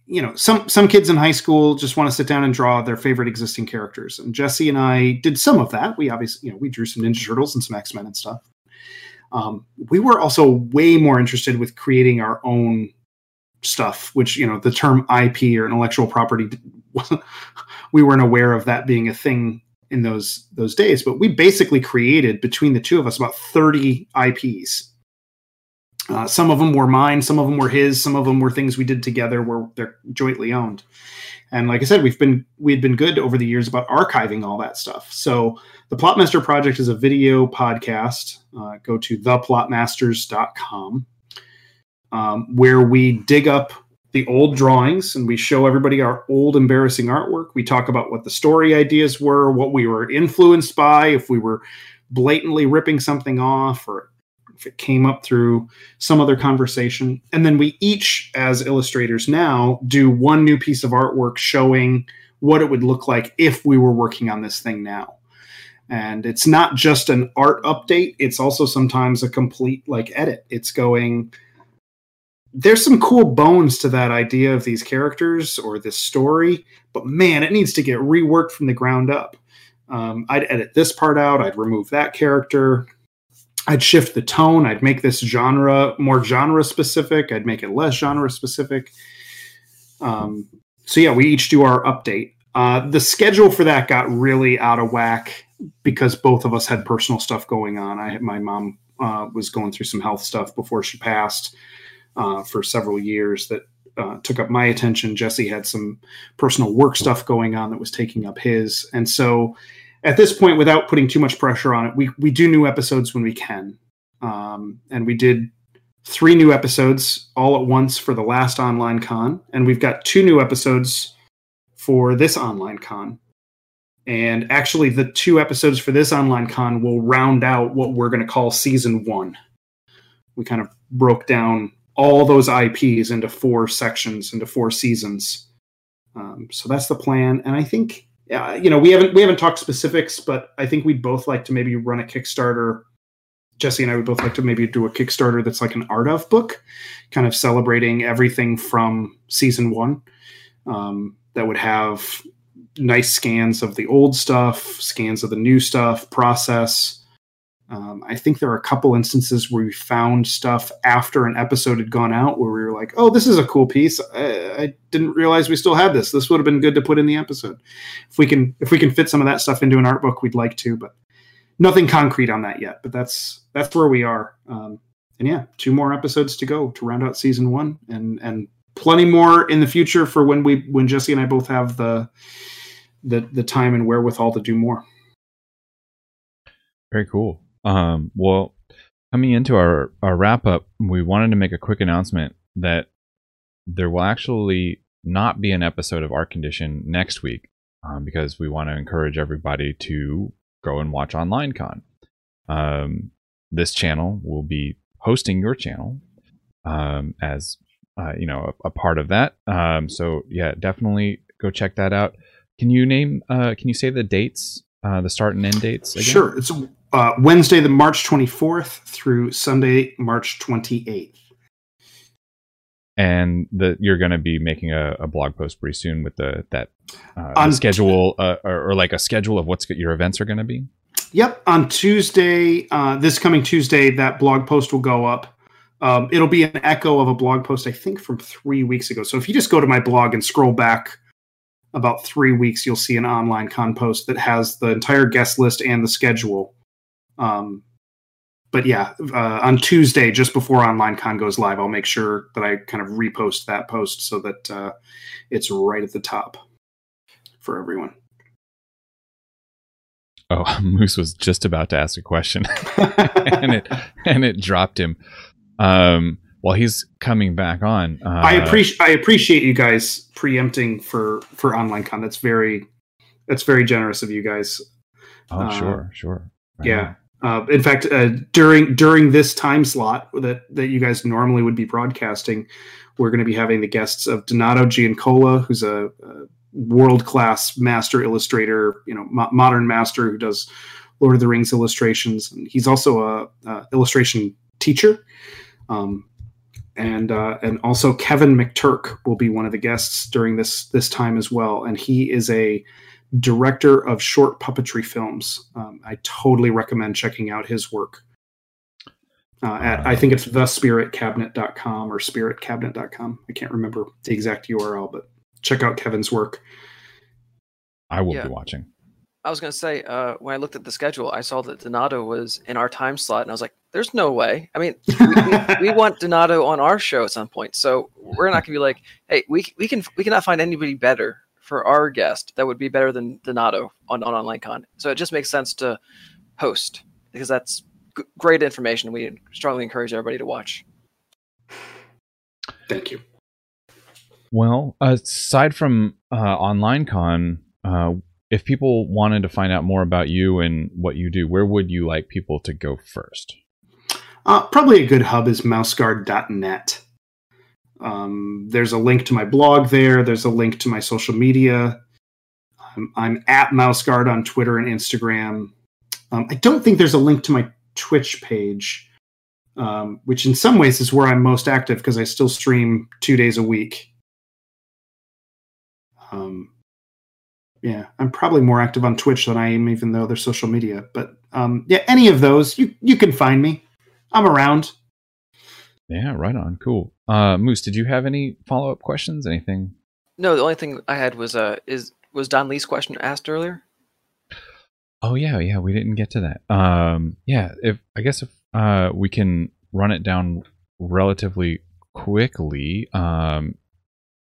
you know, some some kids in high school just want to sit down and draw their favorite existing characters. And Jesse and I did some of that. We obviously, you know, we drew some Ninja Turtles and some X Men and stuff. Um, we were also way more interested with creating our own stuff, which you know, the term IP or intellectual property. We weren't aware of that being a thing in those those days. But we basically created between the two of us about thirty IPs Uh, some of them were mine, some of them were his, some of them were things we did together where they're jointly owned. And like I said, we've been we had been good over the years about archiving all that stuff. So the Plotmaster Project is a video podcast. Uh, go to theplotmasters.com um, where we dig up the old drawings and we show everybody our old embarrassing artwork. We talk about what the story ideas were, what we were influenced by, if we were blatantly ripping something off or if it came up through some other conversation. And then we each, as illustrators now, do one new piece of artwork showing what it would look like if we were working on this thing now. And it's not just an art update, it's also sometimes a complete like edit. It's going, there's some cool bones to that idea of these characters or this story, but man, it needs to get reworked from the ground up. Um, I'd edit this part out, I'd remove that character, I'd shift the tone, I'd make this genre more genre specific, I'd make it less genre specific. Um, so, yeah, we each do our update. Uh, the schedule for that got really out of whack because both of us had personal stuff going on. I my mom uh, was going through some health stuff before she passed uh, for several years that uh, took up my attention. Jesse had some personal work stuff going on that was taking up his, and so at this point, without putting too much pressure on it, we we do new episodes when we can, um, and we did three new episodes all at once for the last online con, and we've got two new episodes for this online con. And actually, the two episodes for this online con will round out what we're going to call season one. We kind of broke down all those IPs into four sections, into four seasons. Um, so that's the plan, and I think uh, you know we haven't we haven't talked specifics, but I think we'd both like to maybe run a Kickstarter. Jesse and I would both like to maybe do a Kickstarter that's like an art of book, kind of celebrating everything from season one. Um, that would have nice scans of the old stuff, scans of the new stuff, process um, I think there are a couple instances where we found stuff after an episode had gone out where we were like, "Oh, this is a cool piece. I, I, didn't realize we still had this. This would have been good to put in the episode." If we can, if we can fit some of that stuff into an art book, we'd like to, but nothing concrete on that yet. But that's that's where we are. Um, and yeah, two more episodes to go to round out season one, and and plenty more in the future for when we when Jesse and I both have the the the time and wherewithal to do more. Very cool. Um, well, coming into our, our wrap up, we wanted to make a quick announcement that there will actually not be an episode of Art Condition next week um, because we want to encourage everybody to go and watch Online Con. Um, this channel will be hosting your channel um, as uh, you know a, a, part of that. Um, so yeah, definitely go check that out. Can you name? Uh, can you say the dates, uh, the start and end dates? Again? Sure. It's uh, Wednesday, the March 24th through Sunday, March 28th. And the, you're going to be making a, a, blog post pretty soon with the that uh, on, the schedule uh, or, or, like a schedule of what's your events are going to be. Yep, on Tuesday, uh, this coming Tuesday, that blog post will go up. Um, it'll be an echo of a blog post I think from three weeks ago. So if you just go to my blog and scroll back about three weeks, you'll see an online con post that has the entire guest list and the schedule um, but yeah, uh, on Tuesday, just before Online Con goes live, I'll make sure that I kind of repost that post so that uh, it's right at the top for everyone. Oh, Moose was just about to ask a question, and it and it dropped him. Um, while he's coming back on, uh, I appreciate I appreciate you guys preempting for for online con. That's very that's very generous of you guys. Oh, sure, sure. Right yeah. Uh, in fact, uh, during during this time slot that that you guys normally would be broadcasting, we're going to be having the guests of Donato Giancola, who's a, a world class master illustrator, you know, mo- modern master who does Lord of the Rings illustrations. He's also a, a illustration teacher, um, and uh, and also Kevin McTurk will be one of the guests during this this time as well. And he is a director of short puppetry films. Um, I totally recommend checking out his work. Uh, at I think it's thespiritcabinet.com or spiritcabinet.com. I can't remember the exact URL, but check out Kevin's work. I will yeah. be watching. I was going to say, uh, when I looked at the schedule, I saw that Donato was in our time slot, and I was like, "There's no way." I mean, we, we, we want Donato on our show at some point, so we're not going to be like, "Hey, we we can we cannot find anybody better for our guest that would be better than Donato on on OnlineCon." So it just makes sense to host because that's g- great information. We strongly encourage everybody to watch. Thank you. Well, aside from uh, OnlineCon, uh, if people wanted to find out more about you and what you do, where would you like people to go first? Uh, probably a good hub is mouseguard.net. Um, there's a link to my blog there. There's a link to my social media. I'm, I'm at mouseguard on Twitter and Instagram. Um, I don't think there's a link to my Twitch page, um, which in some ways is where I'm most active because I still stream two days a week. Um, yeah, I'm probably more active on Twitch than I am, even though they're social media. But um, yeah, any of those, you you can find me. I'm around. Yeah, right on. Cool. Uh, Moose, did you have any follow up questions? Anything? No, the only thing I had was uh, is was Don Lee's question asked earlier? Oh yeah, yeah. We didn't get to that. Um, yeah. If I guess if uh, we can run it down relatively quickly. Um,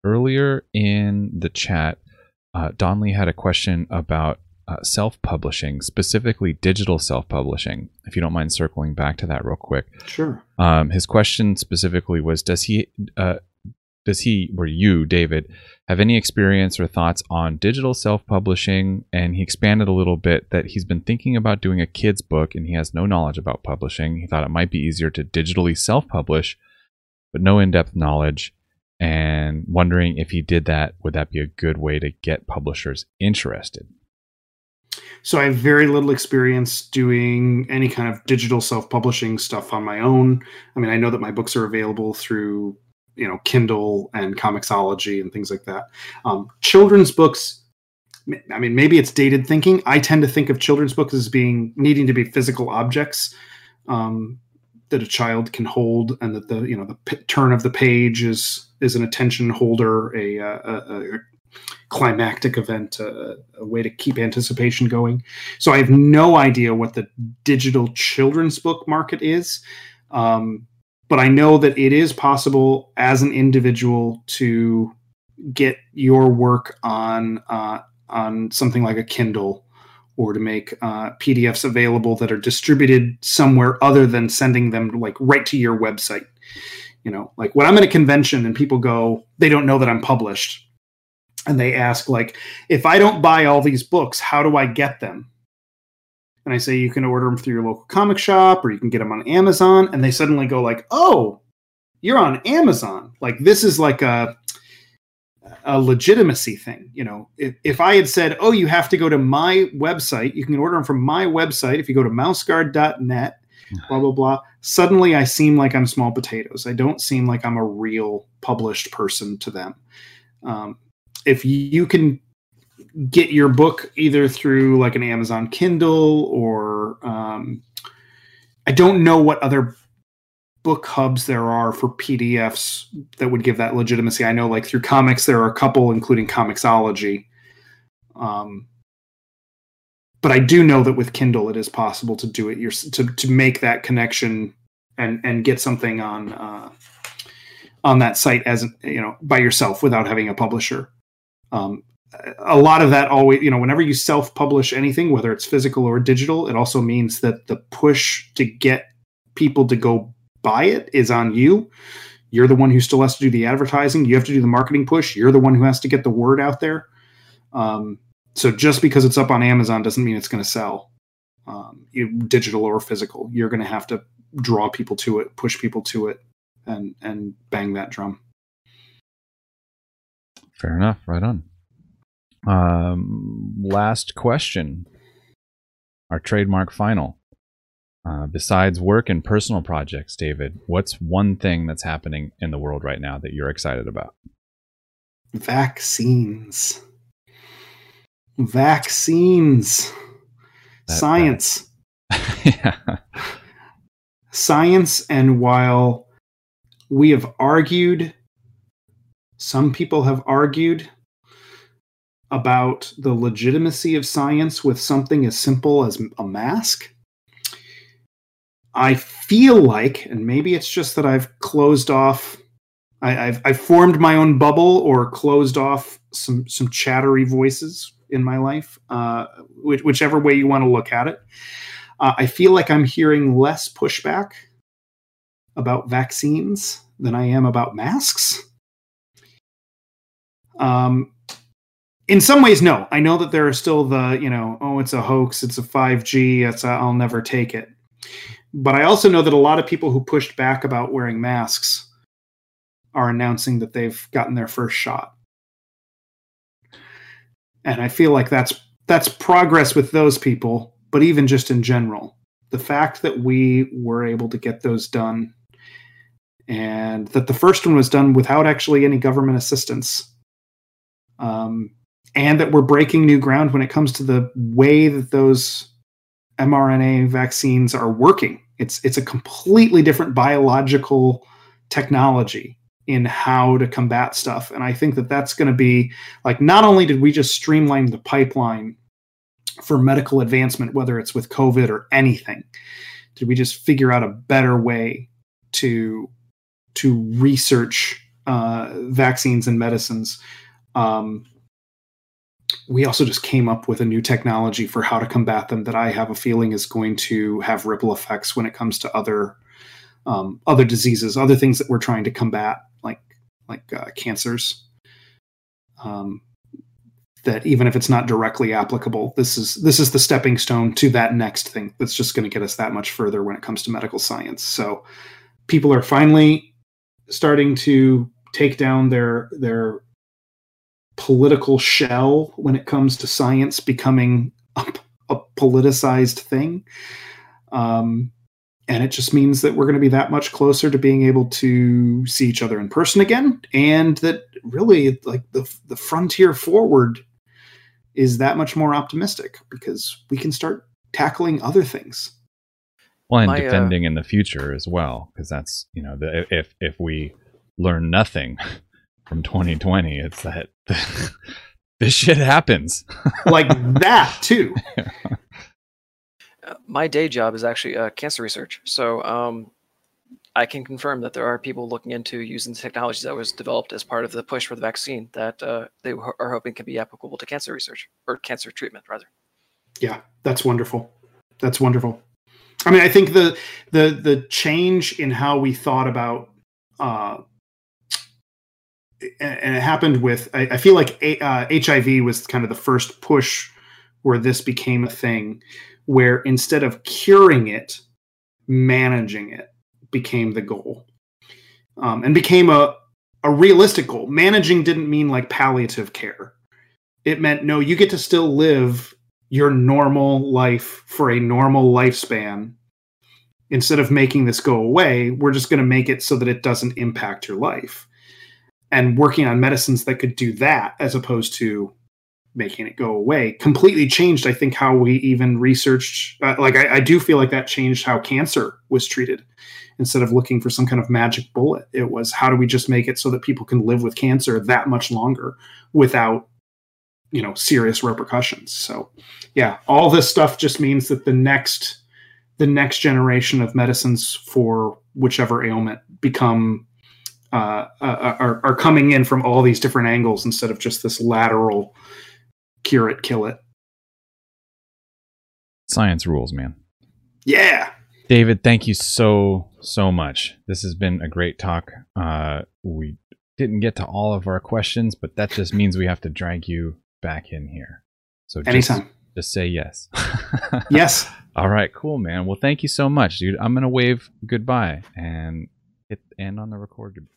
earlier in the chat, uh, Don Lee had a question about uh, self publishing, specifically digital self publishing. If you don't mind circling back to that real quick. Sure. Um, his question specifically was Does he, uh, does he, or you, David, have any experience or thoughts on digital self publishing? And he expanded a little bit that he's been thinking about doing a kid's book and he has no knowledge about publishing. He thought it might be easier to digitally self publish, but no in depth knowledge and wondering if he did that, would that be a good way to get publishers interested? So I have very little experience doing any kind of digital self-publishing stuff on my own. I mean, I know that my books are available through, you know, Kindle and Comixology and things like that. Um, children's books. I mean, maybe it's dated thinking. I tend to think of children's books as being needing to be physical objects. Um, that a child can hold and that the you know the p- turn of the page is is an attention holder a, a, a climactic event a, way to keep anticipation going so i have no idea what the digital children's book market is um, but i know that it is possible as an individual to get your work on uh, on something like a kindle or to make uh, PDFs available that are distributed somewhere other than sending them like right to your website. You know, like when I'm at a convention and people go, they don't know that I'm published, and they ask like, if I don't buy all these books, how do I get them? And I say you can order them through your local comic shop or you can get them on Amazon, and they suddenly go like, oh, you're on Amazon. Like this is like a a legitimacy thing. You know, if, if I had said, "Oh, you have to go to my website. You can order them from my website. If you go to mouseguard.net, blah blah blah." Suddenly, I seem like I'm small potatoes. I don't seem like I'm a real published person to them. Um, if you can get your book either through like an Amazon Kindle or um, I don't know what other book hubs there are for PDFs that would give that legitimacy. I know, like through comics, there are a couple, including Comixology. Um, but I do know that with Kindle, it is possible to do it your, to to make that connection and and get something on uh, on that site as you know by yourself without having a publisher. Um, a lot of that always you know whenever you self-publish anything whether it's physical or digital it also means that the push to get people to go buy it is on you. You're the one who still has to do the advertising. You have to do the marketing push. You're the one who has to get the word out there. Um, so just because it's up on Amazon doesn't mean it's going to sell, um, digital or physical. You're going to have to draw people to it, push people to it, and and bang that drum. Fair enough. Right on. Um, last question. Our trademark final. Uh, besides work and personal projects, David, what's one thing that's happening in the world right now that you're excited about? Vaccines. Vaccines. That, Science. yeah. Science, and while we have argued, some people have argued about the legitimacy of science with something as simple as a mask. I feel like, and maybe it's just that I've closed off, I, have I've formed my own bubble or closed off some some chattery voices in my life, uh, which, whichever way you want to look at it. Uh, I feel like I'm hearing less pushback about vaccines than I am about masks. Um, in some ways, no. I know that there are still the, you know, oh, it's a hoax, it's a 5G, it's a, I'll never take it. But I also know that a lot of people who pushed back about wearing masks are announcing that they've gotten their first shot. And I feel like that's that's progress with those people, but even just in general, the fact that we were able to get those done and that the first one was done without actually any government assistance. Um, and that we're breaking new ground when it comes to the way that those mRNA vaccines are working. It's it's a completely different biological technology in how to combat stuff, and I think that that's going to be like not only did we just streamline the pipeline for medical advancement, whether it's with COVID or anything, did we just figure out a better way to to research uh, vaccines and medicines. Um, we also just came up with a new technology for how to combat them that I have a feeling is going to have ripple effects when it comes to other um, other diseases, other things that we're trying to combat, like like uh, cancers. Um, that even if it's not directly applicable, this is this is the stepping stone to that next thing that's just going to get us that much further when it comes to medical science. So people are finally starting to take down their their political shell when it comes to science becoming a, a politicized thing. Um, and it just means that we're going to be that much closer to being able to see each other in person again, and that really, like the the frontier forward, is that much more optimistic because we can start tackling other things. Well, and My, uh, defending uh, in the future as well, because that's you know the, if if we learn nothing from 2020. It's that this shit happens. like that too. Uh, my day job is actually uh, cancer research, so um, I can confirm that there are people looking into using the technology that was developed as part of the push for the vaccine that uh, they are hoping can be applicable to cancer research or cancer treatment, rather. Yeah, that's wonderful. That's wonderful. I mean, I think the the the change in how we thought about uh, and it happened with I, I feel like uh, HIV was kind of the first push where this became a thing, where instead of curing it, managing it became the goal, um, and became a a realistic goal. Managing didn't mean like palliative care; it meant no, you get to still live your normal life for a normal lifespan. Instead of making this go away, we're just going to make it so that it doesn't impact your life and working on medicines that could do that as opposed to making it go away completely changed i think how we even researched uh, like I, I, do feel like that changed how cancer was treated. Instead of looking for some kind of magic bullet it was how do we just make it so that people can live with cancer that much longer without you know serious repercussions? So yeah all this stuff just means that the next the next generation of medicines for whichever ailment become uh, are, are coming in from all these different angles instead of just this lateral cure it, kill it. Science rules, man. Yeah. David, thank you so, so much. This has been a great talk. Uh, we didn't get to all of our questions, but that just means we have to drag you back in here. So just, anytime. Just say yes. yes. All right, cool, man. Well, thank you so much, dude. I'm gonna wave goodbye and hit end on the record.